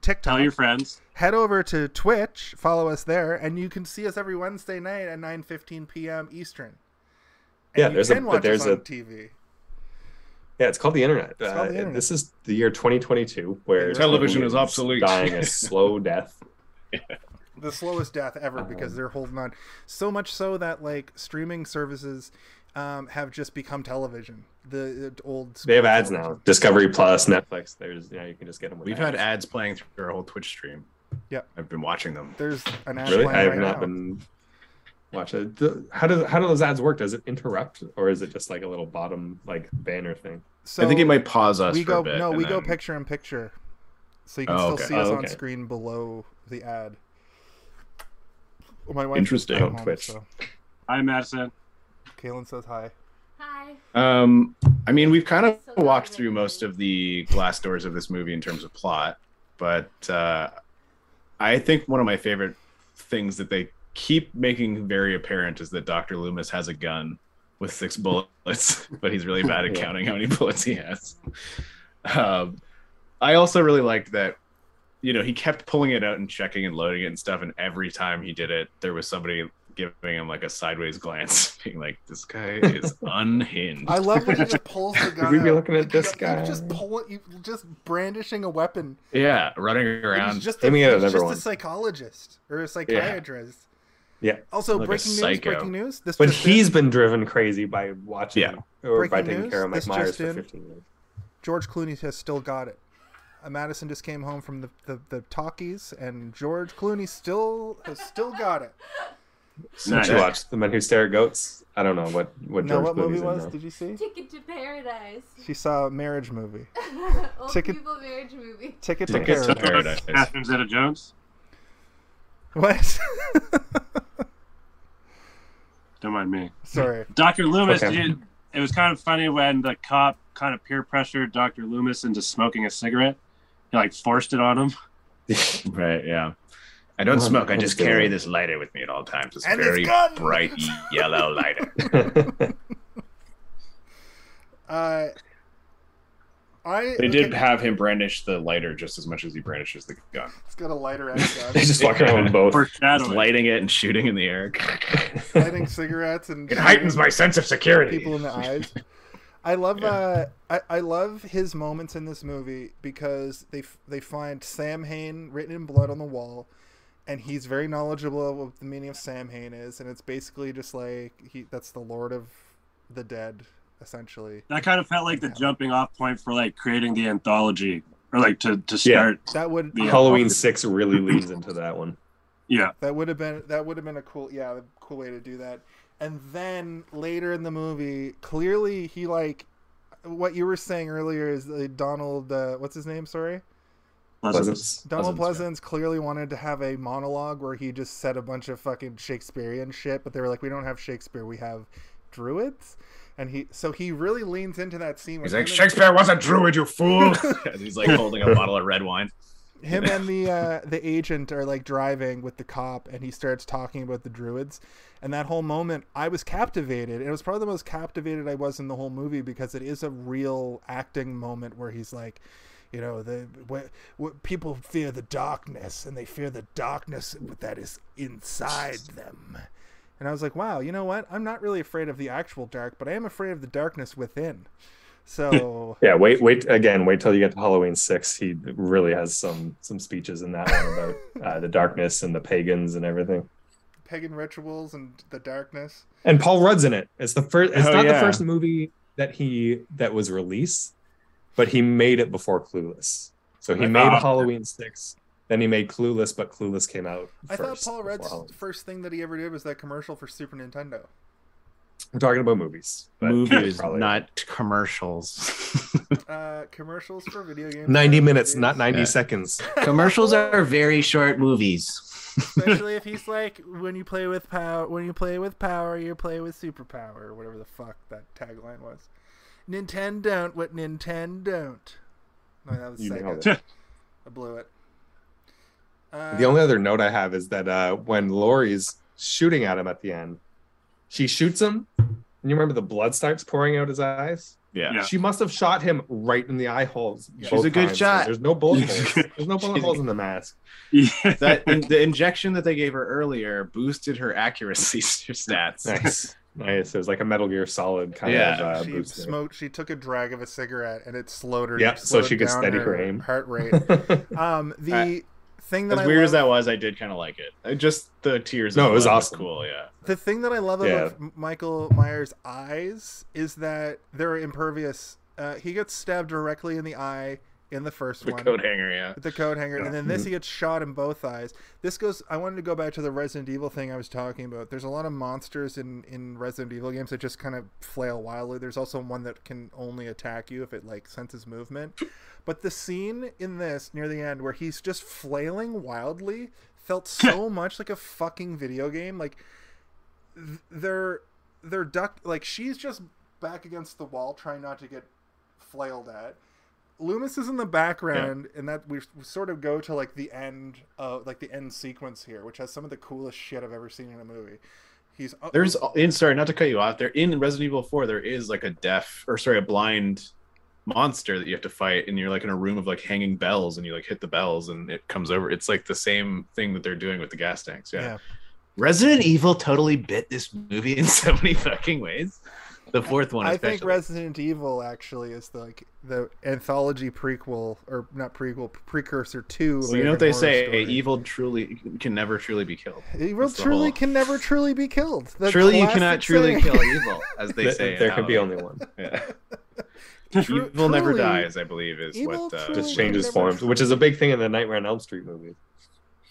[SPEAKER 1] TikTok.
[SPEAKER 2] Tell your friends.
[SPEAKER 1] Head over to Twitch, follow us there, and you can see us every Wednesday night at 9:15 p.m. Eastern. And
[SPEAKER 3] Yeah,
[SPEAKER 1] you
[SPEAKER 3] there's a-
[SPEAKER 1] can
[SPEAKER 3] but
[SPEAKER 1] watch
[SPEAKER 3] there's
[SPEAKER 1] us
[SPEAKER 3] a-
[SPEAKER 1] TV.
[SPEAKER 3] Yeah, it's called the internet.
[SPEAKER 1] It's
[SPEAKER 3] Uh,
[SPEAKER 1] called the internet.
[SPEAKER 3] This is the year 2022, where
[SPEAKER 4] Television is obsolete.
[SPEAKER 3] dying a slow death.
[SPEAKER 1] the slowest death ever because
[SPEAKER 3] Um,
[SPEAKER 1] they're holding on so much so that like streaming services um, have just become television the, the old
[SPEAKER 3] They have
[SPEAKER 1] school
[SPEAKER 3] ads now. Discovery Plus, Netflix. There's yeah, you can just get them. With
[SPEAKER 4] We've had ads playing through our whole Twitch stream.
[SPEAKER 1] Yeah.
[SPEAKER 4] I've been watching them.
[SPEAKER 1] there's an ad
[SPEAKER 3] Really, I have
[SPEAKER 1] right
[SPEAKER 3] not
[SPEAKER 1] now.
[SPEAKER 3] been watching. The- How do how do those ads work? Does it interrupt, or is it just like a little bottom like banner thing?
[SPEAKER 1] so
[SPEAKER 4] I think it might pause us
[SPEAKER 1] we
[SPEAKER 4] for
[SPEAKER 1] go
[SPEAKER 4] a bit.
[SPEAKER 1] no
[SPEAKER 4] and
[SPEAKER 1] we go picture in picture so you can
[SPEAKER 4] Oh,
[SPEAKER 1] still
[SPEAKER 4] okay.
[SPEAKER 1] see us
[SPEAKER 3] Oh,
[SPEAKER 1] on screen below the ad my wife
[SPEAKER 4] Interesting.
[SPEAKER 1] is
[SPEAKER 3] On
[SPEAKER 1] home,
[SPEAKER 3] Twitch.
[SPEAKER 1] so
[SPEAKER 2] Hi, Madison.
[SPEAKER 1] Kaylin says hi
[SPEAKER 5] Hi.
[SPEAKER 4] Um, I mean, we've kind of
[SPEAKER 5] So
[SPEAKER 4] walked through
[SPEAKER 5] you-
[SPEAKER 4] most of the glass doors of this movie in terms of plot, but uh, I think one of my favorite things that they keep making very apparent is that Dr. Loomis has a gun with six bullets, but he's really bad at
[SPEAKER 3] Yeah.
[SPEAKER 4] counting how many bullets he has. Um, I also really liked that, you know, he kept pulling it out and checking and loading it and stuff, and every time he did it, there was somebody giving him like a sideways glance, being like, "This guy is unhinged."
[SPEAKER 1] I love when he just pulls the gun
[SPEAKER 3] we be looking at this guy?
[SPEAKER 1] just pulling you just brandishing a weapon
[SPEAKER 4] Yeah, running around.
[SPEAKER 1] He's just, a, he's just a psychologist or a psychiatrist.
[SPEAKER 3] Yeah.
[SPEAKER 1] Also,
[SPEAKER 4] Like
[SPEAKER 1] breaking news.
[SPEAKER 4] psycho.
[SPEAKER 1] Breaking news. This
[SPEAKER 3] But
[SPEAKER 1] just
[SPEAKER 3] he's
[SPEAKER 1] in.
[SPEAKER 3] been driven crazy by watching
[SPEAKER 4] Yeah.
[SPEAKER 3] or by taking
[SPEAKER 1] news,
[SPEAKER 3] care of Mike Myers
[SPEAKER 1] just
[SPEAKER 3] for 15 years.
[SPEAKER 1] George Clooney has still got it. Uh, Madison just came home from the, the, the talkies, and George Clooney still has still got it.
[SPEAKER 3] Did
[SPEAKER 2] Nice.
[SPEAKER 3] you watch The Men Who Stare at Goats? I don't know what what
[SPEAKER 1] No,
[SPEAKER 3] George
[SPEAKER 1] what movie
[SPEAKER 3] Clooney's in
[SPEAKER 1] was?
[SPEAKER 3] now.
[SPEAKER 1] Did you see?
[SPEAKER 5] Ticket to Paradise.
[SPEAKER 1] She saw a marriage movie.
[SPEAKER 5] Old
[SPEAKER 1] Ticket-
[SPEAKER 5] people marriage movie.
[SPEAKER 1] Ticket to
[SPEAKER 3] Ticket to
[SPEAKER 1] Paradise.
[SPEAKER 4] Paradise.
[SPEAKER 2] Catherine Zeta-Jones.
[SPEAKER 1] What?
[SPEAKER 2] Don't mind me.
[SPEAKER 1] Sorry.
[SPEAKER 2] Dr. Loomis,
[SPEAKER 3] Okay.
[SPEAKER 2] you- it was kind of funny when the cop kind of peer pressured Dr. Loomis into smoking a cigarette. He like forced it on him.
[SPEAKER 4] right, yeah. I don't
[SPEAKER 3] Well,
[SPEAKER 4] smoke. I
[SPEAKER 3] that's
[SPEAKER 4] just
[SPEAKER 3] good.
[SPEAKER 4] carry this lighter with me at all times. It's a
[SPEAKER 1] And
[SPEAKER 4] very
[SPEAKER 1] gun!
[SPEAKER 4] bright yellow lighter.
[SPEAKER 1] Uh, I
[SPEAKER 4] They did
[SPEAKER 1] okay,
[SPEAKER 4] have him brandish the lighter just as much as he brandishes the gun.
[SPEAKER 1] It's got a lighter and
[SPEAKER 3] they
[SPEAKER 1] gun,
[SPEAKER 3] just walk around both.
[SPEAKER 4] Just lighting it and shooting in the air.
[SPEAKER 1] lighting cigarettes and
[SPEAKER 4] It heightens my sense of security.
[SPEAKER 1] people in the eyes. I love uh, I, I love his moments in this movie because they they find Samhain written in blood on the wall, and he's very knowledgeable of what the meaning of Samhain is, and it's basically just like he that's the Lord of the Dead, essentially.
[SPEAKER 2] That kind of felt like the
[SPEAKER 1] Yeah.
[SPEAKER 2] jumping off point for like creating the anthology or like to to start.
[SPEAKER 3] Yeah.
[SPEAKER 2] start.
[SPEAKER 1] That would
[SPEAKER 2] Yeah.
[SPEAKER 3] Halloween six really leads into that one.
[SPEAKER 2] Yeah.
[SPEAKER 1] that would have been that would have been a cool yeah a cool way to do that and then later in the movie clearly he like what you were saying earlier is the donald uh, what's his name sorry
[SPEAKER 3] Pleasence.
[SPEAKER 1] donald
[SPEAKER 4] Pleasence, yeah.
[SPEAKER 1] pleasence clearly wanted to have a monologue where he just said a bunch of fucking shakespearean shit but they were like we don't have shakespeare we have druids and he so he really leans into that scene
[SPEAKER 4] He's like, Shakespeare was a druid, you fool. He's like holding a bottle of red wine.
[SPEAKER 1] him and the uh, the agent are like driving with the cop, and he starts talking about the druids. And that whole moment, I was captivated. It was probably the most captivated I was in the whole movie because it is a real acting moment where he's like, you know, the what, what people fear the darkness, and they fear the darkness that is inside them. And I was like, wow, you know what? I'm not really afraid of the actual dark, but I am afraid of the darkness within. So
[SPEAKER 3] Yeah, wait, wait again. Wait till you get to Halloween six. He really has some some speeches in that one about uh, the darkness and the pagans and everything.
[SPEAKER 1] pagan rituals and the darkness.
[SPEAKER 3] And Paul Rudd's in it. It's the first. It's
[SPEAKER 4] Oh,
[SPEAKER 3] not the first movie that he that was released, but he made it before Clueless. So he
[SPEAKER 2] I
[SPEAKER 3] made
[SPEAKER 2] thought-
[SPEAKER 3] Halloween six. Then he made Clueless, but Clueless came out.
[SPEAKER 1] I thought Paul
[SPEAKER 3] before
[SPEAKER 1] Rudd's
[SPEAKER 3] Halloween.
[SPEAKER 1] first thing that he ever did was that commercial for Super Nintendo.
[SPEAKER 3] We're talking about movies.
[SPEAKER 4] Movies,
[SPEAKER 3] probably-
[SPEAKER 4] not commercials.
[SPEAKER 1] Uh, commercials for video games.
[SPEAKER 3] ninety minutes,
[SPEAKER 1] movies.
[SPEAKER 3] not ninety
[SPEAKER 4] Yeah.
[SPEAKER 3] seconds.
[SPEAKER 6] Commercials are very short movies.
[SPEAKER 1] Especially if he's like, when you play with power, when you play with power, you play with superpower, or whatever the fuck that tagline was. Nintendo don't what Nintendo don't. No, that was
[SPEAKER 3] You nailed
[SPEAKER 1] Sega.
[SPEAKER 3] it.
[SPEAKER 1] I blew it.
[SPEAKER 3] The only other note I have is that uh, when Laurie's shooting at him at the end, she shoots him, and you remember the blood starts pouring out his eyes.
[SPEAKER 4] yeah.
[SPEAKER 2] Yeah.
[SPEAKER 3] She must have shot him right in the eye holes.
[SPEAKER 4] She's a good
[SPEAKER 3] times,
[SPEAKER 4] shot.
[SPEAKER 3] 'cause There's no bullet holes. There's no bullet holes in the mask.
[SPEAKER 2] Yeah.
[SPEAKER 4] That in, the injection that they gave her earlier boosted her accuracy stats.
[SPEAKER 3] Nice, nice. It was like a Metal Gear Solid kind
[SPEAKER 4] Yeah.
[SPEAKER 3] of uh,
[SPEAKER 1] she
[SPEAKER 3] boost.
[SPEAKER 1] smoked. She took a drag of a cigarette, and it slowed her.
[SPEAKER 3] Yeah, so she could steady her aim.
[SPEAKER 1] Heart rate. Um, the
[SPEAKER 4] I-
[SPEAKER 1] thing that
[SPEAKER 4] As
[SPEAKER 1] I
[SPEAKER 4] weird as that was, I did kind of like it. Uh, Just the tears.
[SPEAKER 3] No, it was
[SPEAKER 4] blood
[SPEAKER 3] awesome.
[SPEAKER 4] Cool, yeah.
[SPEAKER 1] The thing that I love
[SPEAKER 3] Yeah.
[SPEAKER 1] about Michael Myers' eyes is that they're impervious. Uh, he gets stabbed directly in the eye in the first
[SPEAKER 4] The
[SPEAKER 1] one The
[SPEAKER 4] coat hanger, yeah.
[SPEAKER 1] with the coat hanger, and then this
[SPEAKER 3] Mm-hmm.
[SPEAKER 1] he gets shot in both eyes. This goes. I wanted to go back to the Resident Evil thing I was talking about. There's a lot of monsters in in Resident Evil games that just kind of flail wildly. There's also one that can only attack you if it like senses movement. But the scene in this near the end where he's just flailing wildly felt so much like a fucking video game. Like they're they're duck like she's just back against the wall trying not to get flailed at. Loomis is in the background, and that we we sort of go to like the end of like the end sequence here, which has some of the coolest shit I've ever seen in a movie. He's oh,
[SPEAKER 4] There's uh, in sorry, not to cut you off. There in Resident Evil 4, there is like a deaf or sorry, a blind monster that you have to fight, and you're like in a room of like hanging bells, and you like hit the bells, and it comes over. It's like the same thing that they're doing with the gas tanks. Yeah.
[SPEAKER 1] Yeah.
[SPEAKER 6] Resident Evil totally bit this movie in so many fucking ways. The fourth one,
[SPEAKER 1] I
[SPEAKER 6] especially.
[SPEAKER 1] think Resident Evil actually is the, like the anthology prequel or not prequel precursor to.
[SPEAKER 4] Well, you know what they say:
[SPEAKER 1] Story.
[SPEAKER 4] evil truly can never truly be killed.
[SPEAKER 1] Evil
[SPEAKER 4] That's
[SPEAKER 1] truly
[SPEAKER 4] whole-
[SPEAKER 1] can never truly be killed. The
[SPEAKER 4] truly, you cannot truly
[SPEAKER 1] saying.
[SPEAKER 4] kill evil, as they say. in
[SPEAKER 3] there can be only one.
[SPEAKER 4] Yeah.
[SPEAKER 1] Tru-
[SPEAKER 4] evil never
[SPEAKER 1] truly-
[SPEAKER 4] dies, I believe, is what. Uh,
[SPEAKER 3] Just changes
[SPEAKER 1] never
[SPEAKER 3] forms, which is a big thing in the Nightmare on Elm Street movie.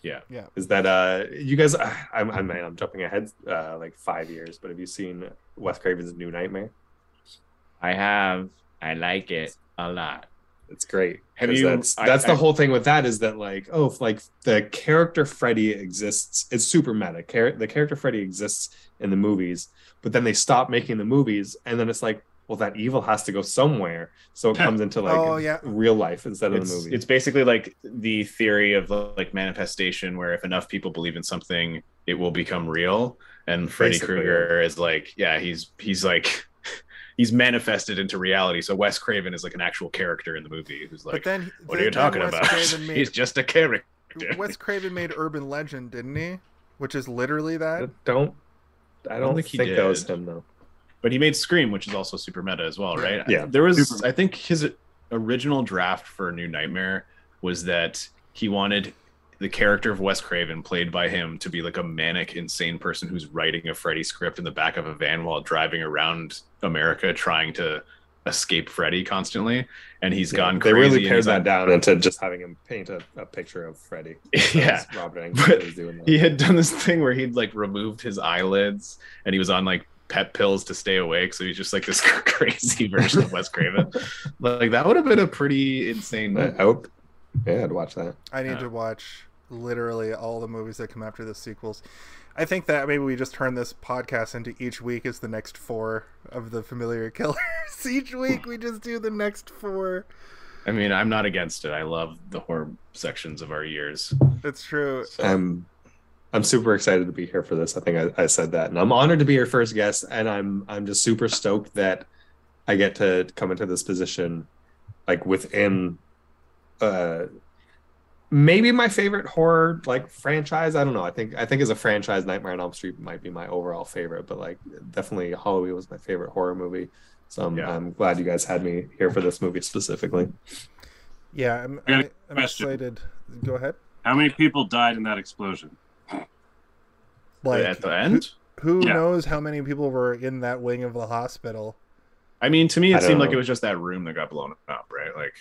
[SPEAKER 4] yeah. yeah.
[SPEAKER 3] Is that uh, you guys? I'm I'm, I'm jumping ahead uh, like five years, but have you seen Wes Craven's New Nightmare?
[SPEAKER 6] I have. I like it a lot.
[SPEAKER 3] It's great.
[SPEAKER 4] Have
[SPEAKER 3] 'Cause
[SPEAKER 4] you-
[SPEAKER 3] That's,
[SPEAKER 4] I-
[SPEAKER 3] that's
[SPEAKER 4] I-
[SPEAKER 3] the whole thing with that is that like oh like the character Freddy exists. It's super meta. Char- the character Freddy exists in the movies, but then they stop making the movies, and then it's like well, that evil has to go somewhere, so it comes into like
[SPEAKER 1] Oh, yeah.
[SPEAKER 3] real life instead of
[SPEAKER 4] it's,
[SPEAKER 3] the movie.
[SPEAKER 4] it's basically like the theory of like manifestation where if enough people believe in something it will become real and freddy krueger is like yeah he's he's like he's manifested into reality so wes craven is like an actual character in the movie who's
[SPEAKER 1] but
[SPEAKER 4] like
[SPEAKER 1] then
[SPEAKER 4] what are you
[SPEAKER 1] then
[SPEAKER 4] talking
[SPEAKER 1] Wes
[SPEAKER 4] about
[SPEAKER 1] made-
[SPEAKER 4] he's just a character
[SPEAKER 1] Wes Craven made Urban Legend, didn't he? Which is literally that.
[SPEAKER 3] don't I don't,
[SPEAKER 4] think he
[SPEAKER 3] think, that was
[SPEAKER 4] did.
[SPEAKER 3] him though.
[SPEAKER 4] But he made scream which is also super meta as well right
[SPEAKER 3] Yeah.
[SPEAKER 4] there was
[SPEAKER 2] Super-
[SPEAKER 4] i think his original draft for new nightmare was that he wanted the character of Wes Craven, played by him, to be like a manic, insane person who's writing a Freddy script in the back of a van while driving around America trying to escape Freddy constantly. And he's
[SPEAKER 3] Yeah,
[SPEAKER 4] gone
[SPEAKER 3] they really pared that down into just having him paint a, a picture of Freddy.
[SPEAKER 4] Yeah.
[SPEAKER 3] Robert
[SPEAKER 4] But
[SPEAKER 3] was doing that.
[SPEAKER 4] He had done this thing where he'd like removed his eyelids and he was on like pet pills to stay awake. So he's just like this crazy version of Wes Craven. Like that would have been a pretty insane
[SPEAKER 3] I,
[SPEAKER 4] movie.
[SPEAKER 3] I hope. Yeah, I'd watch that.
[SPEAKER 1] I need
[SPEAKER 4] Yeah.
[SPEAKER 1] to watch literally all the movies that come after the sequels. I think that maybe we just turn this podcast into each week is the next four of the familiar killers. each week we just do the next four.
[SPEAKER 4] I mean, I'm not against it. I love the horror sections of our years.
[SPEAKER 1] It's true.
[SPEAKER 4] So,
[SPEAKER 3] I'm I'm super excited to be here for this. I think I, I said that, and I'm honored to be your first guest. And I'm I'm just super stoked that I get to come into this position, like within, uh, maybe my favorite horror like franchise. I don't know. I think I think as a franchise, Nightmare on Elm Street might be my overall favorite, but like definitely Halloween was my favorite horror movie. So I'm,
[SPEAKER 4] Yeah.
[SPEAKER 3] I'm glad you guys had me here for this movie specifically.
[SPEAKER 1] Yeah, I'm,
[SPEAKER 2] I got
[SPEAKER 1] I,
[SPEAKER 2] a
[SPEAKER 1] I'm excited. Go ahead.
[SPEAKER 2] How many people died in that explosion?
[SPEAKER 1] Like
[SPEAKER 4] at the end,
[SPEAKER 1] who
[SPEAKER 2] Yeah.
[SPEAKER 1] knows how many people were in that wing of the hospital?
[SPEAKER 4] I mean, to me, it
[SPEAKER 3] don't
[SPEAKER 4] seemed like it was just that room that got blown up, right? Like,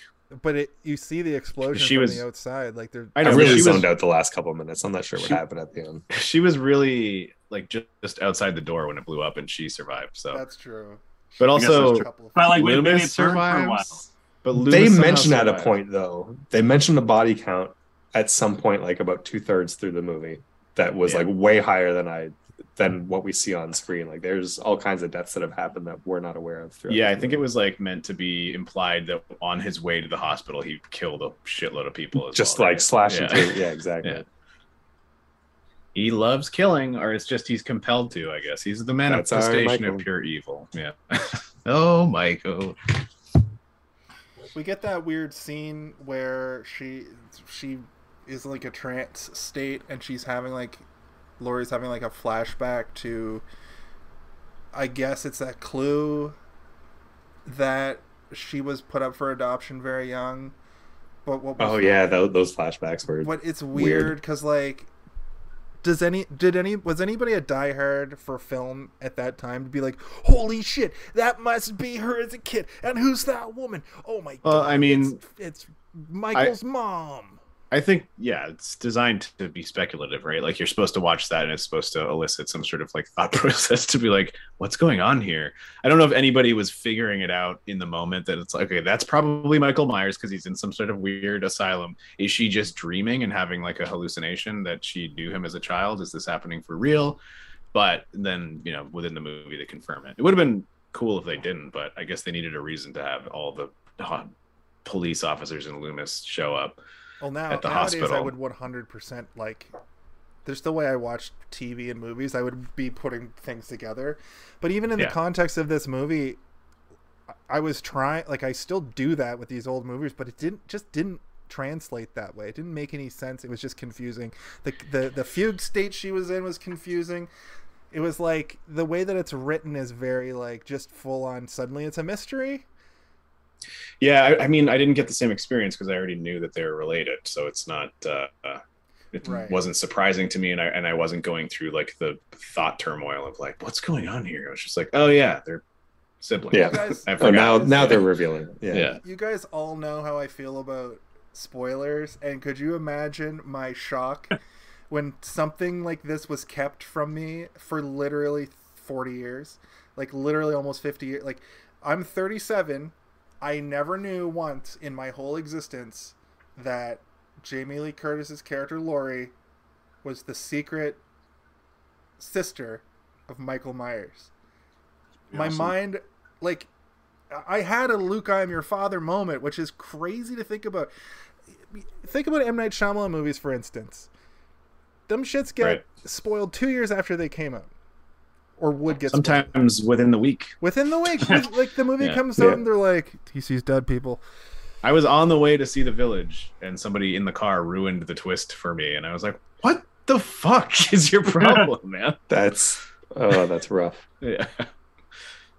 [SPEAKER 1] But it, you see the explosion
[SPEAKER 4] She
[SPEAKER 1] from
[SPEAKER 4] was-
[SPEAKER 1] the outside. Like they're
[SPEAKER 4] I
[SPEAKER 3] I
[SPEAKER 4] know
[SPEAKER 3] really
[SPEAKER 4] she was-
[SPEAKER 3] zoned out the last couple of minutes. I'm not sure what
[SPEAKER 4] She-
[SPEAKER 3] happened at the end.
[SPEAKER 4] she was really like just, just outside the door when it blew up, and she survived. So,
[SPEAKER 1] that's true.
[SPEAKER 4] but also,
[SPEAKER 2] that's
[SPEAKER 1] Couple of-
[SPEAKER 2] But like maybe
[SPEAKER 4] Loomis
[SPEAKER 2] it burned for a while.
[SPEAKER 4] survives. But Loomis
[SPEAKER 3] they
[SPEAKER 4] somehow
[SPEAKER 3] mentioned at a point though they mentioned the body count at some point like about two-thirds through the movie that was
[SPEAKER 4] Yeah.
[SPEAKER 3] like way higher than i than what we see on screen like there's all kinds of deaths that have happened that we're not aware of throughout
[SPEAKER 4] Yeah, I think it was like meant to be implied that on his way to the hospital, he killed a shitload of people. As
[SPEAKER 3] just
[SPEAKER 4] well,
[SPEAKER 3] like
[SPEAKER 4] right?
[SPEAKER 3] slashing
[SPEAKER 4] Yeah.
[SPEAKER 3] yeah exactly
[SPEAKER 4] Yeah. He loves killing, or it's just he's compelled to. I guess he's the manifestation of pure evil. Yeah. oh, Michael.
[SPEAKER 1] we get that weird scene where she she is like a trance state and she's having like Laurie's having like a flashback to I guess it's that clue that she was put up for adoption very young. But what was
[SPEAKER 3] oh yeah tho- those flashbacks were
[SPEAKER 1] But it's
[SPEAKER 3] Weird.
[SPEAKER 1] because like, does any did any was anybody a diehard for film at that time to be like, holy shit, that must be her as a kid, and who's that woman? Oh my
[SPEAKER 4] Well,
[SPEAKER 1] god!
[SPEAKER 4] I mean,
[SPEAKER 1] it's, it's Michael's mom.
[SPEAKER 4] I think yeah, it's designed to be speculative, right? Like you're supposed to watch that and it's supposed to elicit some sort of like thought process to be like, what's going on here? I don't know if anybody was figuring it out in the moment that it's like, okay, that's probably Michael Myers because he's in some sort of weird asylum. Is she just dreaming and having like a hallucination that she knew him as a child? Is this happening for real? But then, you know, within the movie they confirm it. It would have been cool if they didn't, but I guess they needed a reason to have all the uh, police officers in Loomis show up.
[SPEAKER 1] Well, now
[SPEAKER 4] at the
[SPEAKER 1] nowadays I would 100% like. There's the way I watch TV and movies. I would be putting things together, but even in
[SPEAKER 4] Yeah.
[SPEAKER 1] the context of this movie, I- I was trying. Like I still do that with these old movies, but it didn't just didn't translate that way. It didn't make any sense. It was just confusing. the the The fugue state she was in was confusing. It was like the way that it's written is very like just full on. Suddenly, it's a mystery.
[SPEAKER 4] Yeah, I, I mean, I didn't get the same experience because I already knew that they were related, so it's not. Uh, it
[SPEAKER 1] Right.
[SPEAKER 4] wasn't surprising to me, and I and I wasn't going through like the thought turmoil of like, what's going on here? I was just like, oh yeah, they're siblings.
[SPEAKER 3] Yeah.
[SPEAKER 1] You guys,
[SPEAKER 3] oh now now they're revealing yeah,
[SPEAKER 4] Yeah.
[SPEAKER 1] You guys all know how I feel about spoilers, and could you imagine my shock when something like this was kept from me for literally 40 years? Like, literally almost 50 years. Like, I'm 37. I never knew once in my whole existence that Jamie Lee Curtis's character Laurie was the secret sister of Michael Myers. My
[SPEAKER 2] Awesome.
[SPEAKER 1] mind, like, I had a Luke, I am your father moment, which is crazy to think about. Think about M Night Shyamalan movies, for instance. Them shits get
[SPEAKER 4] Right.
[SPEAKER 1] spoiled two years after they came out, or would get spoiled.
[SPEAKER 4] Sometimes within the week.
[SPEAKER 1] within the week. like the movie
[SPEAKER 4] Yeah.
[SPEAKER 1] comes out
[SPEAKER 3] Yeah.
[SPEAKER 1] and they're like, he sees dead people.
[SPEAKER 4] I was on the way to see The Village, and somebody in the car ruined the twist for me, and I was like, "What the fuck is your problem, man?"
[SPEAKER 3] That's oh, that's rough.
[SPEAKER 4] Yeah.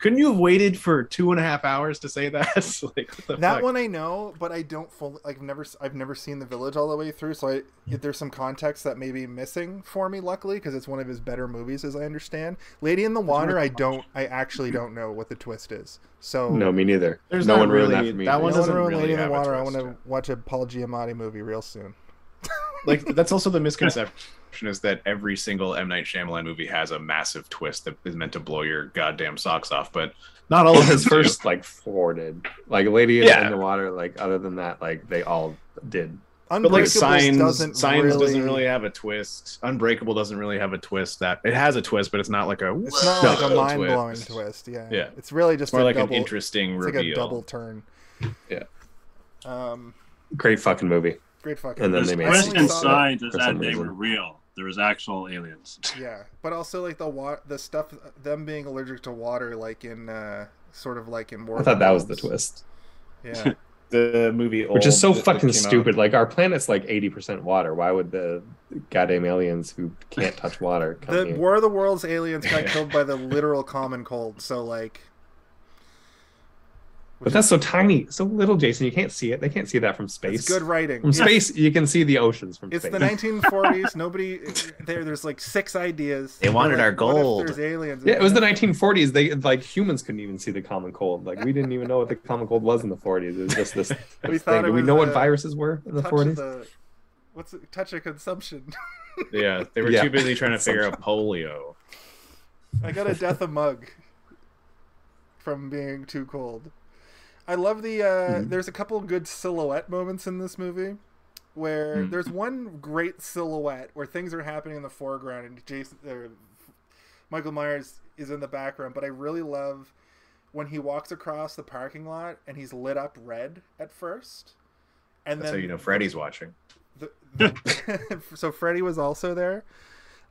[SPEAKER 4] Couldn't you have waited for two and a half hours to say that? like, what the
[SPEAKER 1] That
[SPEAKER 4] fuck?
[SPEAKER 1] one I know, but I don't fully like. I've never, I've never seen the village all the way through, so I hmm. there's some context that may be missing for me. Luckily, because it's one of his better movies, as I understand. Lady in the Water, I don't, I actually don't know what the twist is. So
[SPEAKER 3] No, me neither.
[SPEAKER 4] There's
[SPEAKER 3] no
[SPEAKER 4] not
[SPEAKER 3] one ruined
[SPEAKER 4] really-
[SPEAKER 3] that for me.
[SPEAKER 4] that one
[SPEAKER 1] no
[SPEAKER 4] doesn't
[SPEAKER 1] ruined
[SPEAKER 4] really
[SPEAKER 1] Lady in the Water. I want to watch a Paul Giamatti movie real soon.
[SPEAKER 4] like that's also the misconception is that every single M Night Shyamalan movie has a massive twist that is meant to blow your goddamn socks off, but not all of
[SPEAKER 3] his
[SPEAKER 4] his first.
[SPEAKER 3] first like four did. Like Lady in-
[SPEAKER 4] Yeah.
[SPEAKER 3] in the Water. Like other than that, like they all did.
[SPEAKER 4] But like
[SPEAKER 1] Unbreakables
[SPEAKER 4] signs,
[SPEAKER 1] doesn't
[SPEAKER 4] signs
[SPEAKER 1] really,
[SPEAKER 4] doesn't really have a twist. Unbreakable doesn't really have a twist. That it has a twist, but it's not like a.
[SPEAKER 1] It's not like a mind blowing
[SPEAKER 4] twist.
[SPEAKER 1] twist. Yeah,
[SPEAKER 4] Yeah.
[SPEAKER 1] It's really just
[SPEAKER 4] It's more
[SPEAKER 1] a
[SPEAKER 4] like
[SPEAKER 1] double,
[SPEAKER 4] an interesting
[SPEAKER 1] It's like a double turn.
[SPEAKER 3] Yeah.
[SPEAKER 1] Um.
[SPEAKER 3] Great fucking movie.
[SPEAKER 1] Great fucking.
[SPEAKER 3] And then they made
[SPEAKER 1] I
[SPEAKER 2] twist
[SPEAKER 1] only
[SPEAKER 2] in
[SPEAKER 1] saw that-
[SPEAKER 2] signs is that they
[SPEAKER 3] reason.
[SPEAKER 2] were real. There was actual aliens.
[SPEAKER 1] Yeah, but also like the wa- the stuff them being allergic to water, like in uh, sort of like in War.
[SPEAKER 3] I thought that was the twist.
[SPEAKER 1] Yeah,
[SPEAKER 4] The movie,
[SPEAKER 3] Which is so
[SPEAKER 4] that- that
[SPEAKER 3] fucking
[SPEAKER 4] came out.
[SPEAKER 3] stupid. Like our planet's like eighty percent water. Why would the goddamn aliens who can't touch water come
[SPEAKER 1] the
[SPEAKER 3] here?
[SPEAKER 1] War of the Worlds aliens got killed by the literal common cold. So like,
[SPEAKER 3] But that's so tiny, so little, Jason. You can't see it. They can't see that from space.
[SPEAKER 1] it's good writing.
[SPEAKER 3] From
[SPEAKER 1] It's-
[SPEAKER 3] space, you can see the oceans from
[SPEAKER 1] It's
[SPEAKER 3] space.
[SPEAKER 1] It's the 1940s. Nobody there. There's like six ideas.
[SPEAKER 6] They wanted
[SPEAKER 1] Like,
[SPEAKER 6] our
[SPEAKER 1] what if
[SPEAKER 6] gold.
[SPEAKER 1] there's aliens.
[SPEAKER 3] Yeah, it was the 1940s. They like humans couldn't even see the common cold. Like we didn't even know what the common cold was in the 40s. It was just this,
[SPEAKER 1] We thought
[SPEAKER 3] thing.
[SPEAKER 1] it
[SPEAKER 3] Do we
[SPEAKER 1] was,
[SPEAKER 3] know what viruses were in the
[SPEAKER 1] touch
[SPEAKER 3] 40s?
[SPEAKER 1] of the what's it, touch of consumption.
[SPEAKER 4] Yeah, they were
[SPEAKER 3] Yeah.
[SPEAKER 4] too busy trying to figure out polio.
[SPEAKER 1] I got a death of mug from being too cold. I love the. Uh,
[SPEAKER 3] Mhm.
[SPEAKER 1] There's a couple good silhouette moments in this movie, where
[SPEAKER 4] Mhm.
[SPEAKER 1] there's one great silhouette where things are happening in the foreground and Jason, or Michael Myers is in the background. But I really love when he walks across the parking lot and he's lit up red at first, and
[SPEAKER 4] That's
[SPEAKER 1] then
[SPEAKER 4] how you know Freddy's watching.
[SPEAKER 1] the, the- so Freddy was also there.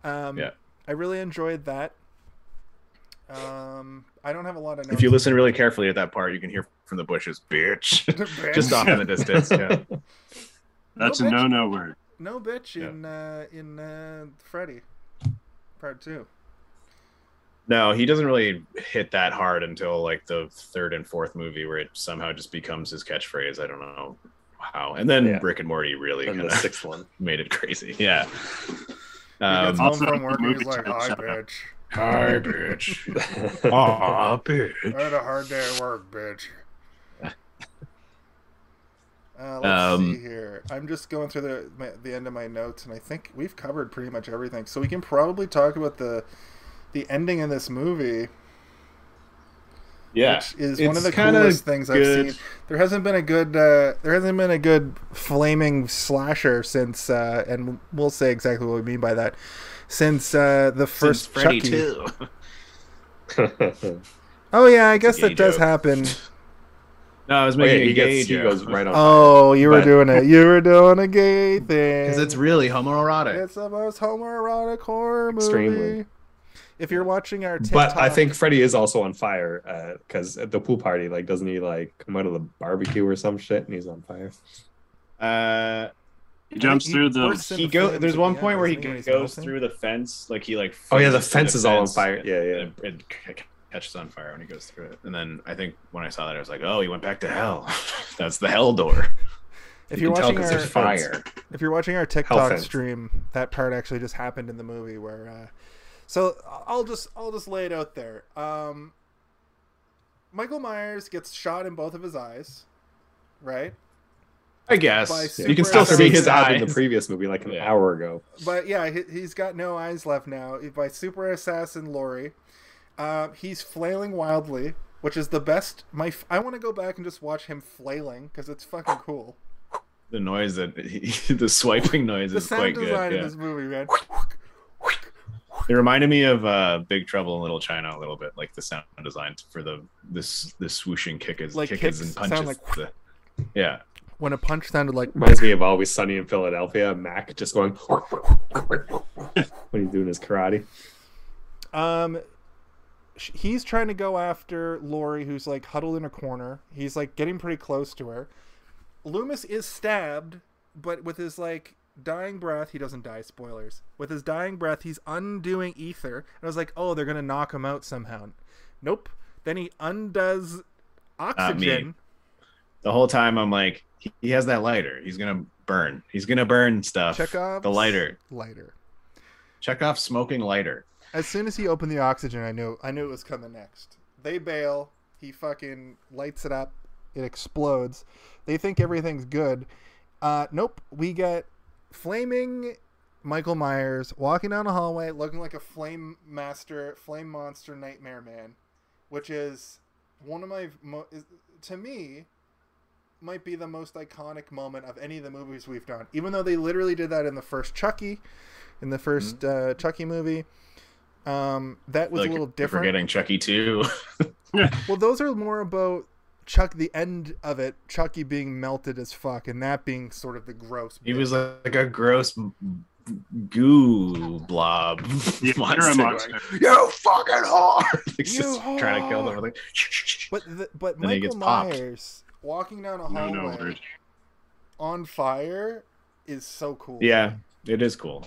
[SPEAKER 1] Um,
[SPEAKER 4] Yeah.
[SPEAKER 1] I really enjoyed that. Um, I don't have a lot of.
[SPEAKER 4] If you listen really carefully at that part, you can hear from the bushes, "bitch,"
[SPEAKER 1] Bitch.
[SPEAKER 4] just off in the distance. Yeah.
[SPEAKER 2] That's
[SPEAKER 1] No,
[SPEAKER 2] a no-no word.
[SPEAKER 1] no bitch
[SPEAKER 4] Yeah.
[SPEAKER 1] in uh, in uh, Freddy part two.
[SPEAKER 4] No, he doesn't really hit that hard until like the third and fourth movie, where it somehow just becomes his catchphrase. I don't know how. And then
[SPEAKER 3] Yeah.
[SPEAKER 4] Rick and Morty really
[SPEAKER 3] and
[SPEAKER 4] kind
[SPEAKER 3] the
[SPEAKER 4] of
[SPEAKER 3] sixth one.
[SPEAKER 4] made it crazy. Yeah.
[SPEAKER 1] He
[SPEAKER 4] Um,
[SPEAKER 1] gets home
[SPEAKER 2] also
[SPEAKER 1] from work and he's like, "Hi, bitch.
[SPEAKER 4] Hi, bitch.
[SPEAKER 6] Aw,
[SPEAKER 1] I
[SPEAKER 6] bitch.
[SPEAKER 1] had a hard day at work, bitch." Uh, let's
[SPEAKER 4] Um,
[SPEAKER 1] see here. I'm just going through the my, the end of my notes, and I think we've covered pretty much everything. So we can probably talk about the the ending of this movie.
[SPEAKER 4] yeah.
[SPEAKER 1] which is one of the coolest things I've
[SPEAKER 4] good.
[SPEAKER 1] seen. There hasn't been a good uh, there hasn't been a good flaming slasher since, uh, and we'll say exactly what we mean by that. Since uh, the
[SPEAKER 6] Since
[SPEAKER 1] first
[SPEAKER 6] Freddy
[SPEAKER 1] Chucky.
[SPEAKER 6] too.
[SPEAKER 1] Oh yeah, I guess
[SPEAKER 4] a gay
[SPEAKER 1] that does happen.
[SPEAKER 4] No, I was
[SPEAKER 3] Oh, yeah,
[SPEAKER 4] making a
[SPEAKER 3] he
[SPEAKER 4] gay
[SPEAKER 3] gets he goes right on.
[SPEAKER 1] Oh, you were
[SPEAKER 3] But-
[SPEAKER 1] doing it. You were doing a gay thing.
[SPEAKER 6] Because it's really homoerotic.
[SPEAKER 1] it's the most homoerotic horror movie.
[SPEAKER 3] Extremely.
[SPEAKER 1] If you're watching our TikTok,
[SPEAKER 3] But I think Freddy is also on fire because at the pool party, like, doesn't he like come out of the barbecue or some shit and he's on fire?
[SPEAKER 4] Uh,
[SPEAKER 2] He jumps
[SPEAKER 1] He
[SPEAKER 2] through the.
[SPEAKER 4] he go. There's one point where he
[SPEAKER 1] doesn't when he's
[SPEAKER 4] goes
[SPEAKER 1] melting?
[SPEAKER 4] through the fence, like he like.
[SPEAKER 3] Oh, yeah, the
[SPEAKER 4] freezes through
[SPEAKER 3] fence is all on fire. Yeah, yeah.
[SPEAKER 4] And it, it c- catches on fire when he goes through it. And then I think when I saw that, I was like, oh, he went back to hell. That's the hell door.
[SPEAKER 1] If
[SPEAKER 3] You
[SPEAKER 1] you're
[SPEAKER 3] can tell
[SPEAKER 1] watching
[SPEAKER 3] 'cause
[SPEAKER 1] our
[SPEAKER 3] fire.
[SPEAKER 1] if you're watching our TikTok stream, that part actually just happened in the movie where uh so I'll just I'll just lay it out there. Um Michael Myers gets shot in both of his eyes, right?
[SPEAKER 4] I guess you can still see his
[SPEAKER 3] stabbed in the previous movie like an
[SPEAKER 4] Yeah.
[SPEAKER 3] hour ago.
[SPEAKER 1] But yeah, he, he's got no eyes left now by super assassin Laurie. Uh, he's flailing wildly, which is the best. My f- I want to go back and just watch him flailing because it's fucking cool.
[SPEAKER 4] The noise that he, the swiping noise
[SPEAKER 1] The
[SPEAKER 4] is
[SPEAKER 1] sound
[SPEAKER 4] quite
[SPEAKER 1] design
[SPEAKER 4] good.
[SPEAKER 1] in
[SPEAKER 4] Yeah.
[SPEAKER 1] this movie, man.
[SPEAKER 4] It reminded me of uh, Big Trouble in Little China a little bit, like the sound design for the this this swooshing kick is
[SPEAKER 1] Like
[SPEAKER 4] kickers
[SPEAKER 1] kicks
[SPEAKER 4] and
[SPEAKER 1] sound
[SPEAKER 4] punches.
[SPEAKER 1] like-
[SPEAKER 4] the- yeah,
[SPEAKER 1] when a punch sounded like
[SPEAKER 3] Reminds me of Always Sunny in Philadelphia. Mac just going when he's doing his karate.
[SPEAKER 1] Um, sh- he's trying to go after Laurie, who's like huddled in a corner. He's like getting pretty close to her. Loomis is stabbed, but with his like dying breath, he doesn't die. Spoilers. With his dying breath, he's undoing ether. And I was like, oh, they're gonna knock him out somehow. Nope. Then he undoes oxygen.
[SPEAKER 4] the whole time I'm like, he, has that lighter. He's gonna burn. He's gonna burn stuff.
[SPEAKER 1] Chekhov's
[SPEAKER 4] the lighter.
[SPEAKER 1] Lighter.
[SPEAKER 4] Chekhov smoking lighter.
[SPEAKER 1] As soon as he opened the oxygen, I knew I knew it was coming next. They bail. He fucking lights it up. It explodes. They think everything's good. Uh, nope. We get flaming Michael Myers walking down a hallway, looking like a flame master, flame monster, nightmare man, which is one of my mo- is, to me might be the most iconic moment of any of the movies we've done. Even though they literally did that in the first Chucky, in the 1st uh, Chucky movie. Um, that was
[SPEAKER 4] like
[SPEAKER 1] a little
[SPEAKER 4] you're
[SPEAKER 1] different.
[SPEAKER 4] Forgetting Chucky too.
[SPEAKER 1] Well, those are more about Chuck, the end of it, Chucky being melted as fuck, and that being sort of the gross.
[SPEAKER 4] he
[SPEAKER 1] bit.
[SPEAKER 4] was like a gross goo blob
[SPEAKER 2] Yeah,
[SPEAKER 4] monster.
[SPEAKER 2] you're a
[SPEAKER 4] going,
[SPEAKER 2] monster.
[SPEAKER 4] you fucking hard. Like,
[SPEAKER 1] You
[SPEAKER 4] just trying to kill them.
[SPEAKER 1] whore.
[SPEAKER 4] Like,
[SPEAKER 1] But the, but
[SPEAKER 4] Then
[SPEAKER 1] Michael
[SPEAKER 4] gets popped.
[SPEAKER 1] Myers walking down a
[SPEAKER 2] No,
[SPEAKER 1] hallway
[SPEAKER 2] no word.
[SPEAKER 1] on fire is so cool.
[SPEAKER 4] yeah, it is cool.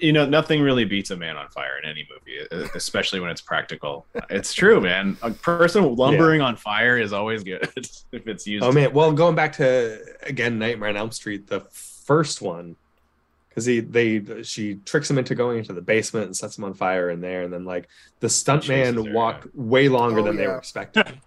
[SPEAKER 4] You know, nothing really beats a man on fire in any movie, especially when it's practical. It's true, man. A person lumbering on fire is always good if it's used.
[SPEAKER 3] Oh man, well, going back to again Nightmare on Elm Street, the first one, because he they she tricks him into going into the basement and sets him on fire in there, and then like the
[SPEAKER 4] Chases
[SPEAKER 3] stuntman
[SPEAKER 4] her,
[SPEAKER 3] walked way longer
[SPEAKER 1] Oh,
[SPEAKER 3] than they
[SPEAKER 1] yeah.
[SPEAKER 3] were expecting.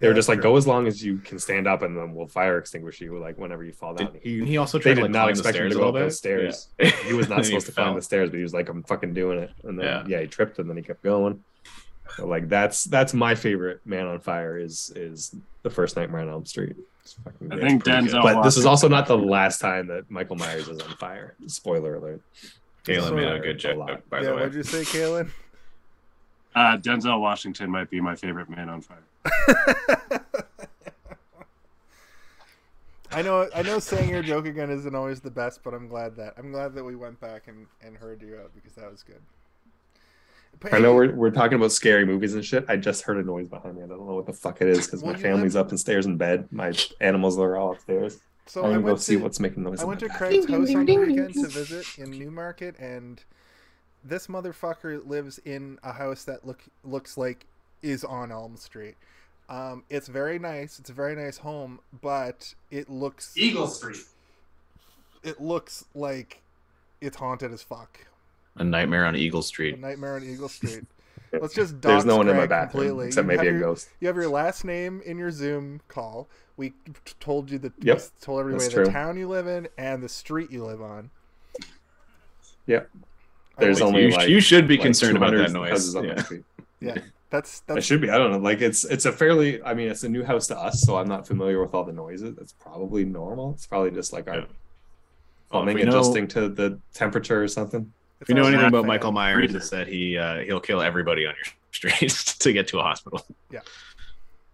[SPEAKER 3] They
[SPEAKER 1] Yeah,
[SPEAKER 3] were just like,
[SPEAKER 1] true.
[SPEAKER 3] go as long as you can stand up, and then we'll fire extinguish you like whenever you fall down.
[SPEAKER 4] Did,
[SPEAKER 3] he
[SPEAKER 4] he also
[SPEAKER 3] they
[SPEAKER 4] tried to like,
[SPEAKER 3] not
[SPEAKER 4] climb the
[SPEAKER 3] expect him
[SPEAKER 4] stairs
[SPEAKER 3] to go
[SPEAKER 4] little
[SPEAKER 3] up those stairs.
[SPEAKER 4] Yeah.
[SPEAKER 3] He was not supposed to
[SPEAKER 4] fell.
[SPEAKER 3] climb the stairs, but he was like, I'm fucking doing it. And then
[SPEAKER 4] Yeah.
[SPEAKER 3] yeah, he tripped and then he kept going. So, like that's that's my favorite Man on Fire is is the first Nightmare on Elm Street. Fucking
[SPEAKER 2] I
[SPEAKER 3] great.
[SPEAKER 2] think. Denzel.
[SPEAKER 3] but this is also not the last time that Michael Myers is on fire. Spoiler alert.
[SPEAKER 4] Galen made a good
[SPEAKER 3] A
[SPEAKER 4] joke,
[SPEAKER 3] lot.
[SPEAKER 4] by
[SPEAKER 1] yeah.
[SPEAKER 4] the way.
[SPEAKER 1] What'd you say, Kaylin?
[SPEAKER 2] Uh, Denzel Washington might be my favorite man on fire.
[SPEAKER 1] I know, I know, saying your joke again isn't always the best, but I'm glad that I'm glad that we went back and, and heard you out because that was good. But
[SPEAKER 3] I know we're, we're talking about scary movies and shit. I just heard a noise behind me. I don't know what the fuck it is because
[SPEAKER 1] Well,
[SPEAKER 3] my family's
[SPEAKER 1] live-
[SPEAKER 3] up and stairs in bed. My animals are all upstairs.
[SPEAKER 1] So
[SPEAKER 3] I'm gonna go
[SPEAKER 1] went
[SPEAKER 3] see
[SPEAKER 1] to,
[SPEAKER 3] what's making noise.
[SPEAKER 1] I went to
[SPEAKER 3] bed.
[SPEAKER 1] Craig's house on the weekend to visit in Newmarket, and this motherfucker lives in a house that look looks like is on Elm Street. Um, it's very nice. It's a very nice home, but it looks
[SPEAKER 3] Eagle Street.
[SPEAKER 1] it looks like it's haunted as fuck.
[SPEAKER 4] A Nightmare on Eagle
[SPEAKER 1] A
[SPEAKER 4] Street.
[SPEAKER 1] Nightmare on Eagle Street. Let's just
[SPEAKER 3] There's no one in my
[SPEAKER 1] Craig
[SPEAKER 3] bathroom
[SPEAKER 1] completely.
[SPEAKER 3] except
[SPEAKER 1] You
[SPEAKER 3] maybe a
[SPEAKER 1] your-
[SPEAKER 3] ghost.
[SPEAKER 1] You have your last name in your Zoom call. We t- told you the
[SPEAKER 3] Yep,
[SPEAKER 1] told everybody the
[SPEAKER 3] true.
[SPEAKER 1] town you live in and the street you live on.
[SPEAKER 3] Yep. There's only
[SPEAKER 4] you,
[SPEAKER 3] like
[SPEAKER 4] you should be
[SPEAKER 3] like
[SPEAKER 4] concerned about that noise.
[SPEAKER 3] houses on the
[SPEAKER 4] Yeah.
[SPEAKER 1] yeah. That's
[SPEAKER 3] I
[SPEAKER 1] that's
[SPEAKER 3] should be. I don't know. Like it's it's a fairly. I mean, it's a new house to us, so I'm not familiar with all the noises. That's probably normal. It's probably just like our
[SPEAKER 4] Yeah.
[SPEAKER 3] plumbing
[SPEAKER 4] Well, if we know-
[SPEAKER 3] adjusting to the temperature or something.
[SPEAKER 4] If you know anything
[SPEAKER 1] right,
[SPEAKER 4] about. Michael Myers,
[SPEAKER 2] Freezer.
[SPEAKER 4] it's that he uh, he'll kill everybody on your street to get to a hospital. Yeah.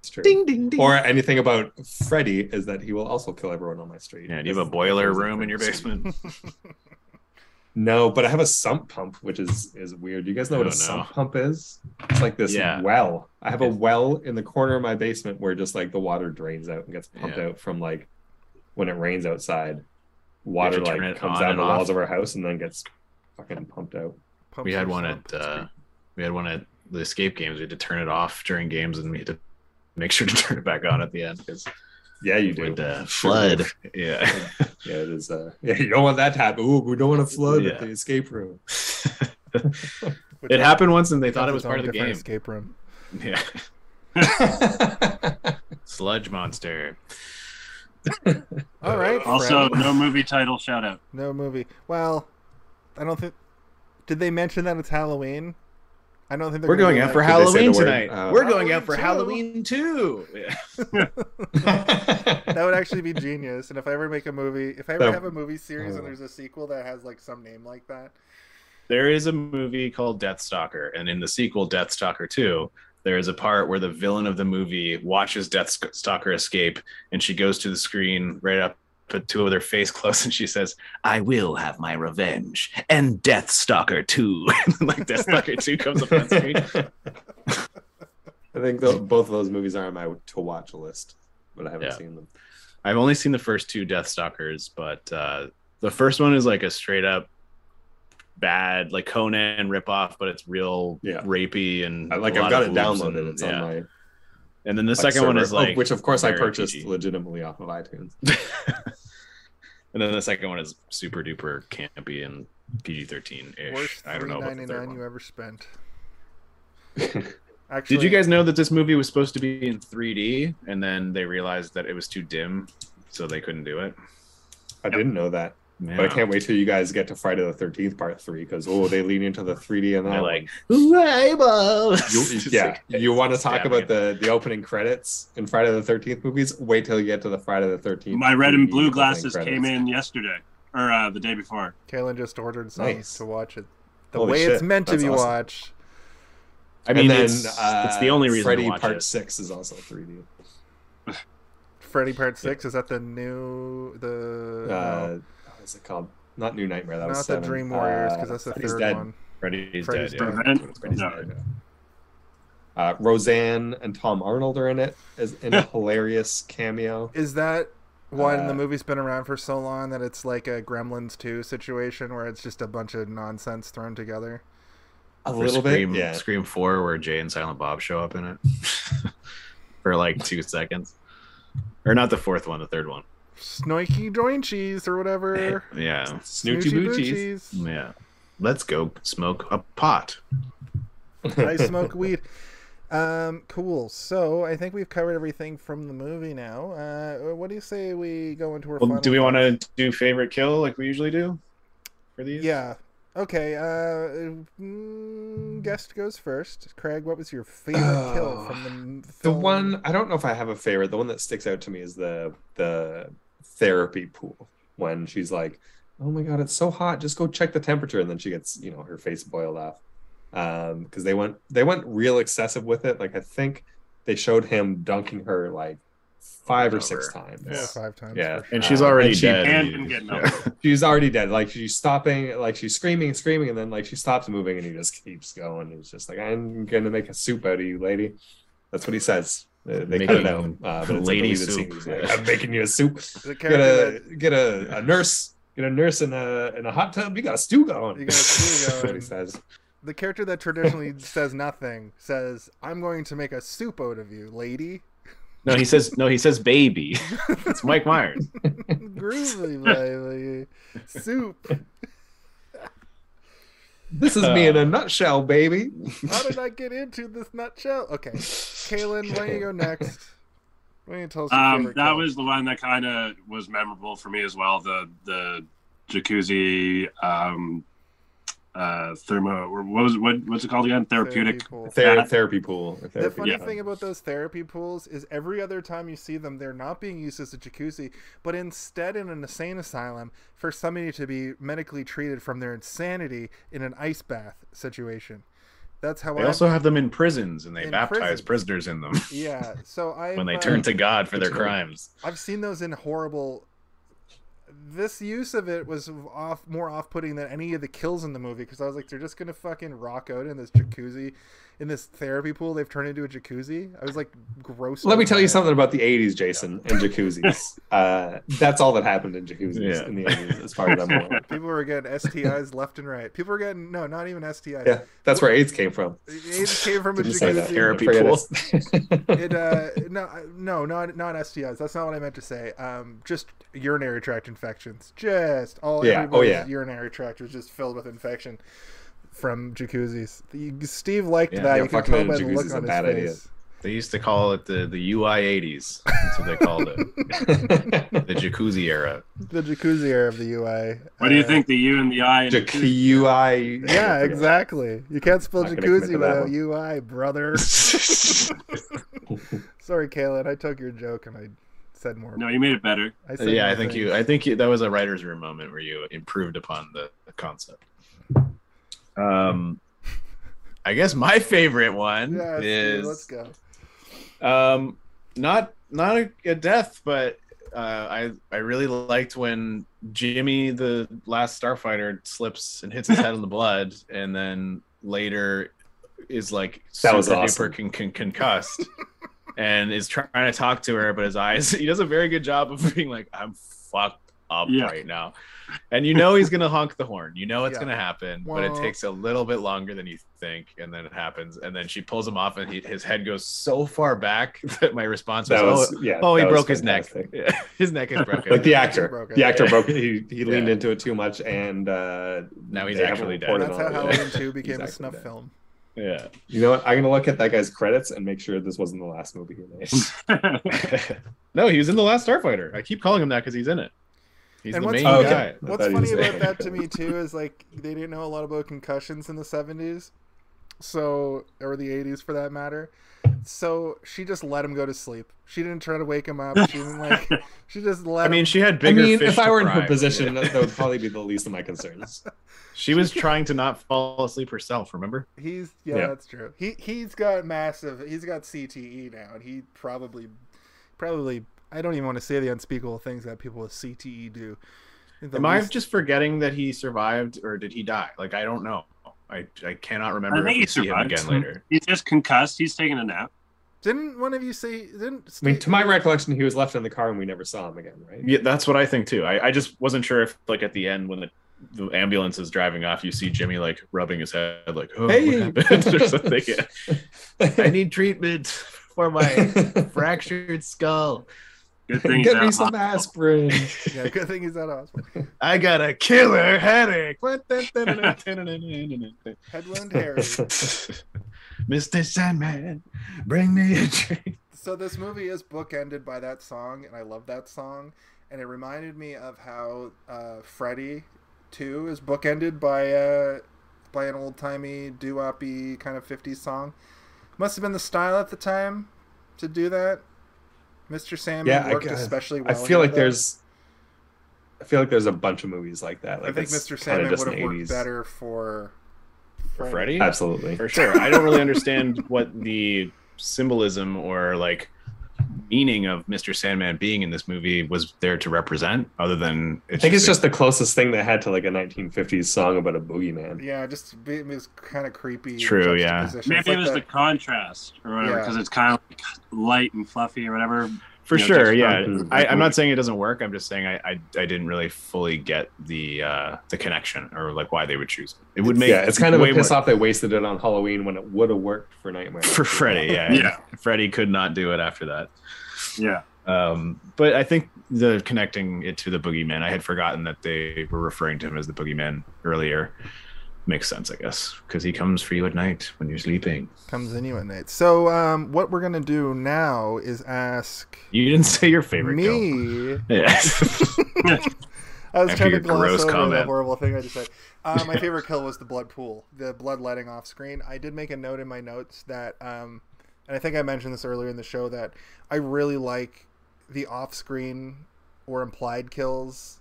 [SPEAKER 3] It's true.
[SPEAKER 4] ding ding.
[SPEAKER 3] Or anything about Freddy is that he will also kill everyone on my street.
[SPEAKER 4] yeah, do you have a boiler room in your basement?
[SPEAKER 3] No, but I have a sump pump, which is is weird. Do you guys know what a
[SPEAKER 4] don't
[SPEAKER 3] sump pump is? It's like this
[SPEAKER 4] Yeah.
[SPEAKER 3] well. I have a well in the corner of my basement where just like the water drains out and gets pumped
[SPEAKER 4] Yeah.
[SPEAKER 3] out from like when it rains outside. Water like comes
[SPEAKER 4] on
[SPEAKER 3] down the
[SPEAKER 4] off?
[SPEAKER 3] walls of our house and then gets fucking pumped out.
[SPEAKER 1] Pumps
[SPEAKER 4] we had one
[SPEAKER 1] sump.
[SPEAKER 4] at uh, we had one at the escape games. We had to turn it off during games, and we had to make sure to turn it back on at the end because
[SPEAKER 3] Yeah, you
[SPEAKER 4] it
[SPEAKER 3] do.
[SPEAKER 4] would uh, flood.
[SPEAKER 3] do.
[SPEAKER 4] Yeah.
[SPEAKER 3] Yeah, it is. Uh, yeah, you don't want that to happen. Ooh, we don't want to flood
[SPEAKER 4] Yeah.
[SPEAKER 3] at the escape room.
[SPEAKER 4] it happened once, and they thought it was part of the game.
[SPEAKER 1] Escape room.
[SPEAKER 4] Yeah. Sludge monster.
[SPEAKER 1] All right.
[SPEAKER 2] Also,
[SPEAKER 1] Fred.
[SPEAKER 2] no movie title shout out.
[SPEAKER 1] no movie. Well, I don't think. Did they mention that it's Halloween? I don't think they're
[SPEAKER 4] We're
[SPEAKER 1] gonna
[SPEAKER 4] going
[SPEAKER 1] do
[SPEAKER 4] out for
[SPEAKER 3] Did they say
[SPEAKER 4] Halloween tonight.
[SPEAKER 3] Uh,
[SPEAKER 4] We're going out for
[SPEAKER 1] Halloween
[SPEAKER 4] Halloween too. Yeah.
[SPEAKER 1] That would actually be genius. And if I ever make a movie, if I ever
[SPEAKER 3] That-
[SPEAKER 1] have a movie series
[SPEAKER 3] uh.
[SPEAKER 1] and there's a sequel that has like some name like that,
[SPEAKER 4] there is a movie called Deathstalker, and in the sequel, Deathstalker 2, there is a part where the villain of the movie watches Deathstalker escape, and she goes to the screen right up to their face close, and she says, "I will have my revenge." And Death Stalker 2, like Death Stalker 2 comes up on screen.
[SPEAKER 3] I think tho- both of those movies are on my to watch list, but I haven't
[SPEAKER 4] Yeah.
[SPEAKER 3] seen them.
[SPEAKER 4] I've only seen the first two Death Stalkers, but uh, the first one is like a straight up bad, like Conan ripoff, but it's real
[SPEAKER 3] Yeah.
[SPEAKER 4] rapey and
[SPEAKER 3] I, like I've got it downloaded.
[SPEAKER 4] and-
[SPEAKER 3] It's
[SPEAKER 4] yeah.
[SPEAKER 3] on my
[SPEAKER 4] And then the
[SPEAKER 3] like,
[SPEAKER 4] second one
[SPEAKER 3] server.
[SPEAKER 4] is
[SPEAKER 3] Oh,
[SPEAKER 4] like,
[SPEAKER 3] which of course I purchased
[SPEAKER 4] PG.
[SPEAKER 3] legitimately off of iTunes.
[SPEAKER 4] And then the second one is super duper campy and PG thirteen ish.
[SPEAKER 1] Worst
[SPEAKER 4] I don't know about the
[SPEAKER 1] ninety
[SPEAKER 4] third
[SPEAKER 1] nine
[SPEAKER 4] one.
[SPEAKER 1] you ever spent. Actually,
[SPEAKER 4] Did you guys know that this movie was supposed to be in 3D and then they realized that it was too dim, so they couldn't do it?
[SPEAKER 3] I didn't know that, but I can't wait till you guys get to Friday the Thirteenth Part Three because oh, they lean into the 3D and
[SPEAKER 4] They're
[SPEAKER 3] that
[SPEAKER 4] like,
[SPEAKER 3] one.
[SPEAKER 4] You,
[SPEAKER 3] You, yeah, you want to talk about the the opening credits in Friday the Thirteenth movies? Wait till you get to the Friday the Thirteenth.
[SPEAKER 2] My red and blue glasses came in yesterday or uh, the day before.
[SPEAKER 1] Kalen just ordered some
[SPEAKER 3] Nice.
[SPEAKER 1] to watch it the
[SPEAKER 3] Holy
[SPEAKER 1] way it's
[SPEAKER 3] shit,
[SPEAKER 1] meant to be
[SPEAKER 3] awesome.
[SPEAKER 1] watched.
[SPEAKER 4] I mean,
[SPEAKER 3] then
[SPEAKER 4] it's,
[SPEAKER 3] uh,
[SPEAKER 4] it's the only reason
[SPEAKER 3] Freddy
[SPEAKER 4] to watch
[SPEAKER 3] Part
[SPEAKER 4] it.
[SPEAKER 3] Six is also 3D.
[SPEAKER 1] Freddy Part Six is that the new the
[SPEAKER 3] Uh,
[SPEAKER 1] no,
[SPEAKER 3] what is it called? Not New Nightmare. That was
[SPEAKER 1] not the
[SPEAKER 3] seven.
[SPEAKER 1] Dream Warriors because
[SPEAKER 3] Uh,
[SPEAKER 1] that's the
[SPEAKER 3] Freddy's
[SPEAKER 1] third
[SPEAKER 3] Dead.
[SPEAKER 1] one.
[SPEAKER 4] Freddy's,
[SPEAKER 1] Freddy's
[SPEAKER 4] dead.
[SPEAKER 1] Dead.
[SPEAKER 4] Yeah.
[SPEAKER 3] Freddy's
[SPEAKER 2] No.
[SPEAKER 3] Dead, yeah. Uh, Roseanne and Tom Arnold are in it as in a hilarious cameo.
[SPEAKER 1] Is that why the
[SPEAKER 3] Uh,
[SPEAKER 1] movie's been around for so long that it's like a Gremlins 2 situation where it's just a bunch of nonsense thrown together?
[SPEAKER 3] A
[SPEAKER 4] For
[SPEAKER 3] little
[SPEAKER 4] Scream,
[SPEAKER 3] bit, yeah.
[SPEAKER 4] Scream Four, where Jay and Silent Bob show up in it for like two seconds, or not the fourth one, the third one.
[SPEAKER 1] Snoiky joint cheese or whatever.
[SPEAKER 4] Yeah,
[SPEAKER 3] Snoochie Boochies.
[SPEAKER 4] yeah. Let's go smoke a pot.
[SPEAKER 1] I smoke weed. Um, cool. So I think we've covered everything from the movie now. Uh, what do you say we go into our
[SPEAKER 4] Well,
[SPEAKER 1] final
[SPEAKER 4] do we want to do favorite kill like we usually do for these?
[SPEAKER 1] Yeah. Okay. Uh, mm, guest goes first. Craig, what was your favorite kill from the m-
[SPEAKER 3] The one I don't know if I have a favorite. The one that sticks out to me is the the therapy pool when she's like, "Oh my god, it's so hot. Just go check the temperature," and then she gets you know her face boiled off. Um, because they went they went real excessive with it. Like I think they showed him dunking her like five or six times.
[SPEAKER 1] Four or five times.
[SPEAKER 3] Yeah,
[SPEAKER 1] for
[SPEAKER 4] and she's already
[SPEAKER 3] and she-
[SPEAKER 4] dead.
[SPEAKER 2] and getting
[SPEAKER 4] Yeah.
[SPEAKER 3] She's already dead. Like she's stopping, like she's screaming and screaming, and then like she stops moving, and he just keeps going. He's just like, "I'm gonna make a soup out of you, lady." That's what he says. Uh, They cut it out,
[SPEAKER 4] Making
[SPEAKER 3] uh, but it's
[SPEAKER 4] lady soup.
[SPEAKER 3] scene. He's like, I'm making you a soup. Get a get a, a nurse. Get a nurse in a in a hot tub. You got a stew going.
[SPEAKER 1] You got a stew
[SPEAKER 3] That's what
[SPEAKER 1] going.
[SPEAKER 3] he says.
[SPEAKER 1] the character that traditionally says nothing says, "I'm going to make a soup out of you, lady."
[SPEAKER 4] No, he says no. He says baby. It's Mike Myers.
[SPEAKER 1] Groovy, baby. Soup.
[SPEAKER 3] This is me in a nutshell, baby.
[SPEAKER 1] How did I get into this nutshell? Okay, Kaylin, why don't you go next? Why don't you tell us
[SPEAKER 2] Um,
[SPEAKER 1] favorite
[SPEAKER 2] that
[SPEAKER 1] kill?
[SPEAKER 2] was the one that kind of was memorable for me as well. The the jacuzzi um, uh, thermo. or What was what what's it called again? Therapeutic.
[SPEAKER 1] Therapy pool.
[SPEAKER 3] Ther- Therapy pool.
[SPEAKER 1] The funny
[SPEAKER 2] yeah.
[SPEAKER 1] thing about those therapy pools is every other time you see them, they're not being used as a jacuzzi, but instead in an insane asylum for somebody to be medically treated from their insanity in an ice bath situation. That's how
[SPEAKER 4] They
[SPEAKER 1] I
[SPEAKER 4] also have them in prisons, and they baptize
[SPEAKER 1] prisons.
[SPEAKER 4] prisoners in them
[SPEAKER 1] yeah. So I
[SPEAKER 4] when they turn to God for their
[SPEAKER 3] Good to know.
[SPEAKER 4] crimes.
[SPEAKER 1] I've seen those in horrible. This use of it was off more off-putting than any of the kills in the movie because I was like, they're just gonna fucking rock out in this jacuzzi, in this therapy pool they've turned into a jacuzzi. I was like, gross.
[SPEAKER 3] Let me tell you
[SPEAKER 1] it.
[SPEAKER 3] something about the 80s, Jason, and jacuzzis. uh, that's all that happened in jacuzzis
[SPEAKER 4] Yeah.
[SPEAKER 3] in the 80s, as far as I'm aware.
[SPEAKER 1] People were getting STIs left and right. People were getting no, not even STIs.
[SPEAKER 3] Yeah, that's where AIDS came from.
[SPEAKER 1] AIDS came from a
[SPEAKER 3] Didn't say that.
[SPEAKER 1] jacuzzi.
[SPEAKER 4] Therapy pool.
[SPEAKER 3] it.
[SPEAKER 1] It uh no no not not STIs. That's not what I meant to say. Um, just urinary tract infections. Just all
[SPEAKER 3] Yeah, oh,
[SPEAKER 1] everybody's
[SPEAKER 3] yeah.
[SPEAKER 1] urinary tract was just filled with infection from jacuzzis. Steve liked
[SPEAKER 4] Yeah,
[SPEAKER 1] that.
[SPEAKER 3] yeah,
[SPEAKER 1] you can
[SPEAKER 3] fucking
[SPEAKER 1] tell by the look
[SPEAKER 3] a
[SPEAKER 1] on his
[SPEAKER 3] bad idea.
[SPEAKER 4] They used to call it the the UI 80s. That's what they called it. The jacuzzi era.
[SPEAKER 1] The jacuzzi era of the UI.
[SPEAKER 2] What do you
[SPEAKER 1] Uh,
[SPEAKER 2] think? The U and the I. And the two-
[SPEAKER 3] Jacuzzi.
[SPEAKER 1] Yeah, exactly. You can't spell
[SPEAKER 3] Not gonna commit
[SPEAKER 1] jacuzzi without. UI, brother. Sorry, Kaylin. I took your joke and I said more.
[SPEAKER 2] No, you made it better.
[SPEAKER 1] I said
[SPEAKER 4] yeah, I think
[SPEAKER 1] things.
[SPEAKER 4] you. I think you, that was a writer's room moment where you improved upon the, the concept. Um, I guess my favorite one
[SPEAKER 1] Yeah,
[SPEAKER 4] is
[SPEAKER 1] let's go.
[SPEAKER 4] um, not not a, a death, but uh, I I really liked when Jimmy, the last Starfighter, slips and hits his head in the blood, and then later is like
[SPEAKER 3] That was
[SPEAKER 4] super
[SPEAKER 3] awesome.
[SPEAKER 4] duper con- con- concussed, and is trying to talk to her, but his eyes he does a very good job of being like, I'm fucked up
[SPEAKER 2] Yeah.
[SPEAKER 4] right now. And you know he's gonna honk the horn. You know it's
[SPEAKER 1] Yeah.
[SPEAKER 4] gonna happen, but it takes a little bit longer than you think, and then it happens. And then she pulls him off, and he, his head goes so far back that my response was,
[SPEAKER 3] That
[SPEAKER 4] "Oh,
[SPEAKER 3] yeah.
[SPEAKER 4] Oh, he broke his neck. Yeah, his neck is broken.
[SPEAKER 3] Like the actor,
[SPEAKER 1] broke
[SPEAKER 3] the actor broke it. He he leaned
[SPEAKER 4] Yeah.
[SPEAKER 3] into it too much, and uh,
[SPEAKER 4] Now he's actually dead.
[SPEAKER 1] That's how
[SPEAKER 3] it yet.
[SPEAKER 1] Halloween 2 became a snuff
[SPEAKER 3] that.
[SPEAKER 1] film.
[SPEAKER 4] yeah.
[SPEAKER 3] You know what? I'm gonna look at that guy's credits and make sure this wasn't the last movie he made.
[SPEAKER 4] no, he was in the last Starfighter. I keep calling him that because he's in it. He's
[SPEAKER 1] And
[SPEAKER 4] the
[SPEAKER 1] what's-
[SPEAKER 4] main
[SPEAKER 3] Oh,
[SPEAKER 4] guy.
[SPEAKER 1] What's funny
[SPEAKER 3] was-
[SPEAKER 1] about that to me too is like they didn't know a lot about concussions in the 70s, so or the 80s for that matter. So she just let him go to sleep. She didn't try to wake him up. She didn't like. She just let.
[SPEAKER 4] I mean,
[SPEAKER 1] him,
[SPEAKER 4] she had bigger.
[SPEAKER 3] I mean,
[SPEAKER 4] fish
[SPEAKER 3] if I were in her position,
[SPEAKER 4] Yeah.
[SPEAKER 3] that, that would probably be the least of my concerns.
[SPEAKER 4] she was trying to not fall asleep herself. Remember?
[SPEAKER 1] he's yeah,
[SPEAKER 3] Yeah.
[SPEAKER 1] that's true. He he's got massive. He's got CTE now, and he probably probably. I don't even want to say the unspeakable things that people with CTE do. The
[SPEAKER 4] Am I just forgetting that he survived, or did he die? Like I don't know. I I cannot remember
[SPEAKER 2] I think
[SPEAKER 4] we
[SPEAKER 2] he
[SPEAKER 4] see him
[SPEAKER 2] survived.
[SPEAKER 4] again later.
[SPEAKER 2] He's just concussed. He's taking a nap.
[SPEAKER 1] Didn't one of you say? Didn't
[SPEAKER 3] I mean, to my recollection, he was left in the car and we never saw him again, right?
[SPEAKER 4] Yeah, that's what I think too. I, I just wasn't sure if like at the end when the, the ambulance is driving off, you see Jimmy like rubbing his head, like oh,
[SPEAKER 3] Hey!
[SPEAKER 4] what happened? or something. Yeah. I need treatment for my fractured skull.
[SPEAKER 2] Good thing he's
[SPEAKER 3] Get me
[SPEAKER 2] out.
[SPEAKER 3] some aspirin.
[SPEAKER 1] Yeah, good thing he's at hospital.
[SPEAKER 4] I got a killer headache.
[SPEAKER 1] Head wound Harry.
[SPEAKER 4] Mr. Sandman, bring me a drink.
[SPEAKER 1] So this movie is bookended by that song, and I love that song. And it reminded me of how uh, Freddy Two is bookended by uh, by an old timey doo woppy kind of '50s song. Must have been the style at the time to do that. Mr. Sandman
[SPEAKER 3] Yeah, I
[SPEAKER 1] worked
[SPEAKER 3] guess-
[SPEAKER 1] especially
[SPEAKER 3] I feel like there's, I feel like there's a bunch of movies like that. Like
[SPEAKER 1] I think Mr.
[SPEAKER 3] kinda
[SPEAKER 1] Sandman would have
[SPEAKER 3] an
[SPEAKER 1] worked
[SPEAKER 3] 80s.
[SPEAKER 1] better for
[SPEAKER 4] For Freddy?
[SPEAKER 3] Absolutely.
[SPEAKER 4] For sure. I don't really understand what the symbolism or like meaning of Mr. Sandman being in this movie was there to represent, other than
[SPEAKER 3] I think it's just the closest thing they had to like a 1950s song about a boogeyman.
[SPEAKER 1] Yeah, just it was kind of creepy.
[SPEAKER 4] True, yeah.
[SPEAKER 1] juxtaposition.
[SPEAKER 2] Maybe
[SPEAKER 1] It's
[SPEAKER 2] it was the
[SPEAKER 1] the-
[SPEAKER 2] contrast or whatever,
[SPEAKER 1] Yeah.
[SPEAKER 2] because it's kind of like light and fluffy or whatever.
[SPEAKER 4] For
[SPEAKER 2] you know,
[SPEAKER 4] sure yeah. I, i'm not saying it doesn't work i'm just saying I, I i didn't really fully get the uh the connection or like why they would choose it. It would make
[SPEAKER 3] yeah, it's kind of
[SPEAKER 4] way
[SPEAKER 3] a piss
[SPEAKER 4] more
[SPEAKER 3] off they wasted it on Halloween when it would have worked for Nightmare.
[SPEAKER 4] for freddy yeah.
[SPEAKER 2] Yeah.
[SPEAKER 4] freddy could not do it after that.
[SPEAKER 2] Yeah.
[SPEAKER 4] um but i think the connecting it to the boogeyman i had forgotten that they were referring to him as the boogeyman earlier makes sense i guess because he comes for you at night when you're sleeping
[SPEAKER 1] comes in you at night. So, um, what we're gonna do now is ask
[SPEAKER 4] you didn't say your favorite kill.
[SPEAKER 1] me.
[SPEAKER 4] yeah
[SPEAKER 1] I was
[SPEAKER 4] After
[SPEAKER 1] trying to gloss over the
[SPEAKER 4] comment.
[SPEAKER 1] horrible thing I just said. Uh, my favorite kill was the blood pool, the blood letting off screen. I did make a note in my notes that, um, and I think I mentioned this earlier in the show that I really like the off-screen or implied kills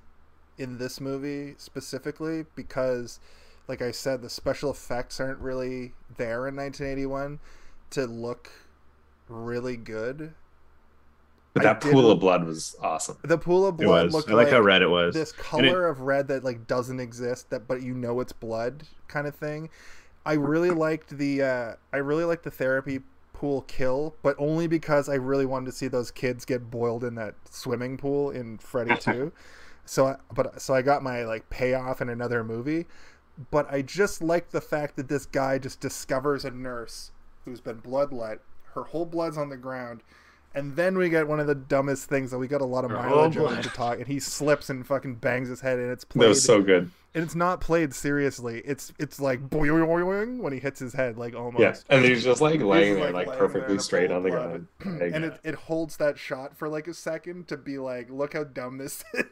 [SPEAKER 1] in this movie specifically because, like I said, the special effects aren't really there in 1981 to look really good.
[SPEAKER 3] But that pool of blood was awesome.
[SPEAKER 1] The pool of blood
[SPEAKER 4] was.
[SPEAKER 1] looked
[SPEAKER 4] i like how red it was.
[SPEAKER 1] this
[SPEAKER 4] And it-
[SPEAKER 1] color of red that like doesn't exist that but you know it's blood kind of thing. I really liked the uh i really liked the therapy pool kill but only because i really wanted to see those kids get boiled in that swimming pool in freddy 2 so I, but so i got my like payoff in another movie but i just like the fact that this guy just discovers a nurse who's been bloodlet. Her whole blood's on the ground. And then we get one of the dumbest things that we got a lot of
[SPEAKER 4] Her
[SPEAKER 1] mileage
[SPEAKER 4] whole
[SPEAKER 1] on to talk, and he slips and fucking bangs his head, and it's
[SPEAKER 3] That was so good.
[SPEAKER 1] And it's not played seriously. It's it's like boing when he hits his head, like almost.
[SPEAKER 3] Yeah, and he's just like laying
[SPEAKER 1] He's,
[SPEAKER 3] there,
[SPEAKER 1] like,
[SPEAKER 3] like
[SPEAKER 1] laying
[SPEAKER 3] perfectly
[SPEAKER 1] in a
[SPEAKER 3] straight on the ground.
[SPEAKER 1] and
[SPEAKER 3] Like,
[SPEAKER 1] it, it holds that shot for like a second to be like, look how dumb this is.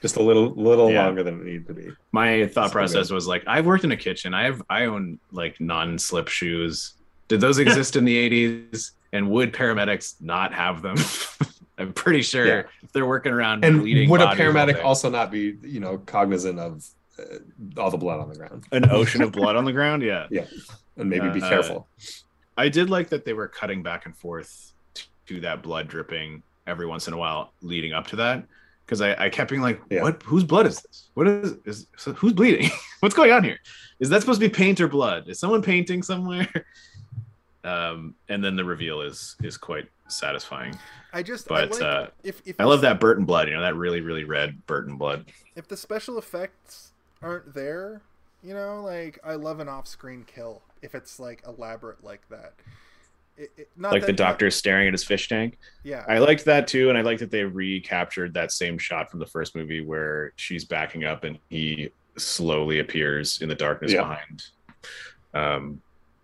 [SPEAKER 3] just a little, little
[SPEAKER 4] Yeah.
[SPEAKER 3] longer than it needed to be.
[SPEAKER 4] my thought
[SPEAKER 3] So
[SPEAKER 4] process
[SPEAKER 3] good.
[SPEAKER 4] was like i've worked in a kitchen i have i own like non-slip shoes did those exist in the 80s and would paramedics not have them i'm pretty sure
[SPEAKER 3] Yeah.
[SPEAKER 4] if they're working around
[SPEAKER 3] And
[SPEAKER 4] bleeding
[SPEAKER 3] would a paramedic also not be, you know, cognizant of uh, all the blood on the ground,
[SPEAKER 4] An ocean of blood on the ground. Yeah. Yeah.
[SPEAKER 3] And maybe be
[SPEAKER 4] Uh,
[SPEAKER 3] careful.
[SPEAKER 4] I did like that they were cutting back and forth to that blood dripping every once in a while leading up to that. Because I, I kept being like,
[SPEAKER 3] Yeah.
[SPEAKER 4] what? Whose blood is this? What is is so who's bleeding? What's going on here? Is that supposed to be paint or blood? Is someone painting somewhere? Um, and then the reveal is is quite satisfying.
[SPEAKER 1] I just
[SPEAKER 4] But,
[SPEAKER 1] I like,
[SPEAKER 4] uh,
[SPEAKER 1] if, if
[SPEAKER 4] I love that Burton blood. You know that really really red Burton blood.
[SPEAKER 1] if the special effects aren't there, you know, like I love an off-screen kill if it's like elaborate like that. It, it, not
[SPEAKER 4] like
[SPEAKER 1] that,
[SPEAKER 4] the doctor staring at his fish tank.
[SPEAKER 1] yeah,
[SPEAKER 4] I liked that too, and I liked that they recaptured that same shot from the first movie where she's backing up and he slowly appears in the darkness
[SPEAKER 3] Yeah.
[SPEAKER 4] behind. Um,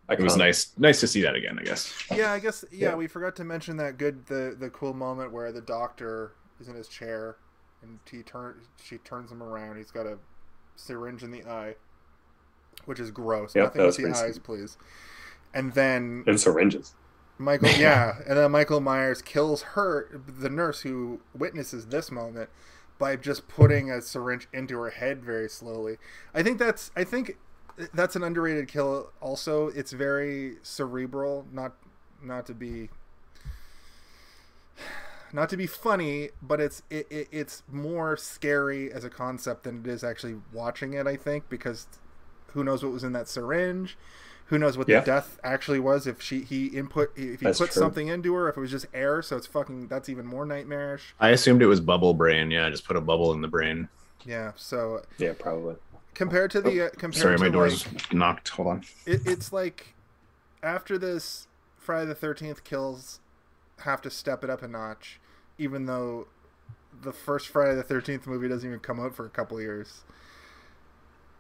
[SPEAKER 3] I
[SPEAKER 4] it was nice, nice to see that again. I guess.
[SPEAKER 1] yeah. I guess yeah,
[SPEAKER 3] Yeah.
[SPEAKER 1] We forgot to mention that good the the cool moment where the doctor is in his chair and he turn she turns him around. He's got a syringe in the eye, which is gross.
[SPEAKER 3] Yep,
[SPEAKER 1] Nothing with the eyes,
[SPEAKER 3] sweet.
[SPEAKER 1] please. And then
[SPEAKER 3] And syringes.
[SPEAKER 1] Michael, yeah, and then Michael Myers kills her, the nurse who witnesses this moment, by just putting a syringe into her head very slowly. I think that's, I think that's an underrated kill. Also, it's very cerebral. Not, not to be, not to be funny, but it's it, it, it's more scary as a concept than it is actually watching it. I think because who knows what was in that syringe. Who knows what
[SPEAKER 3] Yeah.
[SPEAKER 1] the death actually was? If she he input if he
[SPEAKER 3] That's
[SPEAKER 1] put
[SPEAKER 3] true.
[SPEAKER 1] something into her, if it was just air, so it's fucking that's even more nightmarish.
[SPEAKER 4] I assumed it was bubble brain. Yeah, I just put a bubble in the brain.
[SPEAKER 1] Yeah. So
[SPEAKER 3] Yeah, probably.
[SPEAKER 1] compared to the uh, compared
[SPEAKER 4] Sorry,
[SPEAKER 1] to
[SPEAKER 4] my
[SPEAKER 1] like,
[SPEAKER 4] door's knocked. Hold on.
[SPEAKER 1] it, it's like after this Friday the Thirteenth kills have to step it up a notch, even though the first Friday the Thirteenth movie doesn't even come out for a couple years.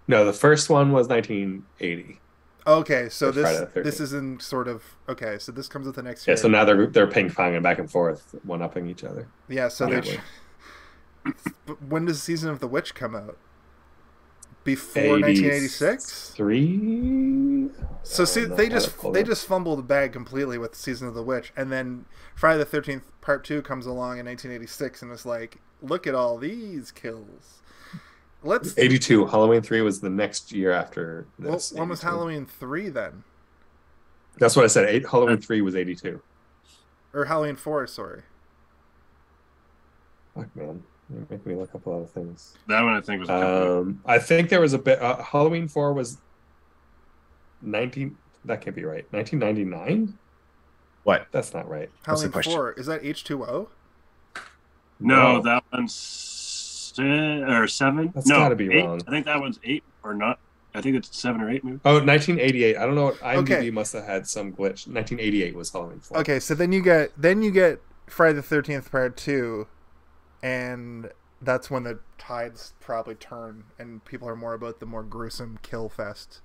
[SPEAKER 3] No, the first one was 1980.
[SPEAKER 1] Okay, so this
[SPEAKER 3] 13th.
[SPEAKER 1] this isn't sort of okay. So this comes with the next
[SPEAKER 3] Yeah,
[SPEAKER 1] year.
[SPEAKER 3] so now they're they're ping ponging back and forth, one upping each other.
[SPEAKER 1] yeah, so they. But when does season of the witch come out? Before 1986.
[SPEAKER 3] Three.
[SPEAKER 1] So see, they
[SPEAKER 3] I had it
[SPEAKER 1] just they just fumbled the bag completely with season of the witch, and then Friday the Thirteenth Part Two comes along in 1986, and it's like, look at all these kills. Let's.
[SPEAKER 3] 82. Halloween 3 was the next year after
[SPEAKER 1] Well,
[SPEAKER 3] this.
[SPEAKER 1] when was Halloween three then,
[SPEAKER 3] That's what I said. Eight, Halloween 3 was 82.
[SPEAKER 1] or Halloween four? Sorry.
[SPEAKER 3] Fuck, man. You make me look up a lot of things.
[SPEAKER 2] That one I think was.
[SPEAKER 3] Um, I think there was a bit. Uh, Halloween 4 was 19. That can't be right. 1999?
[SPEAKER 4] What?
[SPEAKER 3] That's not right.
[SPEAKER 4] What's the
[SPEAKER 1] Halloween
[SPEAKER 4] question?
[SPEAKER 1] four is that H two O?
[SPEAKER 2] no,
[SPEAKER 3] no.
[SPEAKER 2] that one's se- or seven.
[SPEAKER 3] That's
[SPEAKER 2] no,
[SPEAKER 3] gotta be
[SPEAKER 2] eight.
[SPEAKER 3] wrong.
[SPEAKER 2] I think that one's eight or not. I think it's seven or eight. Maybe.
[SPEAKER 3] Oh, 1988. I don't know. What, IMDb
[SPEAKER 1] Okay.
[SPEAKER 3] must have had some glitch. 1988 was Halloween 4.
[SPEAKER 1] Okay, so then you get then you get Friday the Thirteenth Part Two, and that's when the tides probably turn, and people are more about the more gruesome kill fest.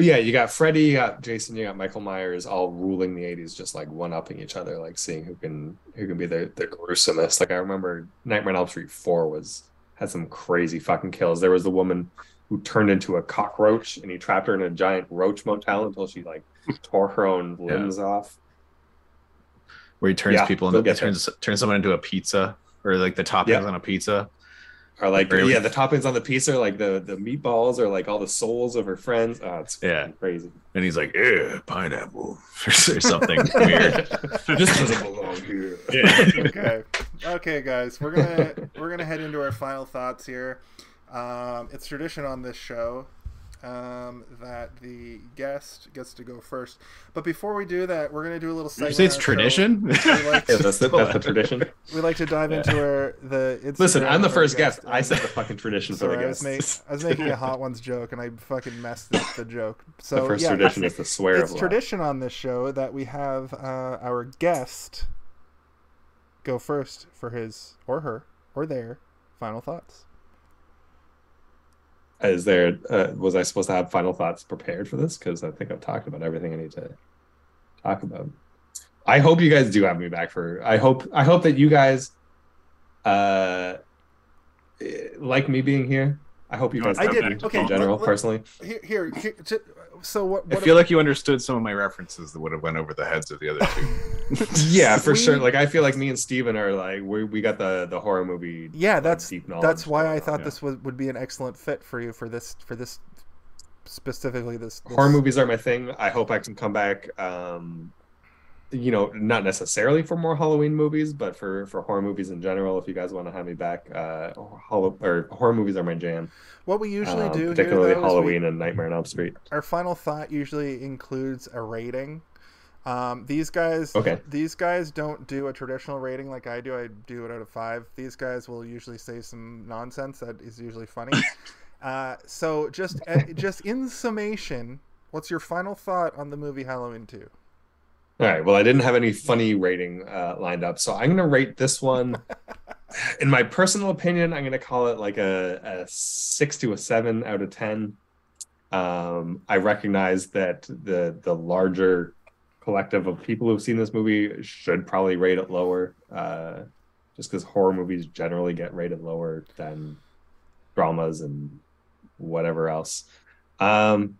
[SPEAKER 3] But yeah, you got Freddy, you got Jason, you got Michael Myers, all ruling the '80s, just like one upping each other, like seeing who can who can be the the gruesomest. Like I remember Nightmare on Elm Street Four was had some crazy fucking kills. There was the woman who turned into a cockroach, and he trapped her in a giant roach motel until she like tore her own
[SPEAKER 4] Yeah.
[SPEAKER 3] limbs off.
[SPEAKER 4] Where he turns
[SPEAKER 3] Yeah,
[SPEAKER 4] people into turns turns someone into a pizza or like the toppings
[SPEAKER 3] Yeah.
[SPEAKER 4] on a pizza.
[SPEAKER 3] Or like
[SPEAKER 4] Really?
[SPEAKER 3] yeah, the toppings on the pizza, are like the the meatballs, or like all the souls of her friends. Oh, it's
[SPEAKER 4] Yeah.
[SPEAKER 3] crazy.
[SPEAKER 4] And he's like, "Ew, pineapple," or something weird.
[SPEAKER 3] this doesn't belong here.
[SPEAKER 4] Yeah.
[SPEAKER 1] okay okay guys we're gonna we're gonna head into our final thoughts here um, it's tradition on this show um, that the guest gets to go first but before we do that we're gonna do a little
[SPEAKER 4] Did
[SPEAKER 1] segment
[SPEAKER 4] you say it's
[SPEAKER 1] on our show.
[SPEAKER 4] tradition?
[SPEAKER 1] we like
[SPEAKER 3] Yeah,
[SPEAKER 1] to,
[SPEAKER 3] that's the, that's the tradition.
[SPEAKER 1] we like to dive into our the Instagram
[SPEAKER 3] Listen, I'm the first guest. I
[SPEAKER 1] and-
[SPEAKER 3] set the fucking tradition for
[SPEAKER 1] Sorry,
[SPEAKER 3] the
[SPEAKER 1] I was,
[SPEAKER 3] guests.
[SPEAKER 1] make, I was making a hot ones joke and I fucking messed up the joke. So
[SPEAKER 3] the first
[SPEAKER 1] yeah,
[SPEAKER 3] tradition is the swear
[SPEAKER 1] it's
[SPEAKER 3] of
[SPEAKER 1] tradition on this show that we have uh, our guest go first for his or her or their final thoughts.
[SPEAKER 3] Is there? Uh, was I supposed to have final thoughts prepared for this? Because I think I've talked about everything I need to talk about. I hope you guys do have me back for. I hope. I hope that you guys, uh, like me being here. I hope you guys
[SPEAKER 1] I did. Okay,
[SPEAKER 3] in general,
[SPEAKER 1] let- let-
[SPEAKER 3] personally.
[SPEAKER 1] Here, here, here so what?
[SPEAKER 6] I
[SPEAKER 1] what
[SPEAKER 6] feel like you understood some of my references that would have went over the heads of the other two.
[SPEAKER 3] Yeah, for
[SPEAKER 1] We-
[SPEAKER 3] sure. Like I feel like me and Steven are like we we got the the horror movie.
[SPEAKER 1] yeah,
[SPEAKER 3] like,
[SPEAKER 1] that's
[SPEAKER 3] deep knowledge
[SPEAKER 1] that's why I thought
[SPEAKER 6] yeah.
[SPEAKER 1] this would, would be an excellent fit for you for this for this specifically this, this
[SPEAKER 3] horror movies are my thing. I hope I can come back. Um, you know, not necessarily for more Halloween movies, but for for horror movies in general. If you guys want to have me back, uh, or horror movies are my jam.
[SPEAKER 1] What we usually
[SPEAKER 3] Um,
[SPEAKER 1] do,
[SPEAKER 3] particularly
[SPEAKER 1] here, though, is we-
[SPEAKER 3] Halloween and Nightmare on Elm Street.
[SPEAKER 1] our final thought usually includes a rating. Um, these guys,
[SPEAKER 3] Okay.
[SPEAKER 1] these guys don't do a traditional rating like I do. I do it out of five. These guys will usually say some nonsense that is usually funny. uh, so just, uh, just in summation, what's your final thought on the movie Halloween Two?
[SPEAKER 3] All right. Well, I didn't have any funny rating uh, lined up, so I'm gonna rate this one. in my personal opinion, I'm gonna call it like a, a six to a seven out of ten. Um, I recognize that the the larger collective of people who've seen this movie should probably rate it lower, uh, just because horror movies generally get rated lower than dramas and whatever else. Um,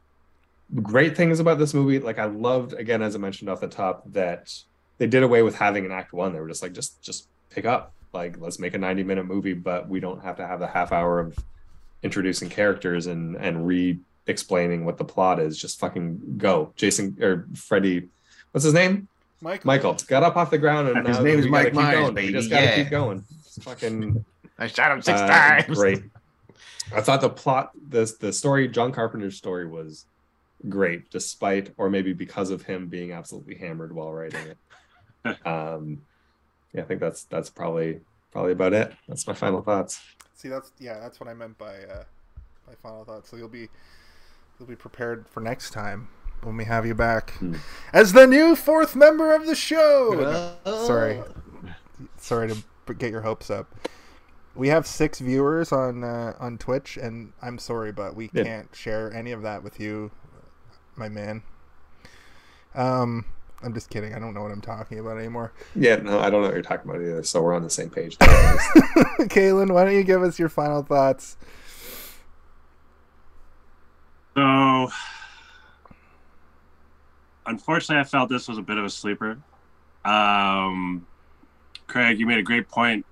[SPEAKER 3] great things about this movie like i loved again as i mentioned off the top that they did away with having an act one they were just like just just pick up like let's make a 90 minute movie but we don't have to have the half hour of introducing characters and and re explaining what the plot is just fucking go jason or freddy what's his name
[SPEAKER 1] Michael.
[SPEAKER 3] michael got up off the ground and
[SPEAKER 6] His
[SPEAKER 3] now
[SPEAKER 6] name's
[SPEAKER 3] we gotta
[SPEAKER 6] Mike
[SPEAKER 3] keep
[SPEAKER 6] Myers,
[SPEAKER 3] going. we
[SPEAKER 6] baby,
[SPEAKER 3] just gotta
[SPEAKER 6] yeah.
[SPEAKER 3] keep going it's fucking
[SPEAKER 6] I shot him six
[SPEAKER 3] uh,
[SPEAKER 6] times.
[SPEAKER 3] Great. I thought the plot, the the story, John Carpenter's story was great, despite or maybe because of him being absolutely hammered while writing it. um, yeah, I think that's that's probably probably about it. That's my final thoughts.
[SPEAKER 1] See, that's yeah, that's what I meant by uh, by final thoughts So you'll be you'll be prepared for next time when we have you back
[SPEAKER 3] Hmm.
[SPEAKER 1] as the new fourth member of the show. No, sorry, sorry to get your hopes up. We have six viewers on uh, on Twitch, and I'm sorry, but we
[SPEAKER 3] Yeah.
[SPEAKER 1] can't share any of that with you, my man. Um, I'm just kidding. I don't know what I'm talking about anymore.
[SPEAKER 3] Yeah, no, I don't know what you're talking about either. So we're on the same page.
[SPEAKER 1] Kaylin, why don't you give us your final thoughts?
[SPEAKER 2] So, unfortunately, I felt this was a bit of a sleeper. Um, Craig, you made a great point.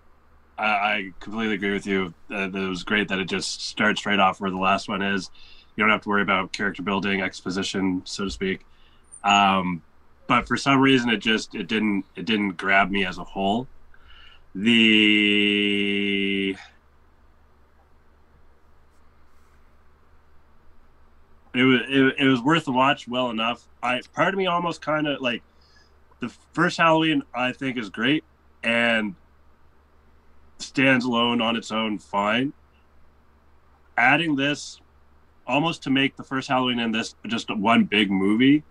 [SPEAKER 2] I, I completely agree with you. Uh, that it was great that it just starts right off where the last one is. You don't have to worry about character building, exposition, so to speak. Um, but for some reason, it just it didn't it didn't grab me as a whole. The it was it, it was worth the watch well enough. I part of me almost kind of like the first Halloween. I think is great and stands alone on its own fine. Adding this almost to make the first Halloween and this just one big movie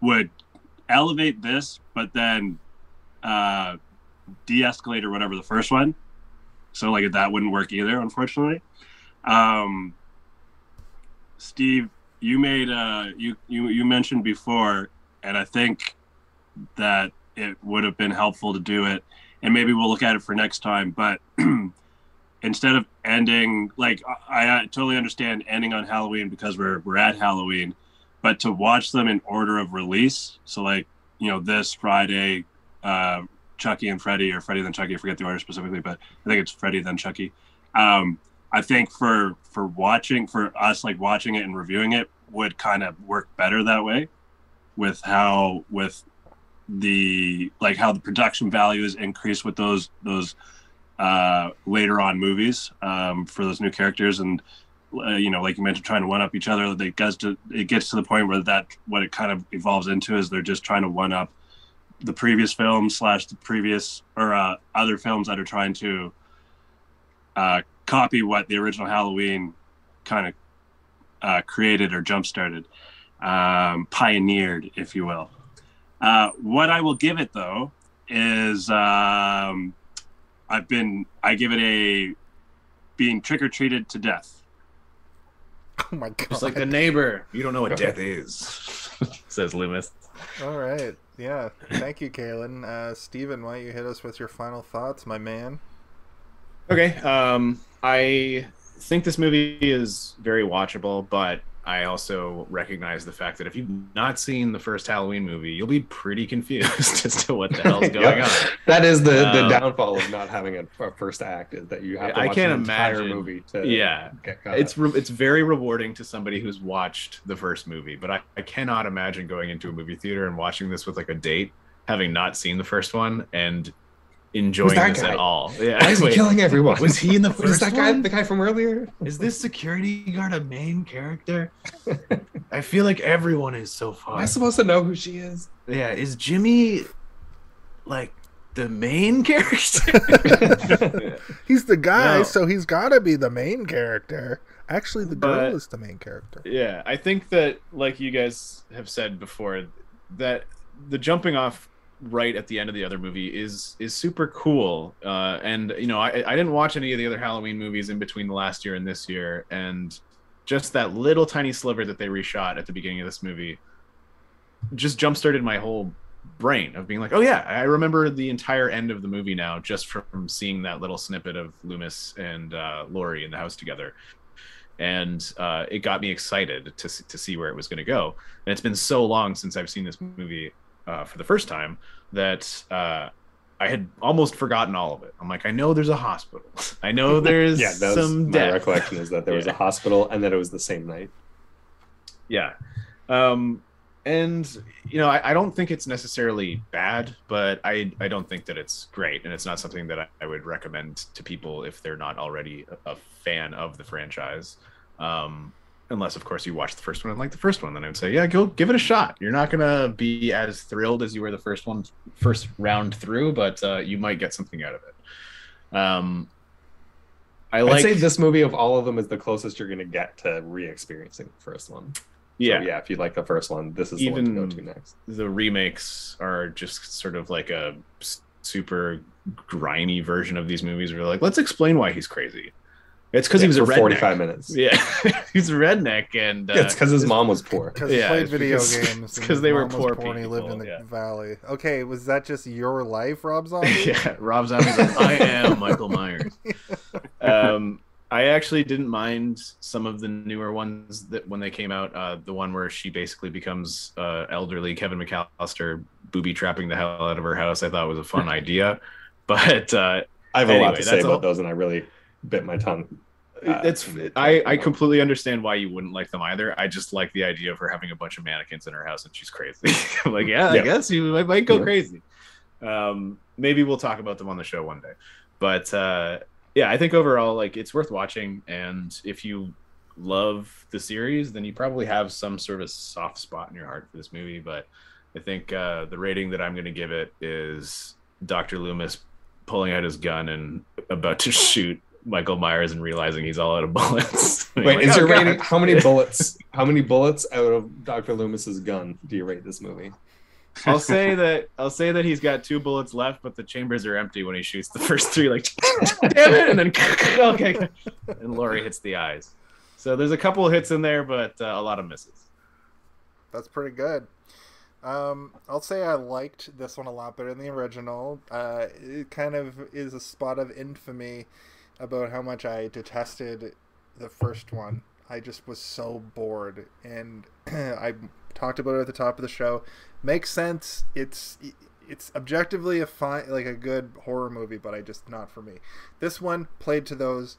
[SPEAKER 2] would elevate this, but then uh, de-escalate or whatever the first one. So like that wouldn't work either, unfortunately. Um, Steve, you made uh you you you mentioned before, and I think that it would have been helpful to do it, and maybe we'll look at it for next time. But instead of ending like I, I totally understand ending on Halloween because we're we're at Halloween, but to watch them in order of release, so like you know this Friday, uh, Chucky and Freddy or Freddy then Chucky, I forget the order specifically, but I think it's Freddy then Chucky. Um, I think for for watching for us like watching it and reviewing it would kind of work better that way with how with the like how the production value is increased with those those uh later on movies um for those new characters and uh, you know like you mentioned trying to one up each other it gets to it gets to the point where that what it kind of evolves into is they're just trying to one up the previous film slash the previous or uh, other films that are trying to uh, copy what the original Halloween kind of uh, created or jump started, um, pioneered, if you will. Uh, what I will give it though is um, I've been I give it a being trick or treated to death.
[SPEAKER 1] Oh my god!
[SPEAKER 6] Just like the neighbor. You don't know what death is, says Loomis.
[SPEAKER 1] All right. Yeah. Thank you, Kaylin. Uh, Steven, why don't you hit us with your final thoughts, my man?
[SPEAKER 4] Okay. Um, I think this movie is very watchable, but I also recognize the fact that if you've not seen the first Halloween movie, you'll be pretty confused as to what the hell's going on.
[SPEAKER 3] That is the, the
[SPEAKER 4] Um,
[SPEAKER 3] downfall of not having a, a first act is that you have to
[SPEAKER 4] I can't
[SPEAKER 3] an entire movie to
[SPEAKER 4] Yeah, it's re- it's very rewarding to somebody who's watched the first movie, but I, I cannot imagine going into a movie theater and watching this with like a date, having not seen the first one and enjoying this
[SPEAKER 3] guy?
[SPEAKER 4] at all. Yeah,
[SPEAKER 3] Why is he
[SPEAKER 4] Wait,
[SPEAKER 3] killing everyone?
[SPEAKER 4] was he in the first
[SPEAKER 3] is that guy?
[SPEAKER 4] one?
[SPEAKER 3] The guy from earlier?
[SPEAKER 6] Is this security guard a main character? I feel like everyone is so far.
[SPEAKER 3] Am
[SPEAKER 6] far.
[SPEAKER 3] I supposed to know who she is?
[SPEAKER 6] Yeah, is Jimmy like the main character?
[SPEAKER 1] He's the guy,
[SPEAKER 4] No.
[SPEAKER 1] so he's got to be the main character. Actually, the girl
[SPEAKER 4] But-
[SPEAKER 1] is the main character.
[SPEAKER 4] Yeah, I think that, like you guys have said before, that the jumping off right at the end of the other movie is is super cool. Uh, and you know, I, I didn't watch any of the other Halloween movies in between the last year and this year, and just that little tiny sliver that they reshot at the beginning of this movie just jump started my whole brain of being like, oh yeah, I remember the entire end of the movie now just from seeing that little snippet of Loomis and uh, Laurie in the house together and uh, it got me excited to to see where it was going to go. And it's been so long since I've seen this movie uh, for the first time that uh, I had almost forgotten all of it. I'm like, I know there's a hospital. I know there's
[SPEAKER 3] Yeah, that was
[SPEAKER 4] some
[SPEAKER 3] my
[SPEAKER 4] death.
[SPEAKER 3] recollection is that there was a hospital and that it was the same night.
[SPEAKER 4] Yeah. Um, and you know, I, I don't think it's necessarily bad, but I I don't think that it's great, and it's not something that I, I would recommend to people if they're not already a, a fan of the franchise. Um, unless, of course, you watch the first one and like the first one, then I would say, yeah, go give it a shot. You're not gonna be as thrilled as you were the first one, first round through, but uh, you might get something out of it. Um, I
[SPEAKER 3] I'd say this movie of all of them is the closest you're going to get to re-experiencing the first one. So,
[SPEAKER 4] yeah,
[SPEAKER 3] yeah. If you like the first one, this is the one to go to next.
[SPEAKER 4] the remakes are just sort of like a super grimy version of these movies where like, let's explain why he's crazy. It's because
[SPEAKER 3] Yeah,
[SPEAKER 4] he was a redneck.
[SPEAKER 3] 45 minutes.
[SPEAKER 4] Yeah, he's a redneck, and uh,
[SPEAKER 3] Yeah, it's because his mom was poor.
[SPEAKER 1] Because
[SPEAKER 4] Yeah,
[SPEAKER 1] he played video
[SPEAKER 4] because-
[SPEAKER 1] games.
[SPEAKER 4] Because
[SPEAKER 1] and
[SPEAKER 4] 'cause
[SPEAKER 1] his
[SPEAKER 4] they were
[SPEAKER 1] mom was
[SPEAKER 4] poor
[SPEAKER 1] and he lived in the
[SPEAKER 4] yeah.
[SPEAKER 1] valley. Okay, was that just your life, Rob Zombie?
[SPEAKER 4] yeah, Rob Zombie's like, I am Michael Myers. Um, I actually didn't mind some of the newer ones that when they came out. Uh, the one where she basically becomes uh, elderly Kevin McCallister, booby trapping the hell out of her house. I thought was a fun idea, but uh,
[SPEAKER 3] I have a lot
[SPEAKER 4] Anyway,
[SPEAKER 3] to say about
[SPEAKER 4] whole-
[SPEAKER 3] those, and I really bit my tongue. Uh,
[SPEAKER 4] it's I, I completely understand why you wouldn't like them either. I just like the idea of her having a bunch of mannequins in her house and she's crazy. I'm like, yeah, I guess you might, might go
[SPEAKER 3] Yeah.
[SPEAKER 4] crazy. Um, maybe we'll talk about them on the show one day. But uh, yeah, I think overall, like it's worth watching. And if you love the series, then you probably have some sort of soft spot in your heart for this movie. But I think uh, the rating that I'm going to give it is Dr. Loomis pulling out his gun and about to shoot Michael Myers and realizing he's all out of bullets.
[SPEAKER 3] Wait,
[SPEAKER 4] Like,
[SPEAKER 3] is
[SPEAKER 4] oh,
[SPEAKER 3] your
[SPEAKER 4] God.
[SPEAKER 3] rating? How many bullets? How many bullets out of Doctor Loomis's gun do you rate this movie?
[SPEAKER 4] I'll say that I'll say that he's got two bullets left, but the chambers are empty when he shoots the first three. Like, damn it! And then okay, and Laurie hits the eyes. So there's a couple of hits in there, but uh, a lot of misses.
[SPEAKER 1] That's pretty good. Um, I'll say I liked this one a lot better than the original. Uh, it kind of is a spot of infamy about how much I detested the first one. I just was so bored, and I talked about it at the top of the show. Makes sense. It's it's objectively a fine, like a good horror movie, but I just not for me. This one played to those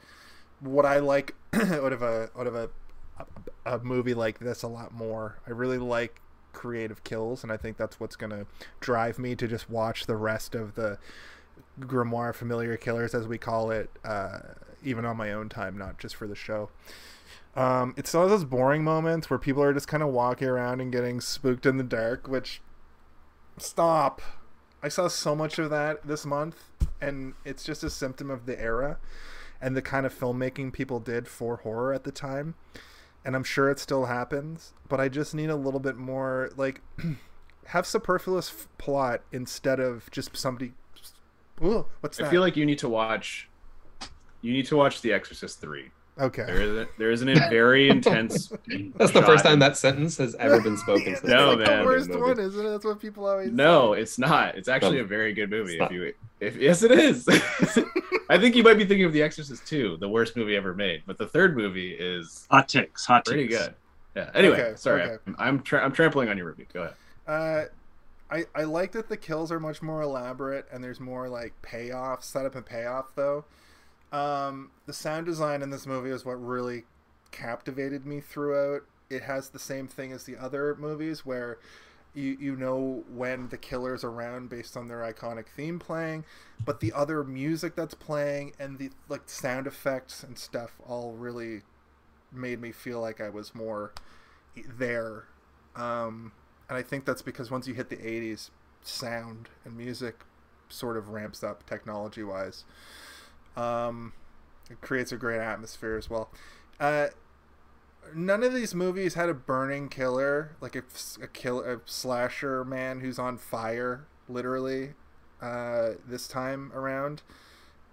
[SPEAKER 1] what I like out of a out of a a movie like this a lot more. I really like creative kills, and I think that's what's to drive me to just watch the rest of the Grimoire Familiar Killers, as we call it, uh, even on my own time, not just for the show. Um, it's of those boring moments where people are just kind of walking around and getting spooked in the dark, which stop. I saw so much of that this month, and it's just a symptom of the era and the kind of filmmaking people did for horror at the time and I'm sure it still happens, but I just need a little bit more like have superfluous f- plot instead of just somebody. Ooh, what's that?
[SPEAKER 4] I feel like you need to watch. You need to watch The Exorcist three.
[SPEAKER 1] okay.
[SPEAKER 4] There is a, there is a very intense.
[SPEAKER 3] That's the
[SPEAKER 4] shot
[SPEAKER 3] first time that sentence has ever been spoken.
[SPEAKER 1] It's
[SPEAKER 3] since
[SPEAKER 4] No,
[SPEAKER 1] like
[SPEAKER 3] the
[SPEAKER 4] man.
[SPEAKER 1] the worst
[SPEAKER 3] movie.
[SPEAKER 1] one, isn't it? That's what people always.
[SPEAKER 4] No,
[SPEAKER 1] say.
[SPEAKER 4] it's not. It's actually
[SPEAKER 3] No.
[SPEAKER 4] a very good movie.
[SPEAKER 3] It's
[SPEAKER 4] If you, if yes, it is. I think you might be thinking of The Exorcist 2, the worst movie ever made, but the third movie is
[SPEAKER 2] Hot takes. Hot
[SPEAKER 4] pretty
[SPEAKER 2] takes.
[SPEAKER 4] good. Yeah. Anyway,
[SPEAKER 1] Okay,
[SPEAKER 4] sorry,
[SPEAKER 1] okay.
[SPEAKER 4] I'm I'm, tra- I'm trampling on your review. Go ahead.
[SPEAKER 1] Uh, I I like that the kills are much more elaborate and there's more like payoff, setup and payoff though. Um, the sound design in this movie is what really captivated me throughout. It has the same thing as the other movies where you you know when the killer's around based on their iconic theme playing, but the other music that's playing and the like sound effects and stuff all really made me feel like I was more there. Um, and I think that's because once you hit the 80s, sound and music sort of ramps up technology wise. Um, it creates a great atmosphere as well. Uh, none of these movies had a burning killer, like a, a kill a slasher man who's on fire, literally. Uh, this time around,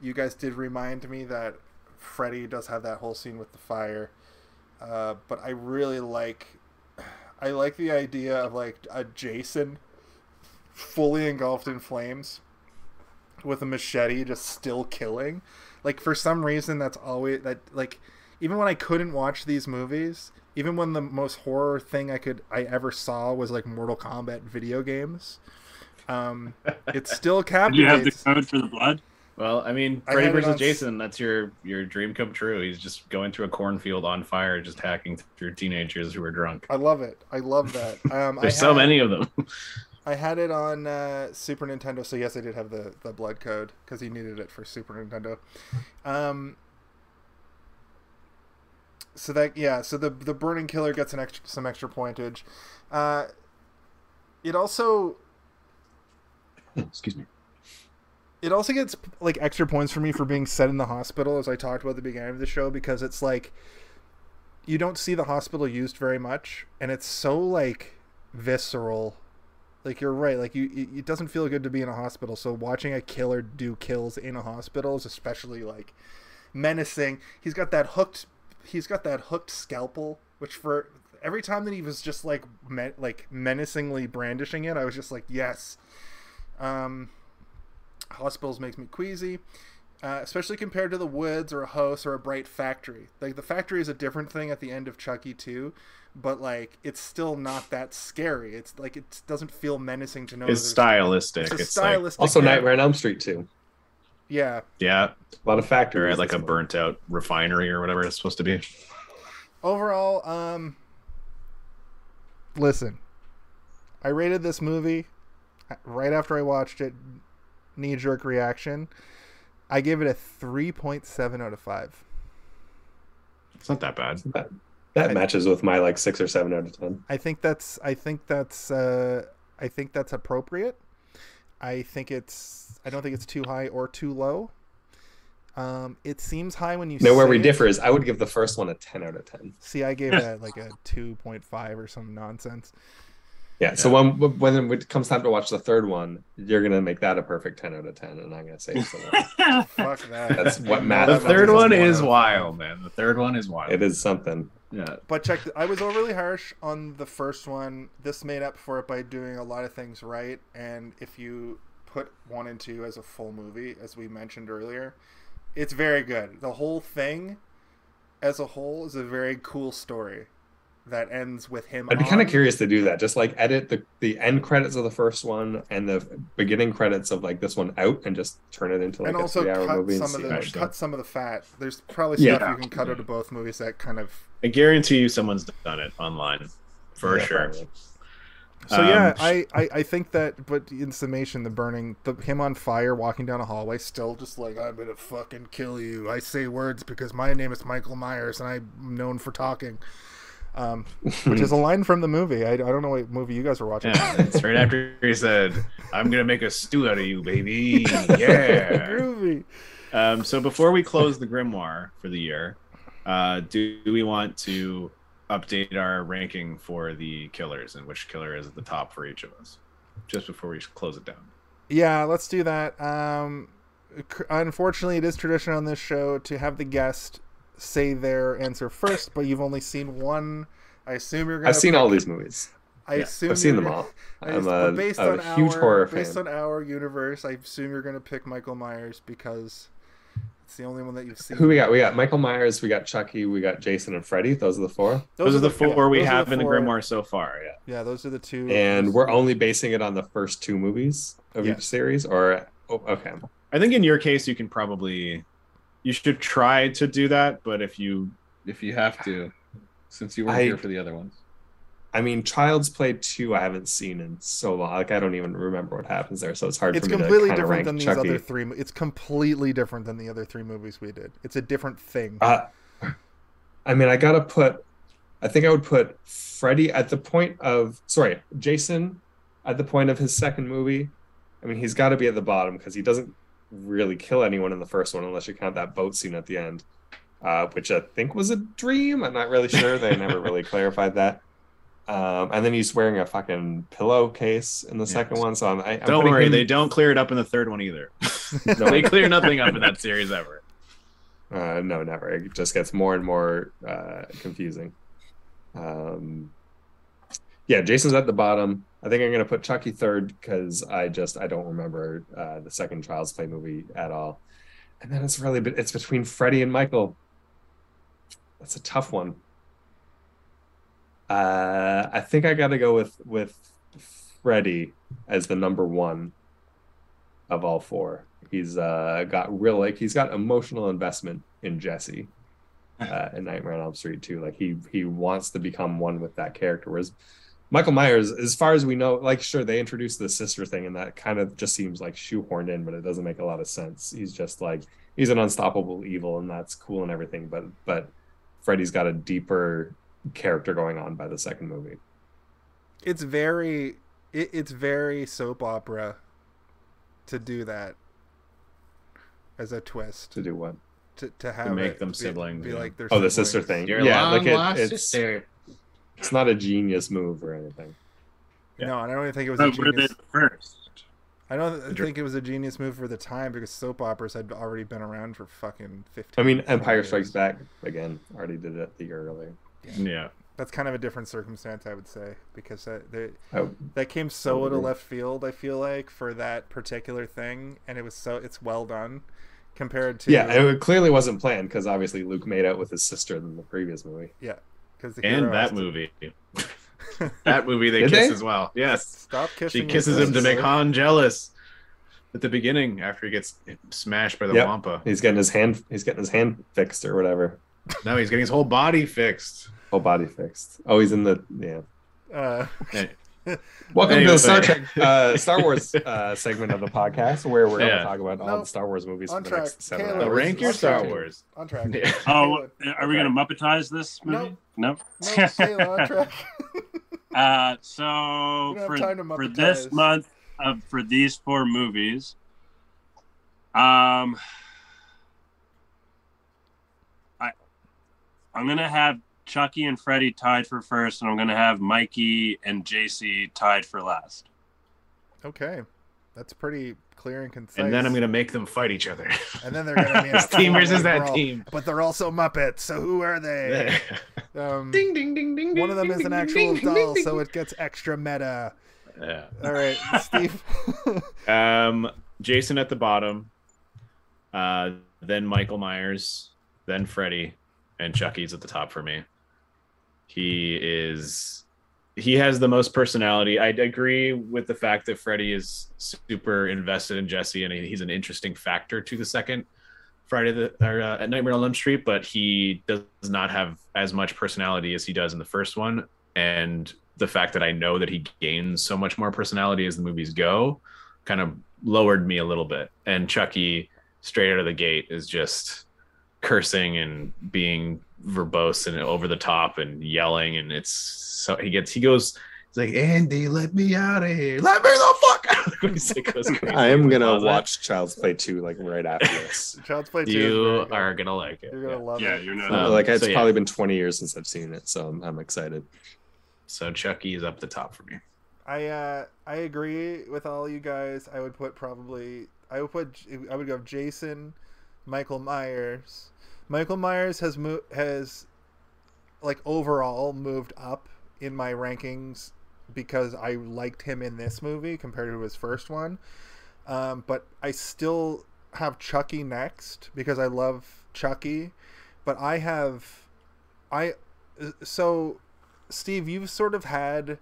[SPEAKER 1] you guys did remind me that Freddy does have that whole scene with the fire. Uh, but I really like, I like the idea of like a Jason fully engulfed in flames with a machete just still killing. Like for some reason that's always that like even when I couldn't watch these movies, even when the most horror thing I could I ever saw was like Mortal Kombat video games, um, it still
[SPEAKER 2] Did you have the code for the blood?
[SPEAKER 4] Well, I mean, Freddy
[SPEAKER 1] had it
[SPEAKER 4] versus
[SPEAKER 1] on-
[SPEAKER 4] Jason, that's your your dream come true. He's just going through a cornfield on fire, just hacking through teenagers who are drunk.
[SPEAKER 1] I love it. I love that. Um, I
[SPEAKER 4] There's so many of them.
[SPEAKER 1] I had it on uh, Super Nintendo, so yes, I did have the, the blood code because he needed it for Super Nintendo. Um, so that yeah, so the the Burning Killer gets an extra some extra pointage. Uh, it also
[SPEAKER 4] Excuse me.
[SPEAKER 1] It also gets like extra points for me for being set in the hospital, as I talked about at the beginning of the show, because it's like you don't see the hospital used very much, and it's so like visceral. Like you're right, like you, it doesn't feel good to be in a hospital. So watching a killer do kills in a hospital is especially like menacing. He's got that hooked, he's got that hooked scalpel, which for every time that he was just like me- like menacingly brandishing it, I was just like, yes. Um, hospitals makes me queasy uh, especially compared to the woods or a house or a bright factory like the factory is a different thing at the end of chucky 2 but like it's still not that scary it's like it doesn't feel menacing to know
[SPEAKER 4] It's stylistic.
[SPEAKER 1] it's a
[SPEAKER 4] It's, like
[SPEAKER 1] stylistic
[SPEAKER 3] Also,
[SPEAKER 1] yeah.
[SPEAKER 3] Nightmare on Elm Street too.
[SPEAKER 1] yeah
[SPEAKER 4] yeah,
[SPEAKER 3] A lot of
[SPEAKER 4] or
[SPEAKER 3] factories.
[SPEAKER 4] at like a burnt out refinery or whatever it's supposed to be.
[SPEAKER 1] overall um listen i rated this movie right after i watched it knee jerk reaction i give it a 3.7 out of 5
[SPEAKER 4] It's not that bad.
[SPEAKER 3] That, that matches with my like six or seven out of ten.
[SPEAKER 1] I think that's I think that's uh, I think that's appropriate. I think it's I don't think it's too high or too low. Um, it seems high when you
[SPEAKER 3] No, where we
[SPEAKER 1] it.
[SPEAKER 3] differ is I would give the first one a ten out of ten.
[SPEAKER 1] See, I gave that like a two point five or some nonsense.
[SPEAKER 3] Yeah. So when when it comes time to watch the third one, you're gonna make that a perfect ten out of ten, and I'm gonna say it's.
[SPEAKER 1] Fuck that.
[SPEAKER 3] That's what Matt-
[SPEAKER 4] The third one is wild, man. The third one is wild.
[SPEAKER 3] it is something.
[SPEAKER 4] Yeah.
[SPEAKER 1] But check, I was overly harsh on the first one. This made up for it by doing a lot of things right. And if you put one and two as a full movie, as we mentioned earlier, it's very good. The whole thing, as a whole, is a very cool story that ends with him.
[SPEAKER 3] I'd be kind of curious to do that. Just like edit the the end credits of the first one and the beginning credits of like this one out, and just turn it into like
[SPEAKER 1] and
[SPEAKER 3] a
[SPEAKER 1] also
[SPEAKER 3] three hour
[SPEAKER 1] cut
[SPEAKER 3] movie. and
[SPEAKER 1] some of the
[SPEAKER 3] how it's done.
[SPEAKER 1] cut some of the fat. There's probably stuff
[SPEAKER 3] Yeah.
[SPEAKER 1] you can cut out of both movies that kind of.
[SPEAKER 4] I guarantee you someone's done it online. For
[SPEAKER 3] Yeah,
[SPEAKER 4] sure.
[SPEAKER 3] probably.
[SPEAKER 1] So yeah,
[SPEAKER 4] Um,
[SPEAKER 1] I, I I think that. But in summation, the burning, the him on fire, walking down a hallway, still just like I'm gonna fucking kill you. I say words because my name is Michael Myers and I'm known for talking. Um, which is a line from the movie. I, I don't know what movie you guys were watching.
[SPEAKER 4] Yeah, it's right after he said, "I'm gonna make a stew out of you, baby." Yeah.
[SPEAKER 1] Groovy.
[SPEAKER 4] Um, so before we close the grimoire for the year, uh, do we want to update our ranking for the killers and which killer is at the top for each of us? Just before we close it down.
[SPEAKER 1] Yeah, let's do that. Um, unfortunately, it is tradition on this show to have the guest say their answer first, but you've only seen one. I assume you're gonna.
[SPEAKER 3] I've seen
[SPEAKER 1] pick-
[SPEAKER 3] all these movies.
[SPEAKER 1] I
[SPEAKER 4] yeah,
[SPEAKER 1] assume
[SPEAKER 3] I've seen them all.
[SPEAKER 1] I
[SPEAKER 3] I'm
[SPEAKER 1] just-
[SPEAKER 3] a,
[SPEAKER 1] but based
[SPEAKER 3] a
[SPEAKER 1] on
[SPEAKER 3] huge
[SPEAKER 1] our,
[SPEAKER 3] horror
[SPEAKER 1] based
[SPEAKER 3] fan.
[SPEAKER 1] on our universe, I assume you're going to pick Michael Myers because It's the only one that you've seen.
[SPEAKER 3] Who we got? We got Michael Myers, we got Chucky, we got Jason and Freddy. Those are the four.
[SPEAKER 4] Those, are the four we
[SPEAKER 1] those are
[SPEAKER 4] have in the grimoire so far. Yeah.
[SPEAKER 1] Yeah, those are the two.
[SPEAKER 3] And we're only basing it on the first two movies of
[SPEAKER 1] Yes.
[SPEAKER 3] each series, or oh, okay.
[SPEAKER 4] I think in your case, you can probably, you should try to do that. But if you if you have to, since you weren't
[SPEAKER 3] I-
[SPEAKER 4] here for the other ones,
[SPEAKER 3] I mean, Child's Play two, I haven't seen in so long. Like I don't even remember what happens there, so it's hard
[SPEAKER 1] It's
[SPEAKER 3] for me
[SPEAKER 1] completely
[SPEAKER 3] to kind
[SPEAKER 1] different
[SPEAKER 3] rank
[SPEAKER 1] than these
[SPEAKER 3] Chucky.
[SPEAKER 1] other three. mo- It's completely different than the other three movies we did. It's a different thing.
[SPEAKER 3] Uh, I mean, I gotta put. I think I would put Freddy at the point of sorry, Jason at the point of his second movie. I mean, he's got to be at the bottom because he doesn't really kill anyone in the first one, unless you count that boat scene at the end, uh, which I think was a dream. I'm not really sure. They never really clarified that. Um, and then he's wearing a fucking pillowcase in the
[SPEAKER 4] Yes.
[SPEAKER 3] second one. So I'm, I, I'm
[SPEAKER 4] don't worry,
[SPEAKER 3] him-
[SPEAKER 4] they don't clear it up in the third one either.
[SPEAKER 3] No,
[SPEAKER 4] they clear nothing up in that series ever.
[SPEAKER 3] Uh, no, never. It just gets more and more uh, confusing. Um, yeah, Jason's at the bottom. I think I'm gonna put Chucky third because I just I don't remember uh, the second Child's Play movie at all. And then it's really it's between Freddy and Michael. That's a tough one. Uh, I think I got to go with with Freddy as the number one of all four. He's uh, got real like he's got emotional investment in Jesse uh, in Nightmare on Elm Street too. Like he he wants to become one with that character. Whereas Michael Myers, as far as we know, like sure they introduced the sister thing, and that kind of just seems like shoehorned in, but it doesn't make a lot of sense. He's just like he's an unstoppable evil, and that's cool and everything. But but Freddy's got a deeper character going on by the second movie.
[SPEAKER 1] it's very it, it's very soap opera to do that as a twist
[SPEAKER 3] To do what?
[SPEAKER 1] to, to have
[SPEAKER 4] make
[SPEAKER 1] it
[SPEAKER 4] them
[SPEAKER 1] be-
[SPEAKER 4] siblings,
[SPEAKER 1] be
[SPEAKER 4] yeah.
[SPEAKER 1] like their
[SPEAKER 3] Oh, the sister
[SPEAKER 1] siblings.
[SPEAKER 3] thing.
[SPEAKER 6] Your
[SPEAKER 3] yeah,
[SPEAKER 6] long
[SPEAKER 3] like it,
[SPEAKER 6] lost
[SPEAKER 3] it's
[SPEAKER 6] sister.
[SPEAKER 3] It's not a genius move or anything.
[SPEAKER 1] no i don't even think it was a
[SPEAKER 2] But were
[SPEAKER 1] genius
[SPEAKER 2] first?
[SPEAKER 1] i don't
[SPEAKER 4] Dr-
[SPEAKER 1] think it was a genius move for the time because soap operas had already been around for fucking 15
[SPEAKER 3] I mean, Empire
[SPEAKER 1] years.
[SPEAKER 3] Strikes Back again. Already did it the year earlier.
[SPEAKER 4] Yeah.
[SPEAKER 1] that's kind of a different circumstance i would say because that they,
[SPEAKER 3] Oh,
[SPEAKER 1] that came so oh, out of left field i feel like for that particular thing and it was so it's well done compared to
[SPEAKER 3] yeah, it clearly wasn't planned because obviously Luke made out with his sister in the previous movie.
[SPEAKER 1] Because
[SPEAKER 4] And that movie. That movie they
[SPEAKER 3] Did
[SPEAKER 4] kiss
[SPEAKER 3] they?
[SPEAKER 4] as well. Yes.
[SPEAKER 1] stop kissing
[SPEAKER 4] She kisses him to make
[SPEAKER 1] sister.
[SPEAKER 4] Han jealous at the beginning after he gets smashed by the
[SPEAKER 3] Yep.
[SPEAKER 4] Wampa.
[SPEAKER 3] He's getting his hand. He's getting his hand fixed or whatever.
[SPEAKER 4] No, he's getting his whole body fixed.
[SPEAKER 3] Whole body fixed. Oh, he's in the yeah.
[SPEAKER 1] uh,
[SPEAKER 3] Welcome
[SPEAKER 4] Anyway.
[SPEAKER 3] to the Star Trek, uh, Star Wars uh, segment of the podcast where we're going to talk about all
[SPEAKER 1] No.
[SPEAKER 3] the Star Wars movies for
[SPEAKER 1] On
[SPEAKER 3] the
[SPEAKER 1] track.
[SPEAKER 3] next seven
[SPEAKER 1] Caleb,
[SPEAKER 3] hours.
[SPEAKER 4] rank your Star
[SPEAKER 1] track.
[SPEAKER 4] Wars.
[SPEAKER 1] on track
[SPEAKER 4] Yeah.
[SPEAKER 2] Oh, are we going to Muppetize this
[SPEAKER 1] No.
[SPEAKER 2] movie? No.
[SPEAKER 1] no Kayla, on track
[SPEAKER 2] Uh, so for, for this month of for these four movies, um, I I'm gonna have Chucky and Freddy tied for first, and I'm gonna have Mikey and JC tied for last.
[SPEAKER 1] okay that's pretty clear and concise
[SPEAKER 4] And then I'm gonna make them fight each other.
[SPEAKER 1] and then they're gonna be in a
[SPEAKER 4] This team versus that
[SPEAKER 1] brawl.
[SPEAKER 4] team.
[SPEAKER 1] but they're also muppets so who are they um,
[SPEAKER 4] ding ding ding ding.
[SPEAKER 1] one of them is an actual doll so it gets extra meta
[SPEAKER 4] Yeah.
[SPEAKER 1] all right steve
[SPEAKER 4] Um, Jason at the bottom, uh, then Michael Myers, then Freddy, and Chucky's at the top for me. He is he has the most personality. I agree with the fact that Freddy is super invested in Jesse, and he's an interesting factor to the second Friday the or uh, at Nightmare on Elm Street, but he does not have as much personality as he does in the first one. And the fact that I know that he gains so much more personality as the movies go, kind of lowered me a little bit. And Chucky, straight out of the gate, is just cursing and being verbose and over the top and yelling. And it's so he gets he goes. He's like, Andy, let me out of here. Let me the fuck out. Like,
[SPEAKER 3] I am gonna
[SPEAKER 4] closet.
[SPEAKER 3] watch Child's Play two like right after this.
[SPEAKER 1] child's play 2
[SPEAKER 4] You are gonna like it.
[SPEAKER 1] you're gonna
[SPEAKER 4] Yeah.
[SPEAKER 1] love
[SPEAKER 2] Yeah,
[SPEAKER 1] it
[SPEAKER 2] you're not.
[SPEAKER 4] Um,
[SPEAKER 3] like it's
[SPEAKER 4] so, yeah.
[SPEAKER 3] probably been 20 years since I've seen it, so I'm, I'm excited.
[SPEAKER 4] So Chucky is up the top for me.
[SPEAKER 1] I uh I agree with all you guys. I would put probably I would put I would go Jason, Michael Myers. Michael Myers has mo- has like overall moved up in my rankings because I liked him in this movie compared to his first one. Um, but I still have Chucky next because I love Chucky, but I have I so Steve, you've sort of had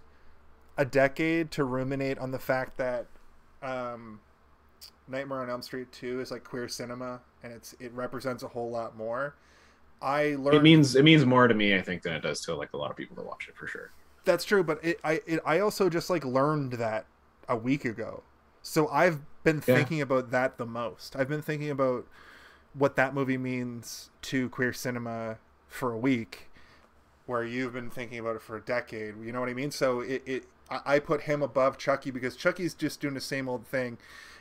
[SPEAKER 1] a decade to ruminate on the fact that um, Nightmare on Elm Street 2 is like queer cinema and it's it represents a whole lot more. I learned
[SPEAKER 4] It means it means more to me, I think, than it does to like a lot of people that watch it for sure.
[SPEAKER 1] That's true, but it, I it, I also just like learned that a week ago. So I've been
[SPEAKER 3] Yeah.
[SPEAKER 1] thinking about that the most. I've been thinking about what that movie means to queer cinema for a week, where you've been thinking about it for a decade. You know what I mean? So it, it I I put him above Chucky because Chucky's just doing the same old thing.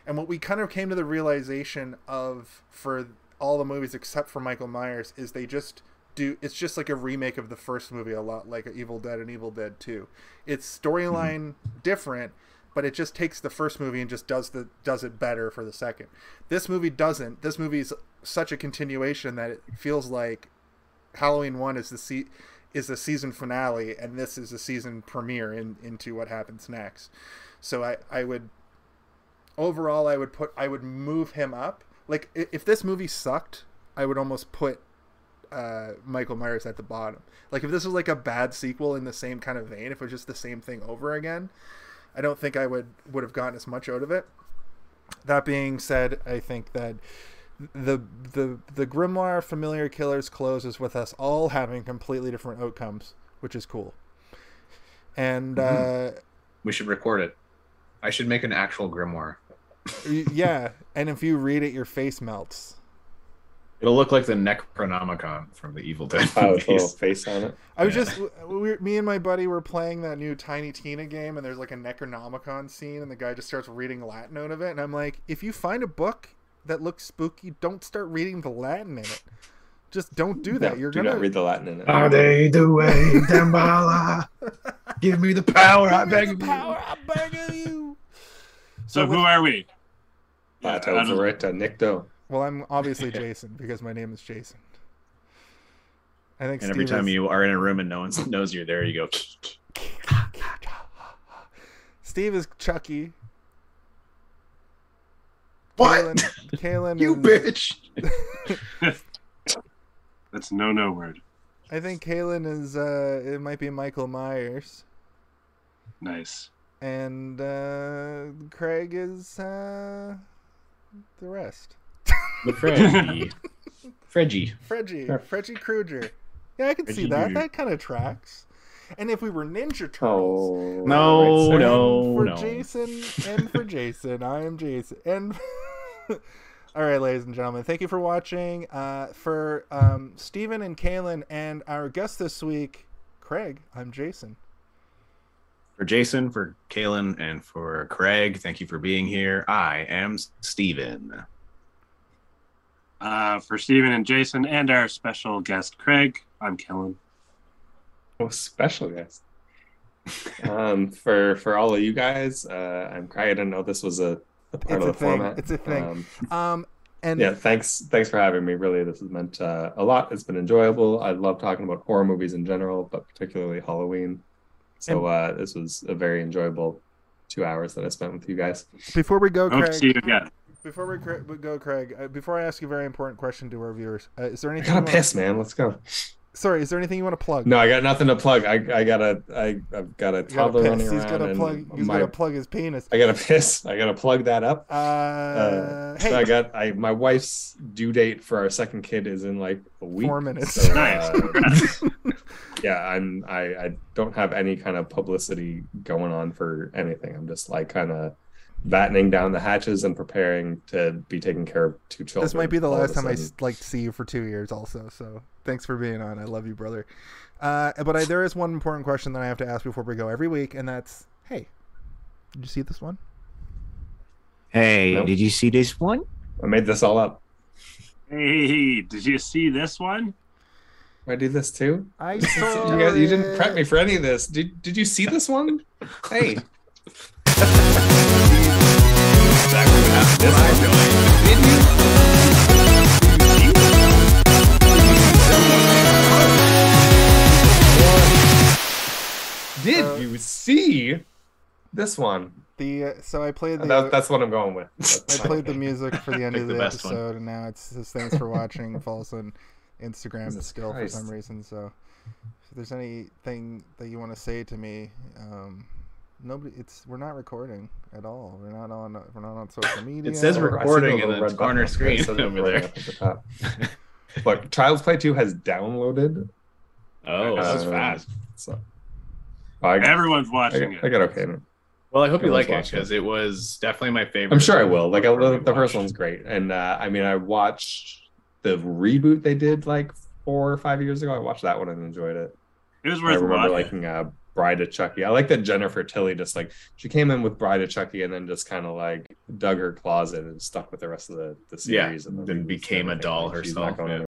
[SPEAKER 1] And what we kind of came to the realization of for all the movies except for Michael Myers is they just do it's just like a remake of the first movie a lot like Evil Dead and Evil Dead 2. It's storyline different, but it just takes the first movie and just does the does it better for the second. This movie doesn't. This movie is such a continuation that it feels like Halloween 1 is the se- is the season finale and this is the season premiere in, into what happens next. So I I would overall I would put I would move him up. Like if this movie sucked, I would almost put uh, Michael Myers at the bottom. Like if this was like a bad sequel in the same kind of vein, if it was just the same thing over again, I don't think I would would have gotten as much out of it. That being said, I think that the the the Grimoire Familiar Killers closes with us all having completely different outcomes, which is cool. And uh,
[SPEAKER 4] We should record it. I should make an actual grimoire.
[SPEAKER 1] Y- yeah, and if you read it, your face melts.
[SPEAKER 4] It'll look like the Necronomicon from the Evil Dead
[SPEAKER 3] Oh, with a little face on it.
[SPEAKER 1] I was
[SPEAKER 4] Yeah.
[SPEAKER 1] just we, we- me and my buddy were playing that new Tiny Tina game, and there's like a Necronomicon scene, and the guy just starts reading Latin out of it, and I'm like, if you find a book that looks spooky, don't start reading the Latin in it. Just don't do that.
[SPEAKER 3] No,
[SPEAKER 1] You're
[SPEAKER 3] do
[SPEAKER 1] gonna
[SPEAKER 3] not read the Latin in it.
[SPEAKER 6] Ade Due Damballa. Give me the power, I
[SPEAKER 1] Give me
[SPEAKER 6] beg
[SPEAKER 1] the
[SPEAKER 6] of you.
[SPEAKER 1] power, I beg of you.
[SPEAKER 2] So
[SPEAKER 1] with-
[SPEAKER 2] who are we?
[SPEAKER 3] Uh,
[SPEAKER 2] I
[SPEAKER 3] tell
[SPEAKER 2] don't-
[SPEAKER 3] it, uh, Nick Doe.
[SPEAKER 1] Well, I'm obviously Jason because my name is Jason. I think
[SPEAKER 4] And every time
[SPEAKER 1] is-
[SPEAKER 4] you are in a room and no one knows you're there, you go.
[SPEAKER 1] Steve is Chucky.
[SPEAKER 6] What?
[SPEAKER 1] Kaylin, Kaylin
[SPEAKER 6] You
[SPEAKER 1] is,
[SPEAKER 6] bitch.
[SPEAKER 2] That's no no word.
[SPEAKER 1] I think Kaylin is. Uh, it might be Michael Myers,
[SPEAKER 2] Nice.
[SPEAKER 1] And uh, Craig is uh, the rest.
[SPEAKER 4] The Freddy. Fredgy.
[SPEAKER 1] Fredgy,
[SPEAKER 3] Sure.
[SPEAKER 1] Fredgy Krueger. Yeah, I can see that.
[SPEAKER 4] Krueger.
[SPEAKER 1] That kind of tracks. And if we were Ninja Turtles,
[SPEAKER 3] Oh
[SPEAKER 4] No,
[SPEAKER 3] right, sir.
[SPEAKER 4] no.
[SPEAKER 1] for Jason, and for Jason, I am Jason. And all right, ladies and gentlemen, thank you for watching. Uh, for um, Stephen and Kaylin and our guest this week, Craig, I'm Jason.
[SPEAKER 4] For Jason, for Kalen, and for Craig, thank you for being here. I am Steven.
[SPEAKER 2] Uh, for Stephen and Jason and our special guest Craig, I'm Kellen.
[SPEAKER 3] Oh, special guest. um, for for all of you guys, uh, I'm Craig. I didn't know this was a, a part
[SPEAKER 1] It's
[SPEAKER 3] of
[SPEAKER 1] a
[SPEAKER 3] the
[SPEAKER 1] thing.
[SPEAKER 3] format.
[SPEAKER 1] It's a thing.
[SPEAKER 3] Um,
[SPEAKER 1] Um, and
[SPEAKER 3] yeah, thanks thanks for having me. Really, this has meant uh, a lot. It's been enjoyable. I love talking about horror movies in general, but particularly Halloween. So uh, this was a very enjoyable two hours that I spent with you guys.
[SPEAKER 1] before we go,
[SPEAKER 2] Hope to see
[SPEAKER 1] Craig,
[SPEAKER 2] you again.
[SPEAKER 1] before we, cra- we go, Craig, uh, before I ask you a very important question to our viewers, uh, is there
[SPEAKER 3] I
[SPEAKER 1] anything? you
[SPEAKER 3] gotta
[SPEAKER 1] wanna-
[SPEAKER 3] piss, man. Let's go.
[SPEAKER 1] Sorry, is there anything you want to plug?
[SPEAKER 3] No, I got nothing to plug. I I gotta I I've got a
[SPEAKER 1] You gotta
[SPEAKER 3] toddler
[SPEAKER 1] piss.
[SPEAKER 3] running
[SPEAKER 1] He's
[SPEAKER 3] around.
[SPEAKER 1] gonna plug. He's
[SPEAKER 3] my,
[SPEAKER 1] gonna plug his penis.
[SPEAKER 3] I gotta piss. I gotta plug that up.
[SPEAKER 1] Uh,
[SPEAKER 3] Uh,
[SPEAKER 1] hey,
[SPEAKER 3] so I got I my wife's due date for our second kid is in like a week.
[SPEAKER 1] Four minutes.
[SPEAKER 3] So,
[SPEAKER 2] Nice.
[SPEAKER 3] Yeah, I'm I I don't have any kind of publicity going on for anything. I'm just like kind of battening down the hatches and preparing to be taking care of two children.
[SPEAKER 1] this might be the last time I like see you for two years. Also, so thanks for being on. I love you, brother. Uh, but I, there is one important question that I have to ask before we go every week, and that's, hey, did you see this one?
[SPEAKER 6] Hey,
[SPEAKER 3] Nope.
[SPEAKER 6] did you see this one?
[SPEAKER 3] I made this all up.
[SPEAKER 2] Hey, did you see this one?
[SPEAKER 3] I do this too.
[SPEAKER 1] I
[SPEAKER 3] You,
[SPEAKER 1] saw
[SPEAKER 3] guys, you didn't prep me for any of this. Did Did you see this one? Hey. Did
[SPEAKER 1] Uh,
[SPEAKER 3] you see this one?
[SPEAKER 1] The uh, so I played the
[SPEAKER 3] That, that's what I'm going with.
[SPEAKER 1] I played the music for the end of
[SPEAKER 6] the
[SPEAKER 1] the,
[SPEAKER 6] best one.
[SPEAKER 1] episode, and now it's just thanks for watching. Follows on Instagram
[SPEAKER 3] Jesus
[SPEAKER 1] still
[SPEAKER 3] Christ.
[SPEAKER 1] for some reason. So if there's anything that you want to say to me, um, nobody. It's we're not recording at all. We're not on. We're not on social media.
[SPEAKER 6] It says
[SPEAKER 3] I see the
[SPEAKER 6] recording
[SPEAKER 3] little
[SPEAKER 6] in the
[SPEAKER 3] red button
[SPEAKER 6] corner
[SPEAKER 3] up
[SPEAKER 6] screen
[SPEAKER 3] It says
[SPEAKER 6] over
[SPEAKER 3] recording
[SPEAKER 6] there.
[SPEAKER 3] up at the top. But Child's Play 2 has downloaded.
[SPEAKER 6] Oh, that's
[SPEAKER 3] Uh,
[SPEAKER 6] fast.
[SPEAKER 3] So I, got-
[SPEAKER 2] Everyone's
[SPEAKER 3] I,
[SPEAKER 2] watching
[SPEAKER 3] got,
[SPEAKER 2] it.
[SPEAKER 3] I got okay.
[SPEAKER 6] Well, I hope you like it because it was definitely my favorite.
[SPEAKER 3] I'm sure I will. Like I, the,
[SPEAKER 6] we
[SPEAKER 3] the first one's great, and uh, I mean, I watched the reboot they did like four or five years ago. I watched that one and enjoyed it.
[SPEAKER 2] It was worth.
[SPEAKER 3] I remember
[SPEAKER 2] watching.
[SPEAKER 3] liking uh, Bride of Chucky. I like that Jennifer Tilly just like she came in with Bride of Chucky and then just kind of like dug her claws in and stuck with the rest of the, the
[SPEAKER 6] Yeah,
[SPEAKER 3] series and
[SPEAKER 6] then became a doll
[SPEAKER 3] Like, she's not
[SPEAKER 6] herself, yeah.